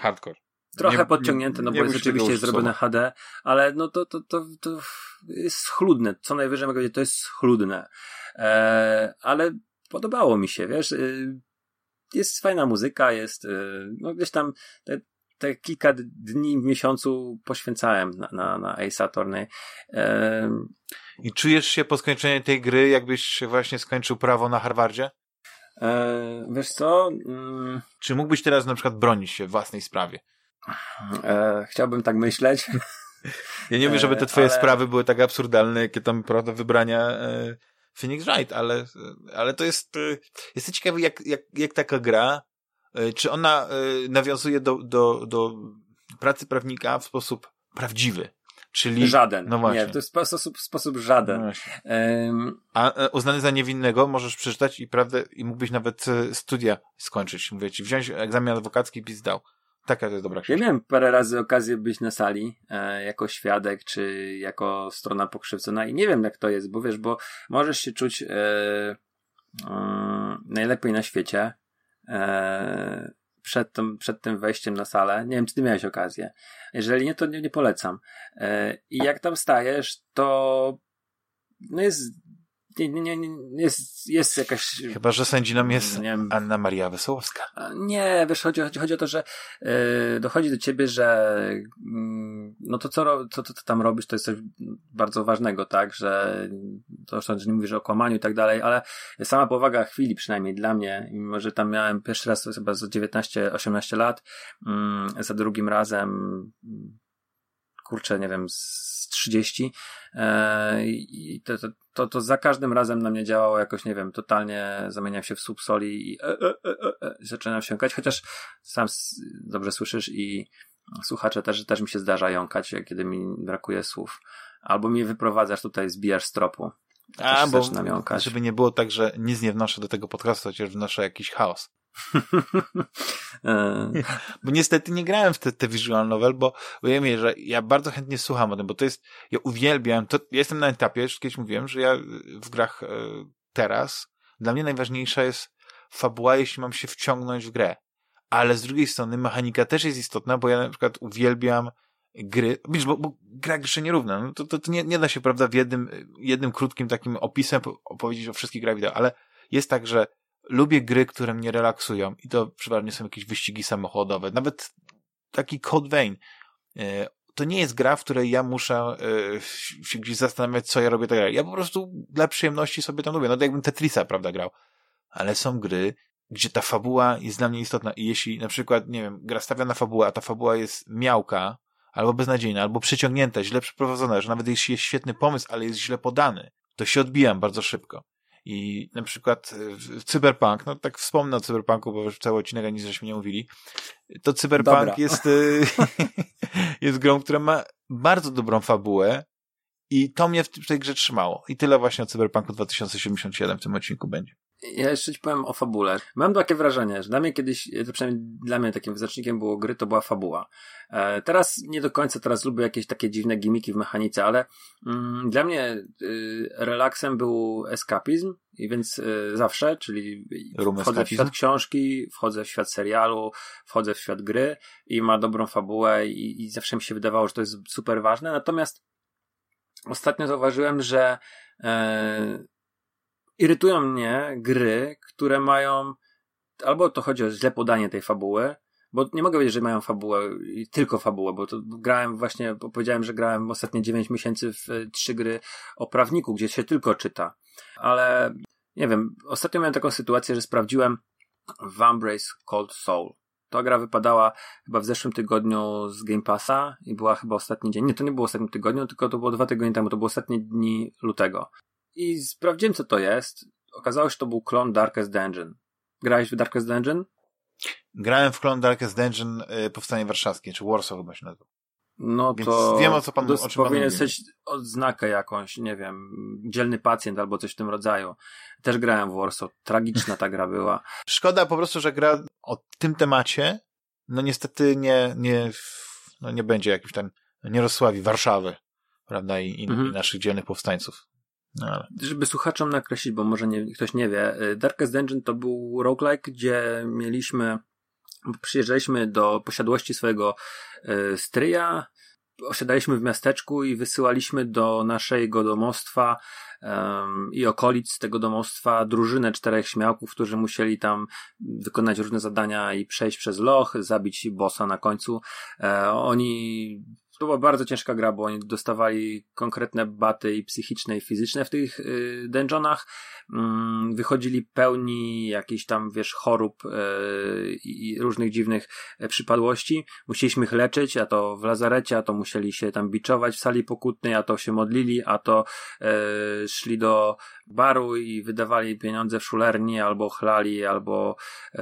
Hardcore. trochę Nie- podciągnięte, no nie bo jest rzeczywiście jest użyć zrobione. HD, ale no to, to, to, to jest schludne. Co najwyżej mogę powiedzieć, to jest schludne. E, ale podobało mi się, wiesz, y, jest fajna muzyka, jest, y, no gdzieś tam te, te kilka dni w miesiącu poświęcałem na, na, na Ace Attorney. E, I czujesz się po skończeniu tej gry, jakbyś właśnie skończył prawo na Harvardzie? e, wiesz co, mm, Czy mógłbyś teraz na przykład bronić się w własnej sprawie? E, chciałbym tak myśleć. Ja nie mówię, żeby te twoje ale... sprawy były tak absurdalne, jakie tam, prawda, wybrania e, Phoenix Wright, ale, ale to jest, e, jestem ciekawy, jak, jak, jak taka gra, e, czy ona e, nawiązuje do, do, do pracy prawnika w sposób prawdziwy. Czyli... Żaden. No właśnie. Nie, to jest sposób, sposób żaden. No um... A e, uznany za niewinnego możesz przeczytać i prawdę, i mógłbyś nawet e, studia skończyć. Mówię ci, wziąć egzamin adwokacki i zdał. Taka to jest dobra książka. Ja miałem parę razy okazję być na sali e, jako świadek, czy jako strona pokrzywdzona i nie wiem jak to jest, bo wiesz, bo możesz się czuć e, e, najlepiej na świecie e, przed tym, przed tym wejściem na salę. Nie wiem, czy ty miałeś okazję. Jeżeli nie, to nie, nie polecam. E, I jak tam stajesz, to no jest nie, nie, nie, jest, jest jakaś... Chyba, że sędziną jest wiem, Anna Maria Wesołowska. Nie, wiesz, chodzi, chodzi, chodzi o to, że yy, dochodzi do ciebie, że yy, no to co, co, co ty tam robisz, to jest coś bardzo ważnego, tak, że to, że nie mówisz o kłamaniu i tak dalej, ale sama powaga chwili przynajmniej dla mnie, mimo że tam miałem pierwszy raz chyba za 19-18 lat, yy, za drugim razem kurczę, nie wiem, z 30 e, i to, to, to, to za każdym razem na mnie działało jakoś, nie wiem, totalnie zamieniam się w subsoli i e, e, e, e, zaczynam się jąkać, chociaż sam dobrze słyszysz i słuchacze też, też mi się zdarza jąkać, kiedy mi brakuje słów. Albo mnie wyprowadzasz tutaj, zbijasz z tropu. A, bo żeby nie było tak, że nic nie wnoszę do tego podcastu, chociaż wnoszę jakiś chaos. *laughs* E. bo niestety nie grałem w te, te visual novel, bo, wiem, że ja bardzo chętnie słucham o tym, bo to jest, ja uwielbiam, to, jestem na etapie, już kiedyś mówiłem, że ja w grach e, teraz, dla mnie najważniejsza jest fabuła, jeśli mam się wciągnąć w grę. Ale z drugiej strony mechanika też jest istotna, bo ja na przykład uwielbiam gry, bo, bo gra jeszcze nierówna, no to, to, to nie, nie da się, prawda, w jednym, jednym krótkim takim opisem opowiedzieć o wszystkich grach wideo, ale jest tak, że lubię gry, które mnie relaksują i to przeważnie są jakieś wyścigi samochodowe, nawet taki Code Vein. E, to nie jest gra, w której ja muszę e, się gdzieś zastanawiać, co ja robię tak Ja po prostu dla przyjemności sobie tam lubię. No to jakbym Tetrisa, prawda, grał. Ale są gry, gdzie ta fabuła jest dla mnie istotna i jeśli na przykład, nie wiem, gra stawia na fabułę, a ta fabuła jest miałka, albo beznadziejna, albo przeciągnięta, źle przeprowadzona, że nawet jeśli jest świetny pomysł, ale jest źle podany, to się odbijam bardzo szybko. I na przykład e, Cyberpunk, no tak wspomnę o Cyberpunku, bo już cały odcinek nic żeśmy nie mówili, to Cyberpunk jest, e, *laughs* jest grą, która ma bardzo dobrą fabułę i to mnie w tej grze trzymało. I tyle właśnie o Cyberpunku 2077 w tym odcinku będzie. Ja jeszcze ci powiem o fabule. Mam takie wrażenie, że dla mnie kiedyś, to przynajmniej dla mnie takim wyznacznikiem było gry, to była fabuła. E, teraz nie do końca, teraz lubię jakieś takie dziwne gimiki w mechanice, ale mm, dla mnie y, relaksem był eskapizm i więc y, zawsze, czyli Room wchodzę eskapizm? w świat książki, wchodzę w świat serialu, wchodzę w świat gry i ma dobrą fabułę i, i zawsze mi się wydawało, że to jest super ważne. Natomiast ostatnio zauważyłem, że e, irytują mnie gry, które mają albo to chodzi o źle podanie tej fabuły, bo nie mogę powiedzieć, że mają fabułę i tylko fabułę, bo to grałem właśnie, powiedziałem, że grałem ostatnie 9 miesięcy w e, trzy gry o prawniku, gdzie się tylko czyta. Ale nie wiem, ostatnio miałem taką sytuację, że sprawdziłem Vambrace Cold Soul. Ta gra wypadała chyba w zeszłym tygodniu z Game Passa i była chyba ostatni dzień. Nie, to nie było ostatnim tygodniu, tylko to było dwa tygodnie temu, to było ostatnie dni lutego. I sprawdziłem, co to jest. Okazało się, że to był klon Darkest Dungeon. Grałeś w Darkest Dungeon? Grałem w klon Darkest Dungeon y, Powstanie Warszawskie, czy Warsaw chyba się nazywa. No Więc to wiem o co pan o czym powinien być odznakę jakąś, nie wiem, dzielny pacjent albo coś w tym rodzaju. Też grałem w Warsaw. Tragiczna ta gra była. *laughs* Szkoda po prostu, że gra o tym temacie, no niestety nie, nie, no nie będzie jakimś tam, nie rozsławi Warszawy, prawda, i, i, mhm. i naszych dzielnych powstańców. No. Żeby słuchaczom nakreślić, bo może nie, ktoś nie wie, y, Darkest Dungeon to był roguelike, gdzie mieliśmy, przyjeżdżaliśmy do posiadłości swojego y, stryja, osiadaliśmy w miasteczku i wysyłaliśmy do naszego domostwa um, i okolic tego domostwa drużynę czterech śmiałków, którzy musieli tam wykonać różne zadania i przejść przez loch, zabić bossa na końcu. E, oni to była bardzo ciężka gra, bo oni dostawali konkretne baty i psychiczne i fizyczne w tych y, dungeonach. Mm, wychodzili pełni jakichś tam, wiesz, chorób y, i różnych dziwnych y, przypadłości. Musieliśmy ich leczyć, a to w lazarecie, a to musieli się tam biczować w sali pokutnej, a to się modlili, a to y, szli do baru i wydawali pieniądze w szulerni, albo chlali, albo y,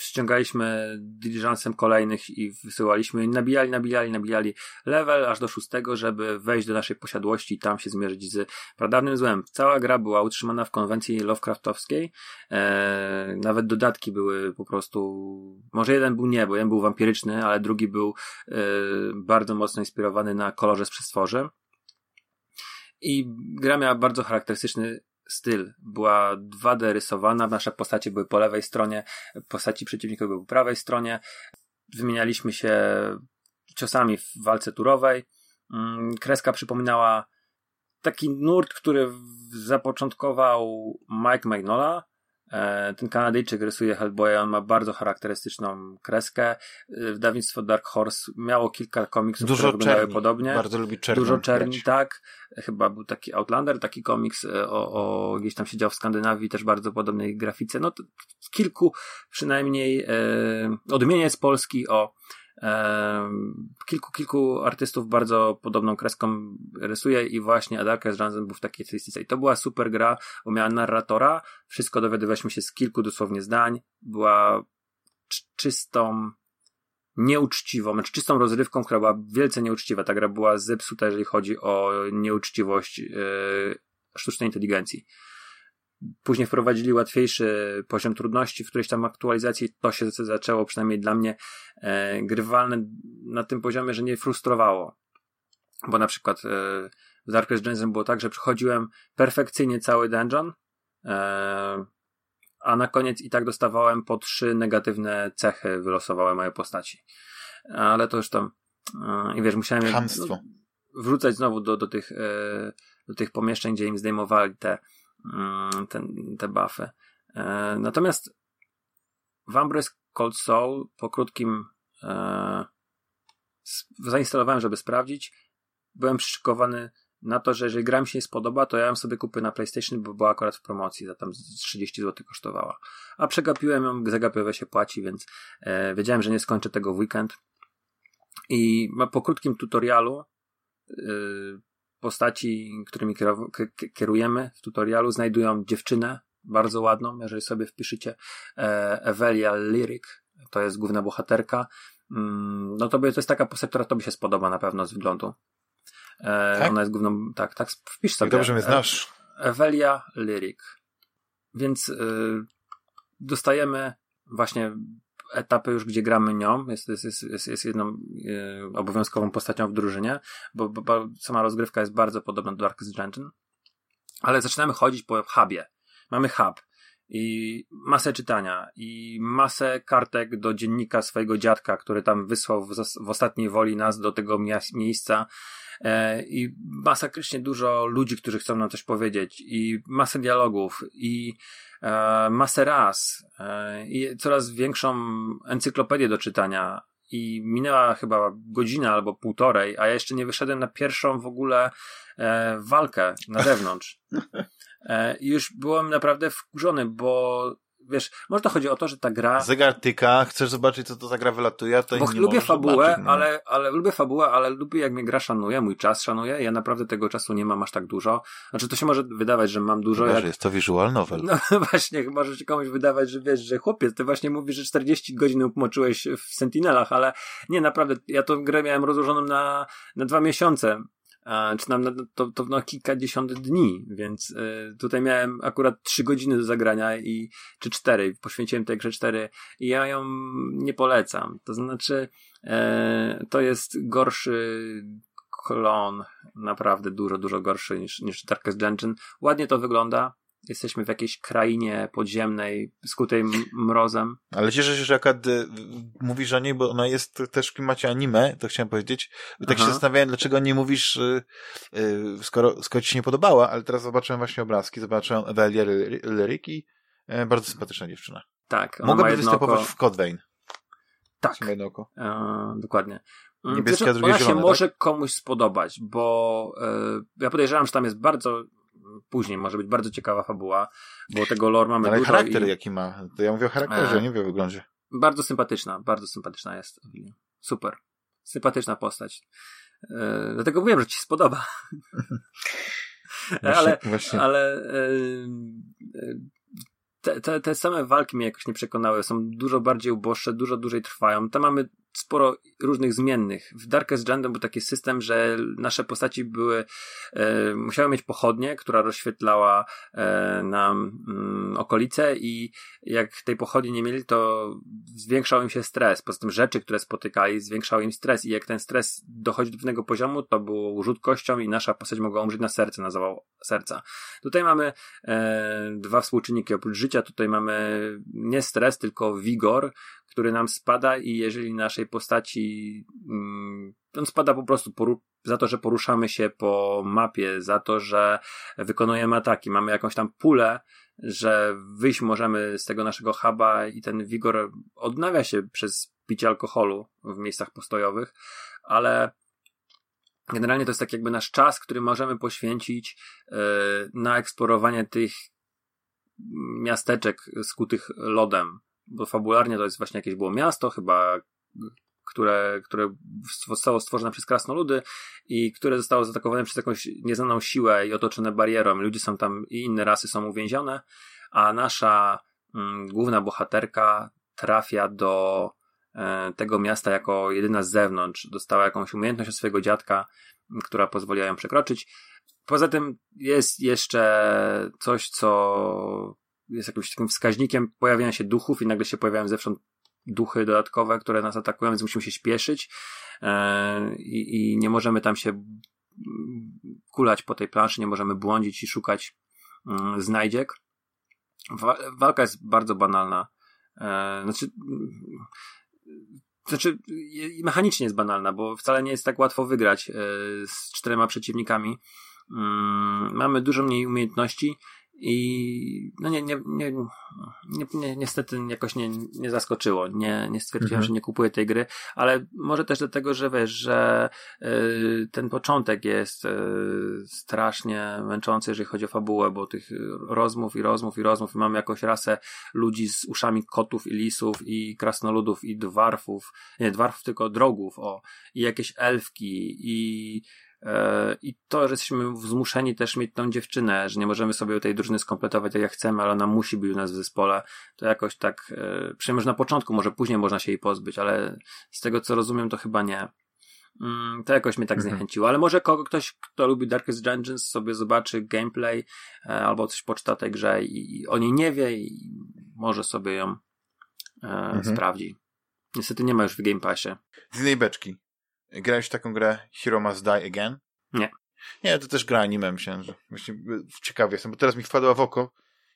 ściągaliśmy diligencem kolejnych i wysyłaliśmy nabijali, nabijali, nabijali level aż do szóstego, żeby wejść do naszej posiadłości i tam się zmierzyć z pradawnym złem. Cała gra była utrzymana w konwencji Lovecraftowskiej. E, nawet dodatki były po prostu, może jeden był nie, bo jeden był wampiryczny, ale drugi był e, bardzo mocno inspirowany na kolorze z przestworze. I gra miała bardzo charakterystyczny styl. Była 2D rysowana, nasze postacie były po lewej stronie, postaci przeciwników były po prawej stronie. Wymienialiśmy się ciosami w walce turowej. Mm, kreska przypominała taki nurt, który zapoczątkował Mike Magnola. E, ten Kanadyjczyk rysuje Hellboya, on ma bardzo charakterystyczną kreskę. E, wydawnictwo Dark Horse miało kilka komiksów, Dużo które wyglądały podobnie. Bardzo lubi czerni. Dużo czerni, tak. Chyba był taki Outlander, taki komiks e, o, o gdzieś tam siedział w Skandynawii, też bardzo podobnej grafice. No, kilku przynajmniej e, odmieniec Polski o kilku, kilku artystów bardzo podobną kreską rysuje i właśnie Adarkes Jansen był w takiej stylistyce. I to była super gra, bo miała narratora, wszystko dowiadywaliśmy się z kilku dosłownie zdań, była czystą, nieuczciwą, znaczy czystą rozrywką, która była wielce nieuczciwa. Ta gra była zepsuta, jeżeli chodzi o nieuczciwość yy, sztucznej inteligencji. Później wprowadzili łatwiejszy poziom trudności w którejś tam aktualizacji. To się zaczęło przynajmniej dla mnie e, grywalne na tym poziomie, że nie frustrowało. Bo na przykład e, w Darkest Dungeon było tak, że przechodziłem perfekcyjnie cały dungeon, e, a na koniec i tak dostawałem po trzy negatywne cechy wylosowały moje postaci. Ale to już tam e, i wiesz, musiałem no, wrzucać znowu do, do, tych, e, do tych pomieszczeń, gdzie im zdejmowali te Mm, ten, te buffy. E, natomiast Vambrace Cold Soul po krótkim e, zainstalowałem, żeby sprawdzić. Byłem przyszykowany na to, że jeżeli gra mi się nie spodoba, to ja ją sobie kupię na PlayStation, bo była akurat w promocji, za tam 30 zł kosztowała. A przegapiłem ją, zagapiowe się płaci, więc e, wiedziałem, że nie skończę tego w weekend. I po krótkim tutorialu yy, postaci, którymi kierujemy w tutorialu, znajdują dziewczynę bardzo ładną. Jeżeli sobie wpiszecie e, Evelia Lyric, to jest główna bohaterka, mm, no to, by, to jest taka postać, która tobie się spodoba na pewno z wyglądu. E, tak? Ona jest główną, tak, tak, wpisz sobie. dobrze mnie znasz. Evelia Lyric. Więc dostajemy właśnie etapy już, gdzie gramy nią, jest, jest, jest, jest jedną e, obowiązkową postacią w drużynie, bo, bo, bo, sama rozgrywka jest bardzo podobna do Darkest Dungeon, ale zaczynamy chodzić po hubie. Mamy hub i masę czytania i masę kartek do dziennika swojego dziadka, który tam wysłał w, w ostatniej woli nas do tego miejsca e, i masakrycznie dużo ludzi, którzy chcą nam coś powiedzieć i masę dialogów i masę raz e, i coraz większą encyklopedię do czytania i minęła chyba godzina albo półtorej, a ja jeszcze nie wyszedłem na pierwszą w ogóle e, walkę na *laughs* zewnątrz. E, I już byłem naprawdę wkurzony, bo wiesz, może to chodzi o to, że ta gra... Zegar tyka, chcesz zobaczyć, co to za gra wylatuje, to Bo lubię fabułę, no. ale, ale lubię fabułę, ale lubię jak mnie gra szanuje, mój czas szanuje, ja naprawdę tego czasu nie mam aż tak dużo. Znaczy, to się może wydawać, że mam dużo. Chyba, jak... jest to visual novel. No *laughs* właśnie, może się komuś wydawać, że wiesz, że chłopiec, ty właśnie mówisz, że 40 godzin upmoczyłeś w Sentinelach, ale nie, naprawdę, ja tą grę miałem rozłożoną na, na dwa miesiące czy nam to, to na kilkadziesiąt dni, więc y, tutaj miałem akurat trzy godziny do zagrania i, czy cztery, poświęciłem tej grze cztery i ja ją nie polecam. To znaczy, e, to jest gorszy klon, naprawdę dużo, dużo gorszy niż, niż Darkest Dungeon. Ładnie to wygląda, jesteśmy w jakiejś krainie podziemnej, skutej mrozem. Ale cieszę się, że akad y, mówisz o niej, bo ona jest też w klimacie anime, to chciałem powiedzieć. Tak Aha. się zastanawiałem, dlaczego nie mówisz, y, y, skoro, skoro ci się nie podobała, ale teraz zobaczyłem właśnie obrazki, zobaczyłem Ewelię Lyric i bardzo sympatyczna dziewczyna. Tak. Mogłaby występować oko... w Code Vein. Tak. Jedno oko. E, dokładnie. Mm, Niebieskie, Zresztą a drugie ona zielone, się tak? może komuś spodobać, bo e, ja podejrzewam, że tam jest bardzo później może być bardzo ciekawa fabuła, bo tego lore mamy Ale dużo charakter i jaki ma? To ja mówię o charakterze, E. nie wiem o wyglądzie. bardzo sympatyczna, bardzo sympatyczna jest. Super. Sympatyczna postać. E, dlatego wiem, że ci się spodoba. Właśnie, ale właśnie. ale e, e, te, te, te same walki mnie jakoś nie przekonały. Są dużo bardziej uboższe, dużo dłużej trwają. Tam mamy sporo różnych zmiennych. W Darkest Dungeon był taki system, że nasze postaci były, e, musiały mieć pochodnię, która rozświetlała e, nam mm, okolice i jak tej pochodni nie mieli, to zwiększał im się stres. Poza tym rzeczy, które spotykali, zwiększał im stres i jak ten stres dochodzi do pewnego poziomu, to było rzut kością i nasza postać mogła umrzeć na serce, na zawał serca. Tutaj mamy e, dwa współczynniki oprócz życia. Tutaj mamy nie stres, tylko wigor, który nam spada i jeżeli naszej postaci mm, on spada po prostu poru- za to, że poruszamy się po mapie, za to, że wykonujemy ataki, mamy jakąś tam pulę, że wyjść możemy z tego naszego huba i ten wigor odnawia się przez picie alkoholu w miejscach postojowych, ale generalnie to jest tak jakby nasz czas, który możemy poświęcić e, na eksplorowanie tych miasteczek skutych lodem, bo fabularnie to jest właśnie jakieś było miasto, chyba które, które zostało stworzone przez krasnoludy i które zostało zaatakowane przez jakąś nieznaną siłę i otoczone barierą. Ludzie są tam i inne rasy są uwięzione, a nasza mm, główna bohaterka trafia do e, tego miasta jako jedyna z zewnątrz. Dostała jakąś umiejętność od swojego dziadka, która pozwoliła ją przekroczyć. Poza tym jest jeszcze coś, co jest jakimś takim wskaźnikiem pojawiania się duchów i nagle się pojawiają zewsząd duchy dodatkowe, które nas atakują, więc musimy się śpieszyć e, i, i nie możemy tam się mm, kulać po tej planszy, nie możemy błądzić i szukać mm, znajdziek. Wa- walka jest bardzo banalna. E, znaczy, mm, znaczy, mechanicznie jest banalna, bo wcale nie jest tak łatwo wygrać e, z czterema przeciwnikami. Mm, mamy dużo mniej umiejętności i no nie, nie, nie, nie, nie niestety jakoś nie, nie zaskoczyło. Nie, nie stwierdziłem, Mhm. że nie kupuję tej gry, ale może też dlatego, że wiesz, że y, ten początek jest y, strasznie męczący, jeżeli chodzi o fabułę, bo tych rozmów i rozmów i rozmów i mamy jakąś rasę ludzi z uszami kotów i lisów i krasnoludów i dwarfów, nie dwarfów, tylko drogów, o, i jakieś elfki i E, I to, że jesteśmy zmuszeni też mieć tą dziewczynę, że nie możemy sobie tej drużyny skompletować tak jak chcemy, ale ona musi być u nas w zespole, to jakoś tak, e, przynajmniej na początku, może później można się jej pozbyć, ale z tego co rozumiem, to chyba nie. Mm, To jakoś mnie tak Mhm. zniechęciło, ale może kogo, ktoś, kto lubi Darkest Dungeons sobie zobaczy gameplay e, albo coś poczyta tej grze i, i o niej nie wie i może sobie ją e, sprawdzi. Niestety nie ma już w Game Passie. Z innej beczki. Grałeś w taką grę Hero Must Die Again? Nie. Nie, to też gra anime, myślałem, że właśnie ciekawy jestem, bo teraz mi wpadła w oko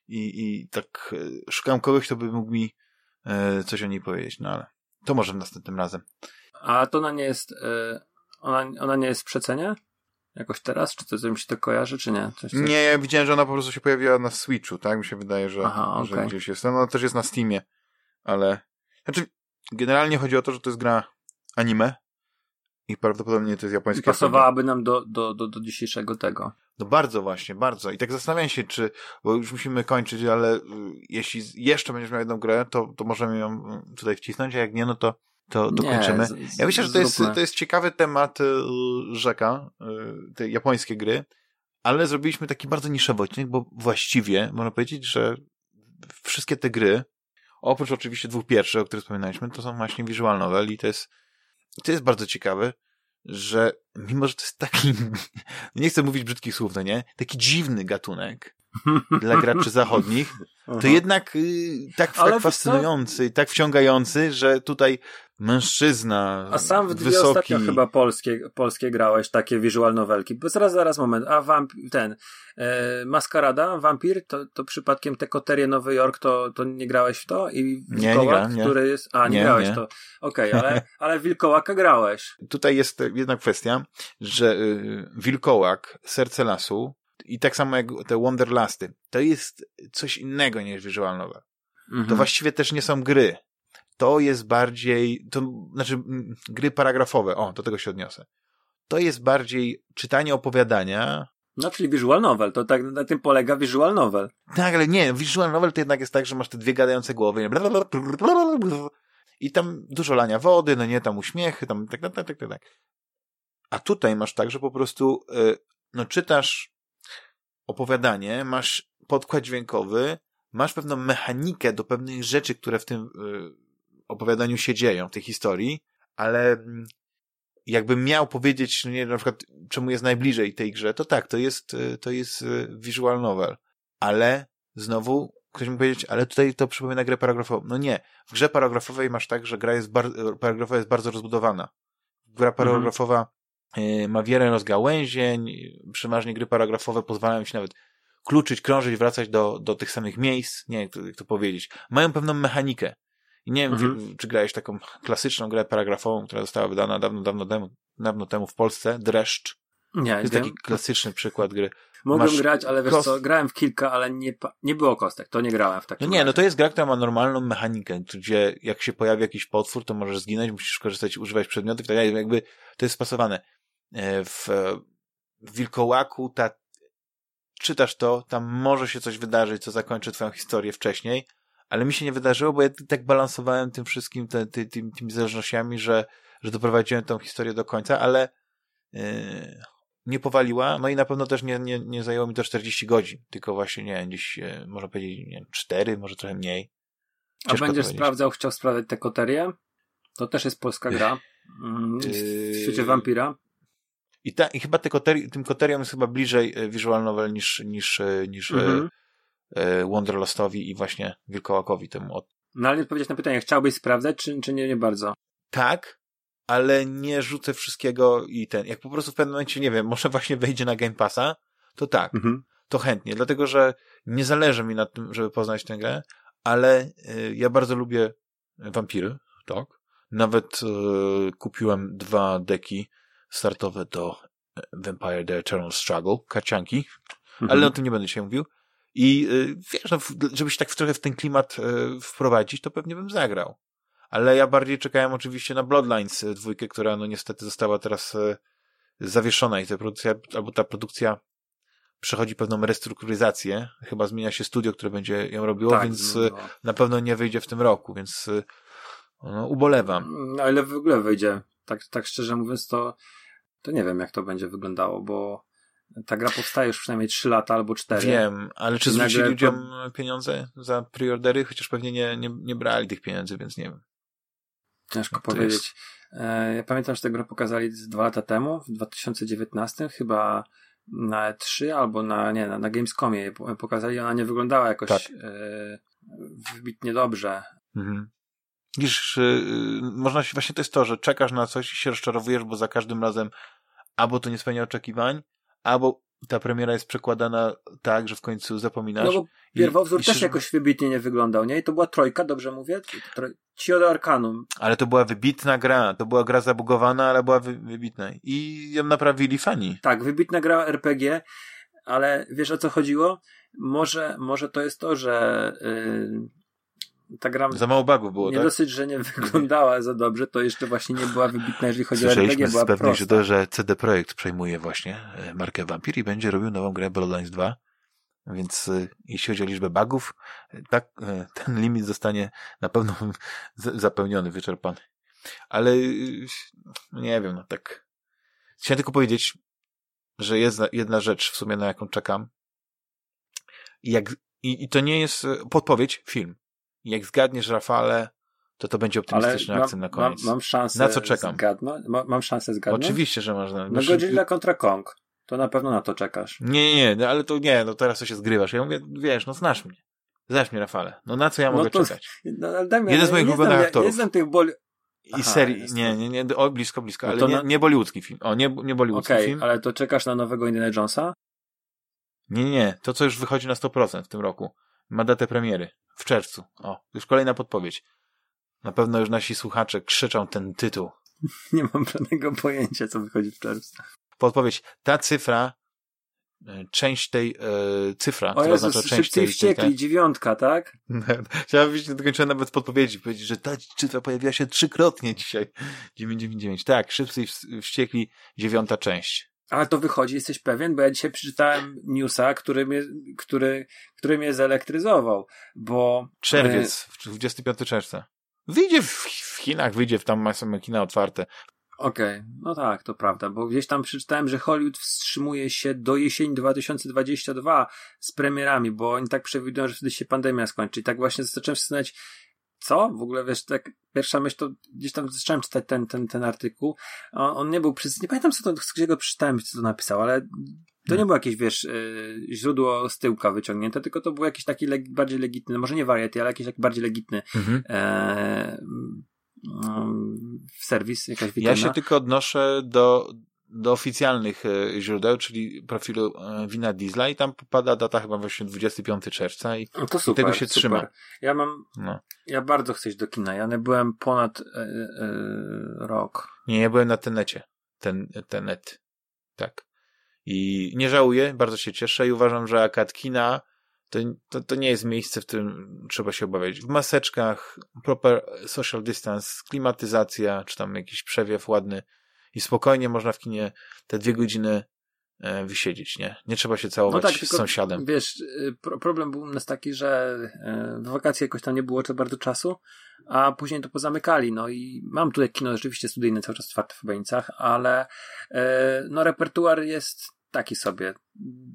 i, i tak y, szukam kogoś, kto by mógł mi y, coś o niej powiedzieć, no ale to może następnym razem. A to ona nie jest, e, ona, ona nie jest w przecenie? Jakoś teraz? Czy to, to mi się to kojarzy, czy nie? Coś, coś... Nie, ja widziałem, że ona po prostu się pojawiła na Switchu, tak? Mi się wydaje, że, Aha, że gdzieś jest. No, Ona też jest na Steamie, ale... Znaczy, generalnie chodzi o to, że to jest gra anime i prawdopodobnie to jest I japońskie pasowałaby nam do, do, do, do dzisiejszego tego. No bardzo właśnie, bardzo. I tak zastanawiam się, czy, bo już musimy kończyć, ale y, jeśli jeszcze będziesz miał jedną grę, to, to możemy ją y, tutaj wcisnąć, a jak nie, no to, to, to Nie, kończymy. z- z- Ja myślę, że to jest, zróbmy. to jest ciekawy temat y, rzeka, y, te japońskie gry, ale zrobiliśmy taki bardzo niszowy odcinek, bo właściwie można powiedzieć, że wszystkie te gry, oprócz oczywiście dwóch pierwszych, o których wspominaliśmy, to są właśnie visual novel i to jest, to jest bardzo ciekawe, że mimo, że to jest taki, *laughs* nie chcę mówić brzydkich słów, no nie, taki dziwny gatunek *laughs* dla graczy zachodnich, to jednak y, tak, tak fascynujący, tak wciągający, że tutaj mężczyzna A sam w dwie wysoki, ostatnio chyba polskie, polskie grałeś, takie visual novelki. Bo zaraz, zaraz, moment. A wamp, ten, e, Maskarada, Vampir, to, to przypadkiem te koterie Nowy Jork, to, to nie grałeś w to? I Nie, nie Wilkołak, grałem, nie. który jest, a nie, Nie, grałeś nie. to. Okej, ale, *laughs* ale Wilkołaka grałeś. Tutaj jest jedna kwestia, że y, Wilkołak, Serce Lasu i tak samo jak te Wonderlasty, to jest coś innego niż visual novel. Mhm. To właściwie też nie są gry. To jest bardziej, to znaczy gry paragrafowe, o, do tego się odniosę. To jest bardziej czytanie opowiadania. No, czyli visual novel, to tak na tym polega visual novel. Tak, ale nie, visual novel to jednak jest tak, że masz te dwie gadające głowy i tam dużo lania wody, no nie, tam uśmiechy, tam tak, tak, tak, tak, tak. A tutaj masz tak, że po prostu, y, no czytasz opowiadanie, masz podkład dźwiękowy, masz pewną mechanikę do pewnych rzeczy, które w tym y, opowiadaniu się dzieją, w tej historii, ale mm, jakbym miał powiedzieć, no nie na przykład, czemu jest najbliżej tej grze, to tak, to jest, y, to jest visual novel. Ale znowu ktoś mi powiedzieć, ale tutaj to przypomina grę paragrafową. No nie. W grze paragrafowej masz tak, że gra jest paragrafowa jest bardzo rozbudowana. Gra mhm. paragrafowa mhm. ma wiele rozgałęzień, przeważnie gry paragrafowe pozwalają ci nawet kluczyć, krążyć, wracać do, do tych samych miejsc. Nie, jak to, jak to powiedzieć. Mają pewną mechanikę. I nie wiem, mhm. czy grałeś taką klasyczną grę paragrafową, która została wydana dawno, dawno temu, dawno temu w Polsce, Dreszcz. Nie, to jest taki klasyczny przykład gry. Mogłem Masz grać, ale wiesz kost... co, grałem w kilka, ale nie, nie było kostek, to nie grałem w takim No nie, no to jest gra, która ma normalną mechanikę, gdzie jak się pojawi jakiś potwór, to możesz zginąć, musisz korzystać, używać przedmiotów i tak dalej, jakby to jest spasowane. E, w, w Wilkołaku ta, czytasz to, tam może się coś wydarzyć, co zakończy twoją historię wcześniej, ale mi się nie wydarzyło, bo ja tak balansowałem tym wszystkim, te, ty, tymi, tymi zależnościami, że, że doprowadziłem tą historię do końca, ale yy, nie powaliła, no i na pewno też nie, nie, nie zajęło mi to 40 godzin, tylko właśnie, nie gdzieś, e, można powiedzieć, nie 4, może trochę mniej. Ciężko A będziesz sprawdzał, chciał sprawdzać te koterie? To też jest polska gra. Mm, w świecie Vampira. I, ta, i chyba te tym koteriom jest chyba bliżej e, visual novel niż, niż, e, niż mhm. Wanderlustowi i właśnie Wilkołakowi temu. No ale odpowiedzieć na pytanie, chciałbyś sprawdzać, czy, czy nie, nie bardzo? Tak, ale nie rzucę wszystkiego i ten. Jak po prostu w pewnym momencie, nie wiem, może właśnie wejdzie na Game Passa, to tak, mhm. to chętnie, dlatego że nie zależy mi na tym, żeby poznać tę grę, ale y, ja bardzo lubię wampiry, tak. Nawet y, kupiłem dwa deki startowe do e, Vampire The Eternal Struggle, karcianki, mhm. ale o tym nie będę dzisiaj mówił. I y, wiesz, no, żeby się tak trochę w ten klimat y, wprowadzić, to pewnie bym zagrał ale ja bardziej czekałem oczywiście na Bloodlines e, dwójkę, która no niestety została teraz zawieszona i ta produkcja, albo ta produkcja przechodzi pewną restrukturyzację. Chyba zmienia się studio, które będzie ją robiło, tak, więc no. na pewno nie wyjdzie w tym roku, więc no, ubolewam. No, ale w ogóle wyjdzie. Tak, tak szczerze mówiąc, to, to nie wiem, jak to będzie wyglądało, bo ta gra powstaje już przynajmniej 3 lata albo 4. Wiem, ale czy zwrócili ludziom pieniądze za preordery? Chociaż pewnie nie, nie, nie brali tych pieniędzy, więc nie wiem. Ciężko no powiedzieć. Jest... Ja pamiętam, że tę grę pokazali dwa lata temu, w 2019, chyba na E3 albo na, nie, na, na Gamescomie pokazali, ona nie wyglądała jakoś tak. e, wybitnie dobrze. Mhm. Widzisz, yy, można się, właśnie to jest to, że czekasz na coś i się rozczarowujesz, bo za każdym razem albo to nie spełnia oczekiwań, albo ta premiera jest przekładana tak, że w końcu zapominasz. No bo pierwowzór i, też i... jakoś wybitnie nie wyglądał, nie? I to była trojka, dobrze mówię? Cio do Arcanum. Ale to była wybitna gra. To była gra zabugowana, ale była wy, wybitna. I ją naprawili fani. Tak, wybitna gra RPG, ale wiesz o co chodziło? Może, może to jest to, że yy, ta gra... Za mało bugów było, Nie tak? dosyć, że nie wyglądała za dobrze, to jeszcze właśnie nie była wybitna, jeżeli chodzi o RPG, była z pewnej, że CD Projekt przejmuje właśnie e, markę Vampir i będzie robił nową grę Bloodlines 2 więc y, jeśli chodzi o liczbę bugów, tak, y, ten limit zostanie na pewno *laughs* zapełniony, wyczerpany. Ale nie wiem, no tak. Chciałem tylko powiedzieć, że jest jedna rzecz w sumie, na jaką czekam. I, jak, i, i to nie jest podpowiedź, film. Jak zgadniesz, Rafale, to to będzie optymistyczny Ale akcent na koniec. Mam, mam szansę na co czekam? Zgadnąć? Ma, mam szansę zgadnąć? Oczywiście, że można. Na Godzilla kontra Kong. To na pewno na to czekasz. Nie, nie, nie, ale to nie, no teraz to się zgrywasz. Ja mówię, wiesz, no znasz mnie. Znasz mnie, Rafale. No na co ja no mogę to, czekać? No, Damian, Jeden z moich ulubionych aktorów. Nie znam tych boli... I serii, nie, nie, nie, o, blisko, blisko, no ale nie, na... nie bollywoodzki film. O, nie, nie bollywoodzki okay, film. ale to czekasz na nowego Indiana Jonesa? Nie, nie, nie, to co już wychodzi na 100% w tym roku. Ma datę premiery. W czerwcu. O, już kolejna podpowiedź. Na pewno już nasi słuchacze krzyczą ten tytuł. *laughs* nie mam żadnego pojęcia, co wychodzi w czerwcu. Podpowiedź. Ta cyfra e, część tej e, cyfra, o która Jezus, oznacza część szybciej tej, wściekli, tej, dziewiątka, tak? *laughs* Chciałem być dokończony nawet podpowiedzi, powiedzieć, że ta cyfra pojawiła się trzykrotnie dzisiaj. *laughs* 999. Tak, szybciej wściekli, dziewiąta część. Ale to wychodzi, jesteś pewien? Bo ja dzisiaj przeczytałem newsa, który mnie, który, który mnie zelektryzował, bo... Czerwiec, 25 czerwca. Wyjdzie w, w Chinach, wyjdzie w tam są kina otwarte. Okej, okay. no tak, to prawda, bo gdzieś tam przeczytałem, że Hollywood wstrzymuje się do jesieni 2022 z premierami, bo oni tak przewidują, że wtedy się pandemia skończy. I tak właśnie zacząłem zastanawiać, co? W ogóle wiesz, tak pierwsza myśl to gdzieś tam zacząłem czytać ten, ten, ten artykuł. On, on nie był przez, nie pamiętam co to, gdzie go przeczytałem, co to napisał, ale to nie było jakieś, wiesz, yy, źródło z tyłka wyciągnięte, tylko to był jakiś taki leg bardziej legitny, może nie variety, ale jakiś taki bardziej legitny mhm. e, serwis, jakaś witryna. Ja się tylko odnoszę do, do oficjalnych e, źródeł, czyli profilu e, Wina Diesla i tam popada data chyba właśnie 25 czerwca i, no super, i tego się super. trzyma. Ja mam, no. ja bardzo chcę iść do kina. Ja nie byłem ponad e, e, rok. Nie, ja byłem na tenecie. Ten, tenet. Tak. I nie żałuję, bardzo się cieszę i uważam, że akad kina to, to, to nie jest miejsce, w którym trzeba się obawiać. W maseczkach, proper social distance, klimatyzacja, czy tam jakiś przewiew ładny i spokojnie można w kinie te dwie godziny e, wysiedzieć, nie? Nie trzeba się całować no tak, z sąsiadem. Wiesz, y, pro, problem był u nas taki, że e, w wakacje jakoś tam nie było bardzo czasu, a później to pozamykali, no i mam tutaj kino rzeczywiście studyjne cały czas otwarte w Beńcach, ale e, no repertuar jest taki sobie.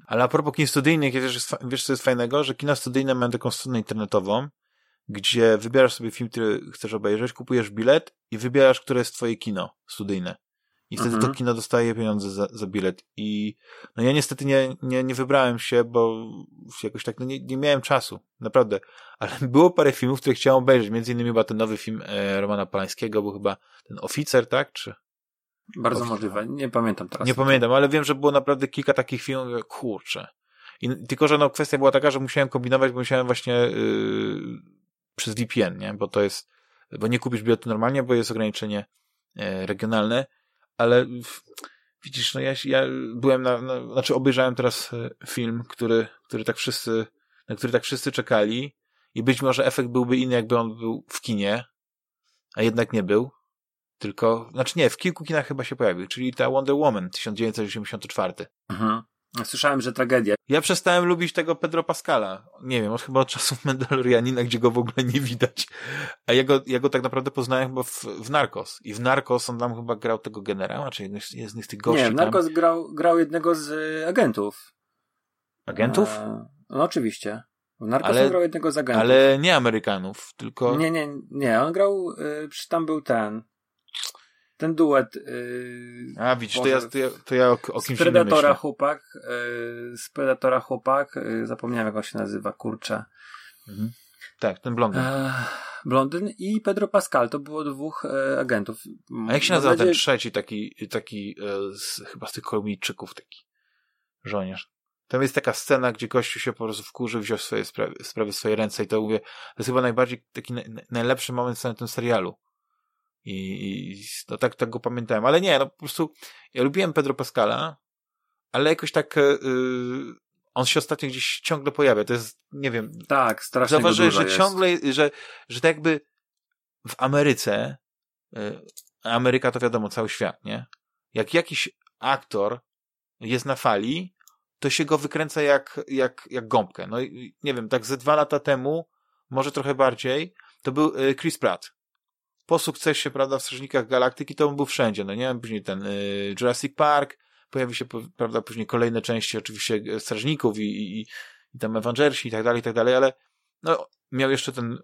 Ale a propos kin studyjnych, wiesz, wiesz co jest fajnego? Że kina studyjne mają taką stronę internetową, gdzie wybierasz sobie film, który chcesz obejrzeć, kupujesz bilet i wybierasz, które jest twoje kino studyjne. I wtedy mhm. to kino dostaje pieniądze za, za bilet. I no ja niestety nie, nie, nie wybrałem się, bo jakoś tak no nie, nie miałem czasu. Naprawdę. Ale *laughs* było parę filmów, które chciałem obejrzeć. Między innymi chyba ten nowy film e, Romana Polańskiego, był chyba ten Oficer, tak? Czy bardzo możliwe. Nie pamiętam teraz. Nie pamiętam, ale wiem, że było naprawdę kilka takich filmów, kurczę. I, tylko, że no kwestia była taka, że musiałem kombinować, bo musiałem właśnie yy, przez VPN, nie? Bo to jest, bo nie kupisz biletu normalnie, bo jest ograniczenie yy, regionalne, ale widzisz, no ja, ja byłem na, na, znaczy obejrzałem teraz e, film, który, który tak wszyscy, na który tak wszyscy czekali i być może efekt byłby inny, jakby on był w kinie, a jednak nie był. Tylko, znaczy nie, w kilku kinach chyba się pojawił, czyli ta Wonder Woman 1984. Mhm. Słyszałem, że tragedia. Ja przestałem lubić tego Pedro Pascala. Nie wiem, od chyba od czasów *laughs* Mandalorianina, gdzie go w ogóle nie widać. A ja go, ja go tak naprawdę poznałem chyba w, w Narcos. I w Narcos on tam chyba grał tego generała, czy jednych, jednych z tych gości. Nie, w Narcos grał, grał jednego z y, agentów. Agentów? E, no oczywiście. W Narcos ale, grał jednego z agentów. Ale nie Amerykanów, tylko... Nie, nie, nie. On grał, y, tam był ten ten duet. Yy, A widzisz, to ja, to ja, to ja o, o kimś Z Predatora chłopak, yy, z Predatora chłopak, yy, zapomniałem jak on się nazywa, kurczę. Mhm. Tak, ten blondyn. E, blondyn i Pedro Pascal, to było dwóch e, agentów. A jak się nazywa ten trzeci, taki, taki e, z, chyba z tych kolumnijczyków, taki żołnierz? Tam jest taka scena, gdzie Kościół się po prostu wkurzy, wziął swoje sprawy, sprawy w swoje ręce i to mówię, to jest chyba najbardziej taki najlepszy moment w całym tym serialu i, no tak, tak go pamiętałem. Ale nie, no po prostu ja lubiłem Pedro Pascala, ale jakoś tak yy, on się ostatnio gdzieś ciągle pojawia. To jest, nie wiem. Tak, strasznie Zauważyłeś, że jest. ciągle, że, że tak jakby w Ameryce, yy, Ameryka to wiadomo, cały świat, nie? Jak jakiś aktor jest na fali, to się go wykręca jak, jak, jak gąbkę. No nie wiem, tak ze dwa lata temu, może trochę bardziej, to był Chris Pratt po sukcesie, prawda, w Strażnikach Galaktyki to on był wszędzie, no nie? Później ten y, Jurassic Park, pojawi się, prawda, później kolejne części oczywiście e, Strażników i, i, i tam Avengersi i tak dalej, i tak dalej, ale no, miał jeszcze ten, y,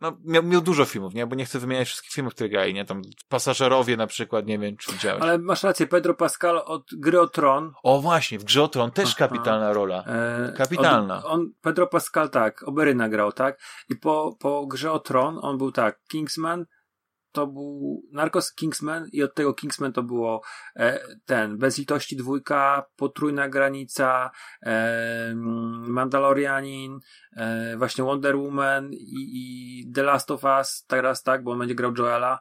no, miał, miał dużo filmów, nie? Bo nie chcę wymieniać wszystkich filmów, które grali, nie? Tam Pasażerowie na przykład, nie wiem, czy widziałeś. Ale masz rację, Pedro Pascal od Gry o Tron. O właśnie, w Grze o Tron też Aha. kapitalna rola. E, kapitalna. On, on, Pedro Pascal tak, Oberyna grał, tak? I po, po Grze o Tron on był tak, Kingsman, to był Narcos Kingsman i od tego Kingsman to było e, ten Bezlitości dwójka, Potrójna granica, e, Mandalorianin, e, właśnie Wonder Woman i, i, The Last of Us teraz tak, bo on będzie grał Joela.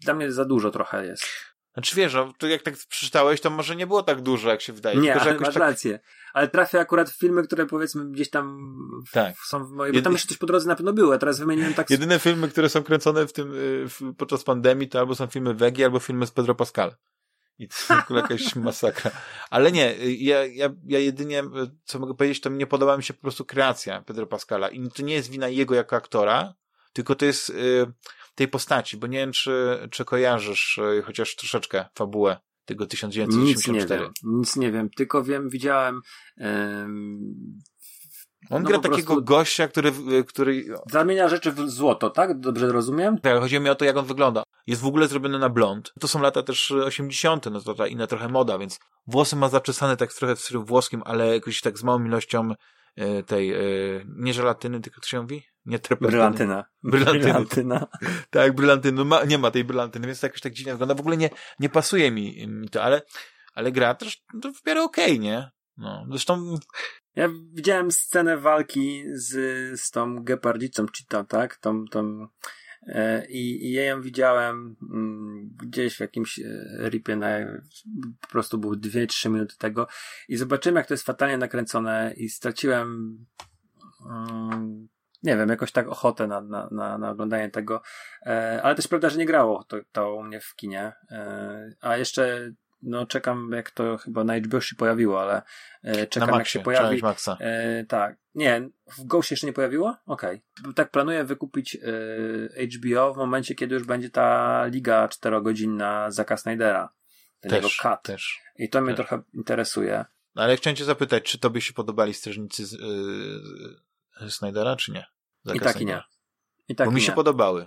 Dla mnie za dużo trochę jest. Znaczy wiesz, no, to jak tak przeczytałeś, to może nie było tak dużo, jak się wydaje. Nie, tylko, masz tak... rację. Ale trafię akurat w filmy, które powiedzmy gdzieś tam w, Tak. są w mojej... Bo Jedy- tam jeszcze coś po drodze na pewno były, a teraz wymieniłem tak... Jedyne filmy, które są kręcone w tym, y, w, podczas pandemii, to albo są filmy Wegi, albo filmy z Pedro Pascal. I to jest w ogóle jakaś *laughs* masakra. Ale nie, ja, ja, ja jedynie, co mogę powiedzieć, to nie podoba mi się po prostu kreacja Pedro Pascala. I to nie jest wina jego jako aktora, tylko to jest y, tej postaci, bo nie wiem, czy, czy kojarzysz y, chociaż troszeczkę fabułę tego Nic nie 1984. wiem, nic nie wiem, tylko wiem, widziałem em, On No gra takiego prostu- gościa, który, y, który zamienia rzeczy w złoto, tak? Dobrze rozumiem? Tak, chodzi mi o to, jak on wygląda. Jest w ogóle zrobiony na blond. To są lata też 80., no to ta inna trochę moda, więc włosy ma zaczesane tak trochę w stylu włoskim, ale jakoś tak z małą ilością e, tej, e, nie żelatyny, tylko to się mówi? Nie terpentyny. Brylantyna. Brylantyny. Brylantyna. *laughs* Tak, brylantyny. No ma, nie ma tej brylantyny, więc to jakoś tak dziwnie wygląda. W ogóle nie, nie pasuje mi, mi to, ale, ale gra też to w miarę okej, nie? No, zresztą Ja widziałem scenę walki z, z tą gepardzicą Cheetah, tak? Tą, tą, e, i, I ja ją widziałem mm, gdzieś w jakimś e, ripie na, po prostu było 2-3 minuty tego i zobaczyłem jak to jest fatalnie nakręcone i straciłem mm, nie wiem, jakoś tak ochotę na, na, na, na oglądanie tego, e, ale też prawda, że nie grało to, to u mnie w kinie, e, a jeszcze no czekam jak to chyba na HBO się pojawiło, ale e, czekam na jak się Maxie, pojawi. Maxa. E, tak. Nie, w Go się jeszcze nie pojawiło? Okej. Tak planuję wykupić e, HBO w momencie, kiedy już będzie ta liga czterogodzinna Zaka Snydera. Ten jego Też, cut. też. I to mnie też. trochę interesuje. No, ale chciałem cię zapytać, czy tobie się podobali strażnicy z, yy, Snydera, czy nie? I tak i nie. I tak Bo mi się nie. podobały.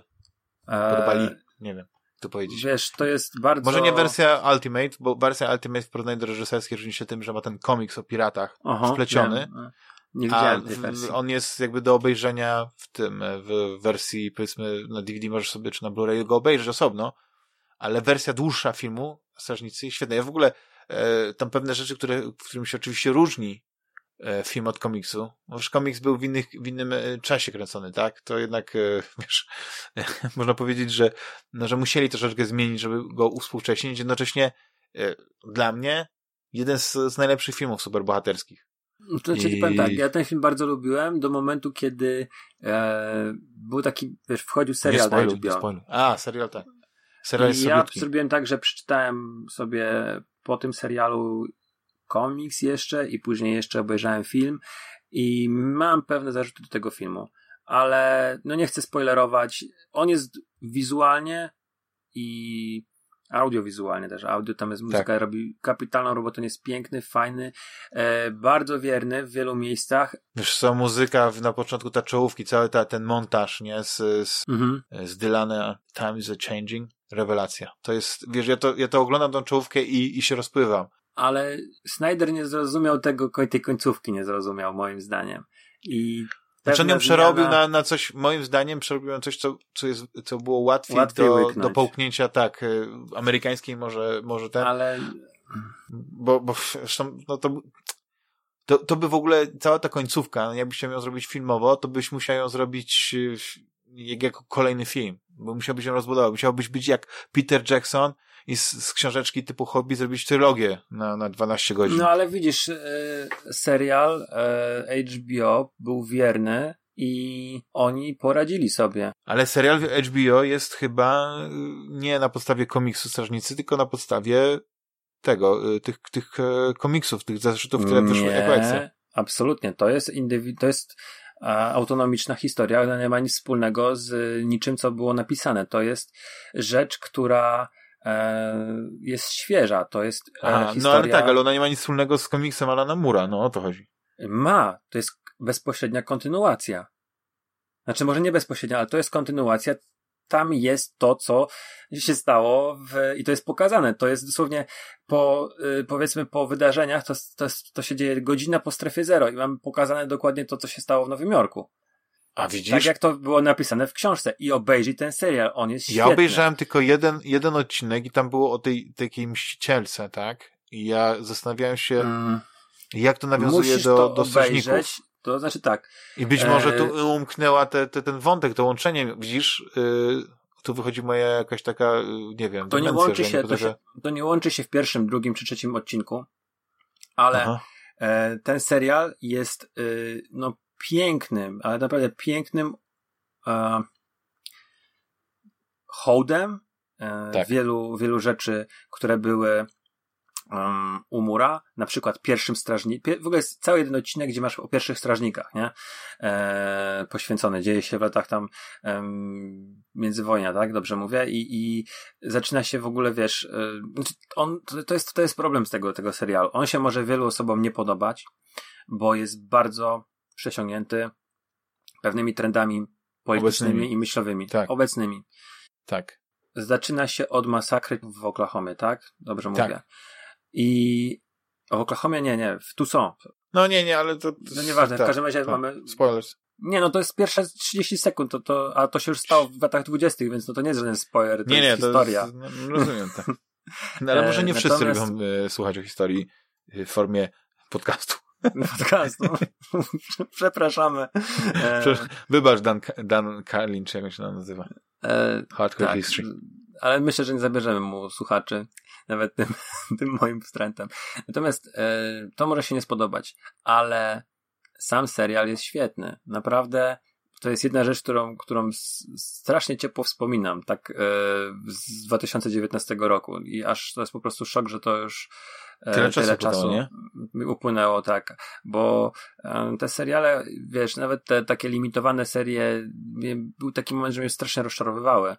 E, Podobali, nie wiem, to powiedzieć. Wiesz, to jest bardzo... Może nie wersja Ultimate, bo wersja Ultimate w porównaniu do reżyserskiej różni się tym, że ma ten komiks o piratach Aha, wpleciony. wiem. Nie A widziałem tej wersji. on jest jakby do obejrzenia w tym, w wersji powiedzmy na DVD możesz sobie czy na Blu-ray go obejrzeć osobno, ale wersja dłuższa filmu Strażnicy jest świetna. Ja w ogóle e, tam pewne rzeczy, które, w którym się oczywiście różni e, film od komiksu, już komiks był w, innych, w innym e, czasie kręcony, tak? To jednak, e, *laughs* wiesz, *laughs* można powiedzieć, że, no, że musieli troszeczkę zmienić, żeby go uspółcześnić. Jednocześnie e, dla mnie jeden z, z najlepszych filmów superbohaterskich. To znaczy, I- powiem tak, ja ten film bardzo lubiłem do momentu, kiedy e, był taki, wiesz, wchodził nie serial na spoiluj, nie HBO. spoiluj. A, serial tak. Serial jest I ja słabiutki. zrobiłem tak, że przeczytałem sobie po tym serialu komiks jeszcze i później jeszcze obejrzałem film i mam pewne zarzuty do tego filmu, ale no nie chcę spoilerować. On jest wizualnie i audiowizualnie też. Audio tam jest muzyka, Tak. robi kapitalną robotę, on jest piękny, fajny, e, bardzo wierny w wielu miejscach. Wiesz co, muzyka na początku, ta czołówki, cały ta, ten montaż, nie, z, z, Mhm. z Dylana Time is a Changing, rewelacja. To jest, wiesz, ja to, ja to oglądam tą czołówkę i, i się rozpływam. Ale Snyder nie zrozumiał tego, tej końcówki nie zrozumiał, moim zdaniem. I Znaczy on ją przerobił zmiana- na, na coś, moim zdaniem przerobił na coś, co, co, jest, co było łatwiej, Łatwiej do, łyknąć. do połknięcia, tak, y, amerykańskiej może, może ten, Ale bo, bo zresztą, no to, to, to by w ogóle, cała ta końcówka, jakbyś chciał ją zrobić filmowo, to byś musiał ją zrobić y, jak, jako kolejny film, bo musiałbyś ją rozbudować, musiałbyś być jak Peter Jackson i z, z książeczki typu hobby zrobić trylogię na, na 12 godzin. No ale widzisz, e, serial e, HBO był wierny i oni poradzili sobie. Ale serial HBO jest chyba y, nie na podstawie komiksu Strażnicy, tylko na podstawie tego, tych, tych e, komiksów, tych zeszytów, które wyszły jako ekstra. Nie, absolutnie. To jest, indywi- to jest e, autonomiczna historia, ona nie ma nic wspólnego z niczym, co było napisane. To jest rzecz, która e, jest świeża. To jest e, Aha, historia... no ale tak, ale ona nie ma nic wspólnego z komiksem Alana Mura, no o to chodzi. Ma. To jest bezpośrednia kontynuacja. Znaczy, może nie bezpośrednia, ale to jest kontynuacja. Tam jest to, co się stało w, i to jest pokazane. To jest dosłownie po, y, powiedzmy, po wydarzeniach, to, to, to się dzieje godzina po strefie zero i mamy pokazane dokładnie to, co się stało w Nowym Jorku. A widzisz? Tak jak to było napisane w książce. I obejrzyj ten serial. On jest Ja świetny. obejrzałem tylko jeden, jeden odcinek i tam było o tej takiej mścicielce, tak? I ja zastanawiałem się, Mm, jak to nawiązuje musisz do, to do obejrzeć. To znaczy tak. I być E, może tu umknęła te, te, ten wątek, to łączenie, widzisz, yy, tu wychodzi moja jakaś taka, nie wiem, to nie łączy się, nie to, się, to nie łączy się w pierwszym, drugim czy trzecim odcinku, ale e, ten serial jest no pięknym, ale naprawdę pięknym e, hołdem e, tak. wielu, wielu rzeczy, które były um, u mura, na przykład pierwszym strażniku, w ogóle jest cały jeden odcinek, gdzie masz o pierwszych strażnikach, nie? E, poświęcony, dzieje się w latach tam um, międzywojnia, tak? Dobrze mówię? I, i zaczyna się w ogóle, wiesz, e, on, to, jest, to jest problem z tego, tego serialu. On się może wielu osobom nie podobać, bo jest bardzo przesiągnięty pewnymi trendami politycznymi obecnymi. i myślowymi. Tak. Obecnymi. Tak. Zaczyna się od masakry w Oklahomie, tak? Dobrze tak. mówię. I w Oklahomie nie, nie, w Tucson. No nie, nie, ale to... to no nieważne, tak, w każdym razie tak, mamy... Spoilers. Nie, no to jest pierwsze 30 sekund, to, to, a to się już stało w latach 20., więc no to nie jest żaden spoiler, to nie, jest nie, historia. To jest, no, rozumiem, tak. *laughs* No, ale może nie e, wszyscy Natomiast... lubią e, słuchać o historii w formie podcastu. Podcastu. *laughs* Przepraszamy. E... Wybacz Dan, Dan Carlin, czy jak się nazywa. E... Hardcore tak, History. Ale myślę, że nie zabierzemy mu słuchaczy nawet tym, *laughs* tym moim wstrętem. Natomiast e, to może się nie spodobać, ale sam serial jest świetny. Naprawdę to jest jedna rzecz, którą, którą strasznie ciepło wspominam, tak e, z 2019 roku i aż to jest po prostu szok, że to już tyle, tyle czasu, upłynęło, tak, bo e, te seriale, wiesz, nawet te takie limitowane serie, był taki moment, że mnie strasznie rozczarowywały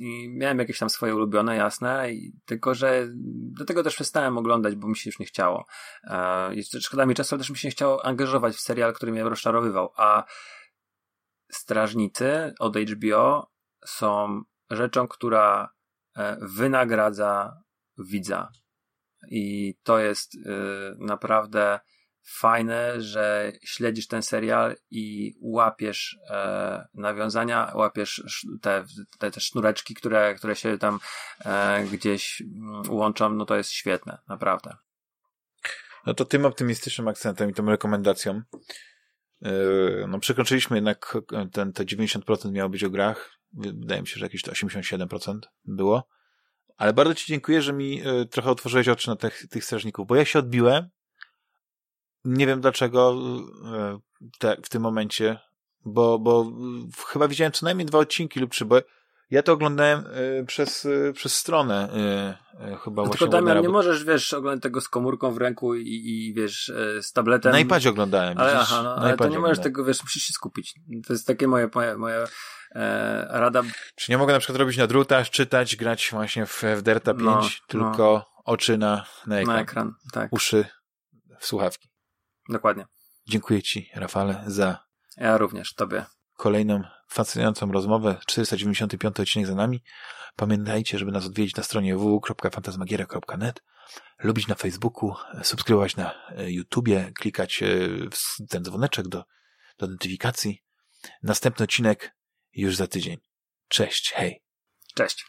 i miałem jakieś tam swoje ulubione, jasne, i, tylko że do tego też przestałem oglądać, bo mi się już nie chciało. E, szkoda mi czasu, ale też mi się nie chciało angażować w serial, który mnie rozczarowywał. A Strażnicy od HBO są rzeczą, która e, wynagradza widza. I to jest y, naprawdę fajne, że śledzisz ten serial i łapiesz e, nawiązania, łapiesz te, te, te sznureczki, które, które się tam e, gdzieś mm, łączą, no to jest świetne, naprawdę. No to tym optymistycznym akcentem i tą rekomendacją e, no przekroczyliśmy jednak ten, te 90% miało być o grach. Wydaje mi się, że jakieś 87% było. Ale bardzo Ci dziękuję, że mi e, trochę otworzyłeś oczy na tych, tych strażników, bo ja się odbiłem nie wiem dlaczego e, w tym momencie, bo, bo chyba widziałem co najmniej dwa odcinki lub trzy, bo ja to oglądałem y, przez, y, przez stronę y, chyba no właśnie. Tylko Damian, nie możesz, wiesz, oglądać tego z komórką w ręku i, i wiesz, z tabletem. Na iPadzie oglądałem. Ale, aha, no, ale to nie możesz tego, wiesz, musisz się skupić. To jest takie moje, moje, moje e, rada. Czy nie mogę na przykład robić na drutach, czytać, grać właśnie w, w Delta 5, no, tylko no. oczy na, na ekran. Na ekran, tak. Uszy w słuchawki. Dokładnie. Dziękuję Ci, Rafale, za. Ja również, Tobie. Kolejną fascynującą rozmowę. 495 odcinek za nami. Pamiętajcie, żeby nas odwiedzić na stronie www.fantasmagiera.net, lubić na Facebooku, subskrybować na e, YouTubie, klikać e, w ten dzwoneczek do, do notyfikacji. Następny odcinek już za tydzień. Cześć, hej. Cześć.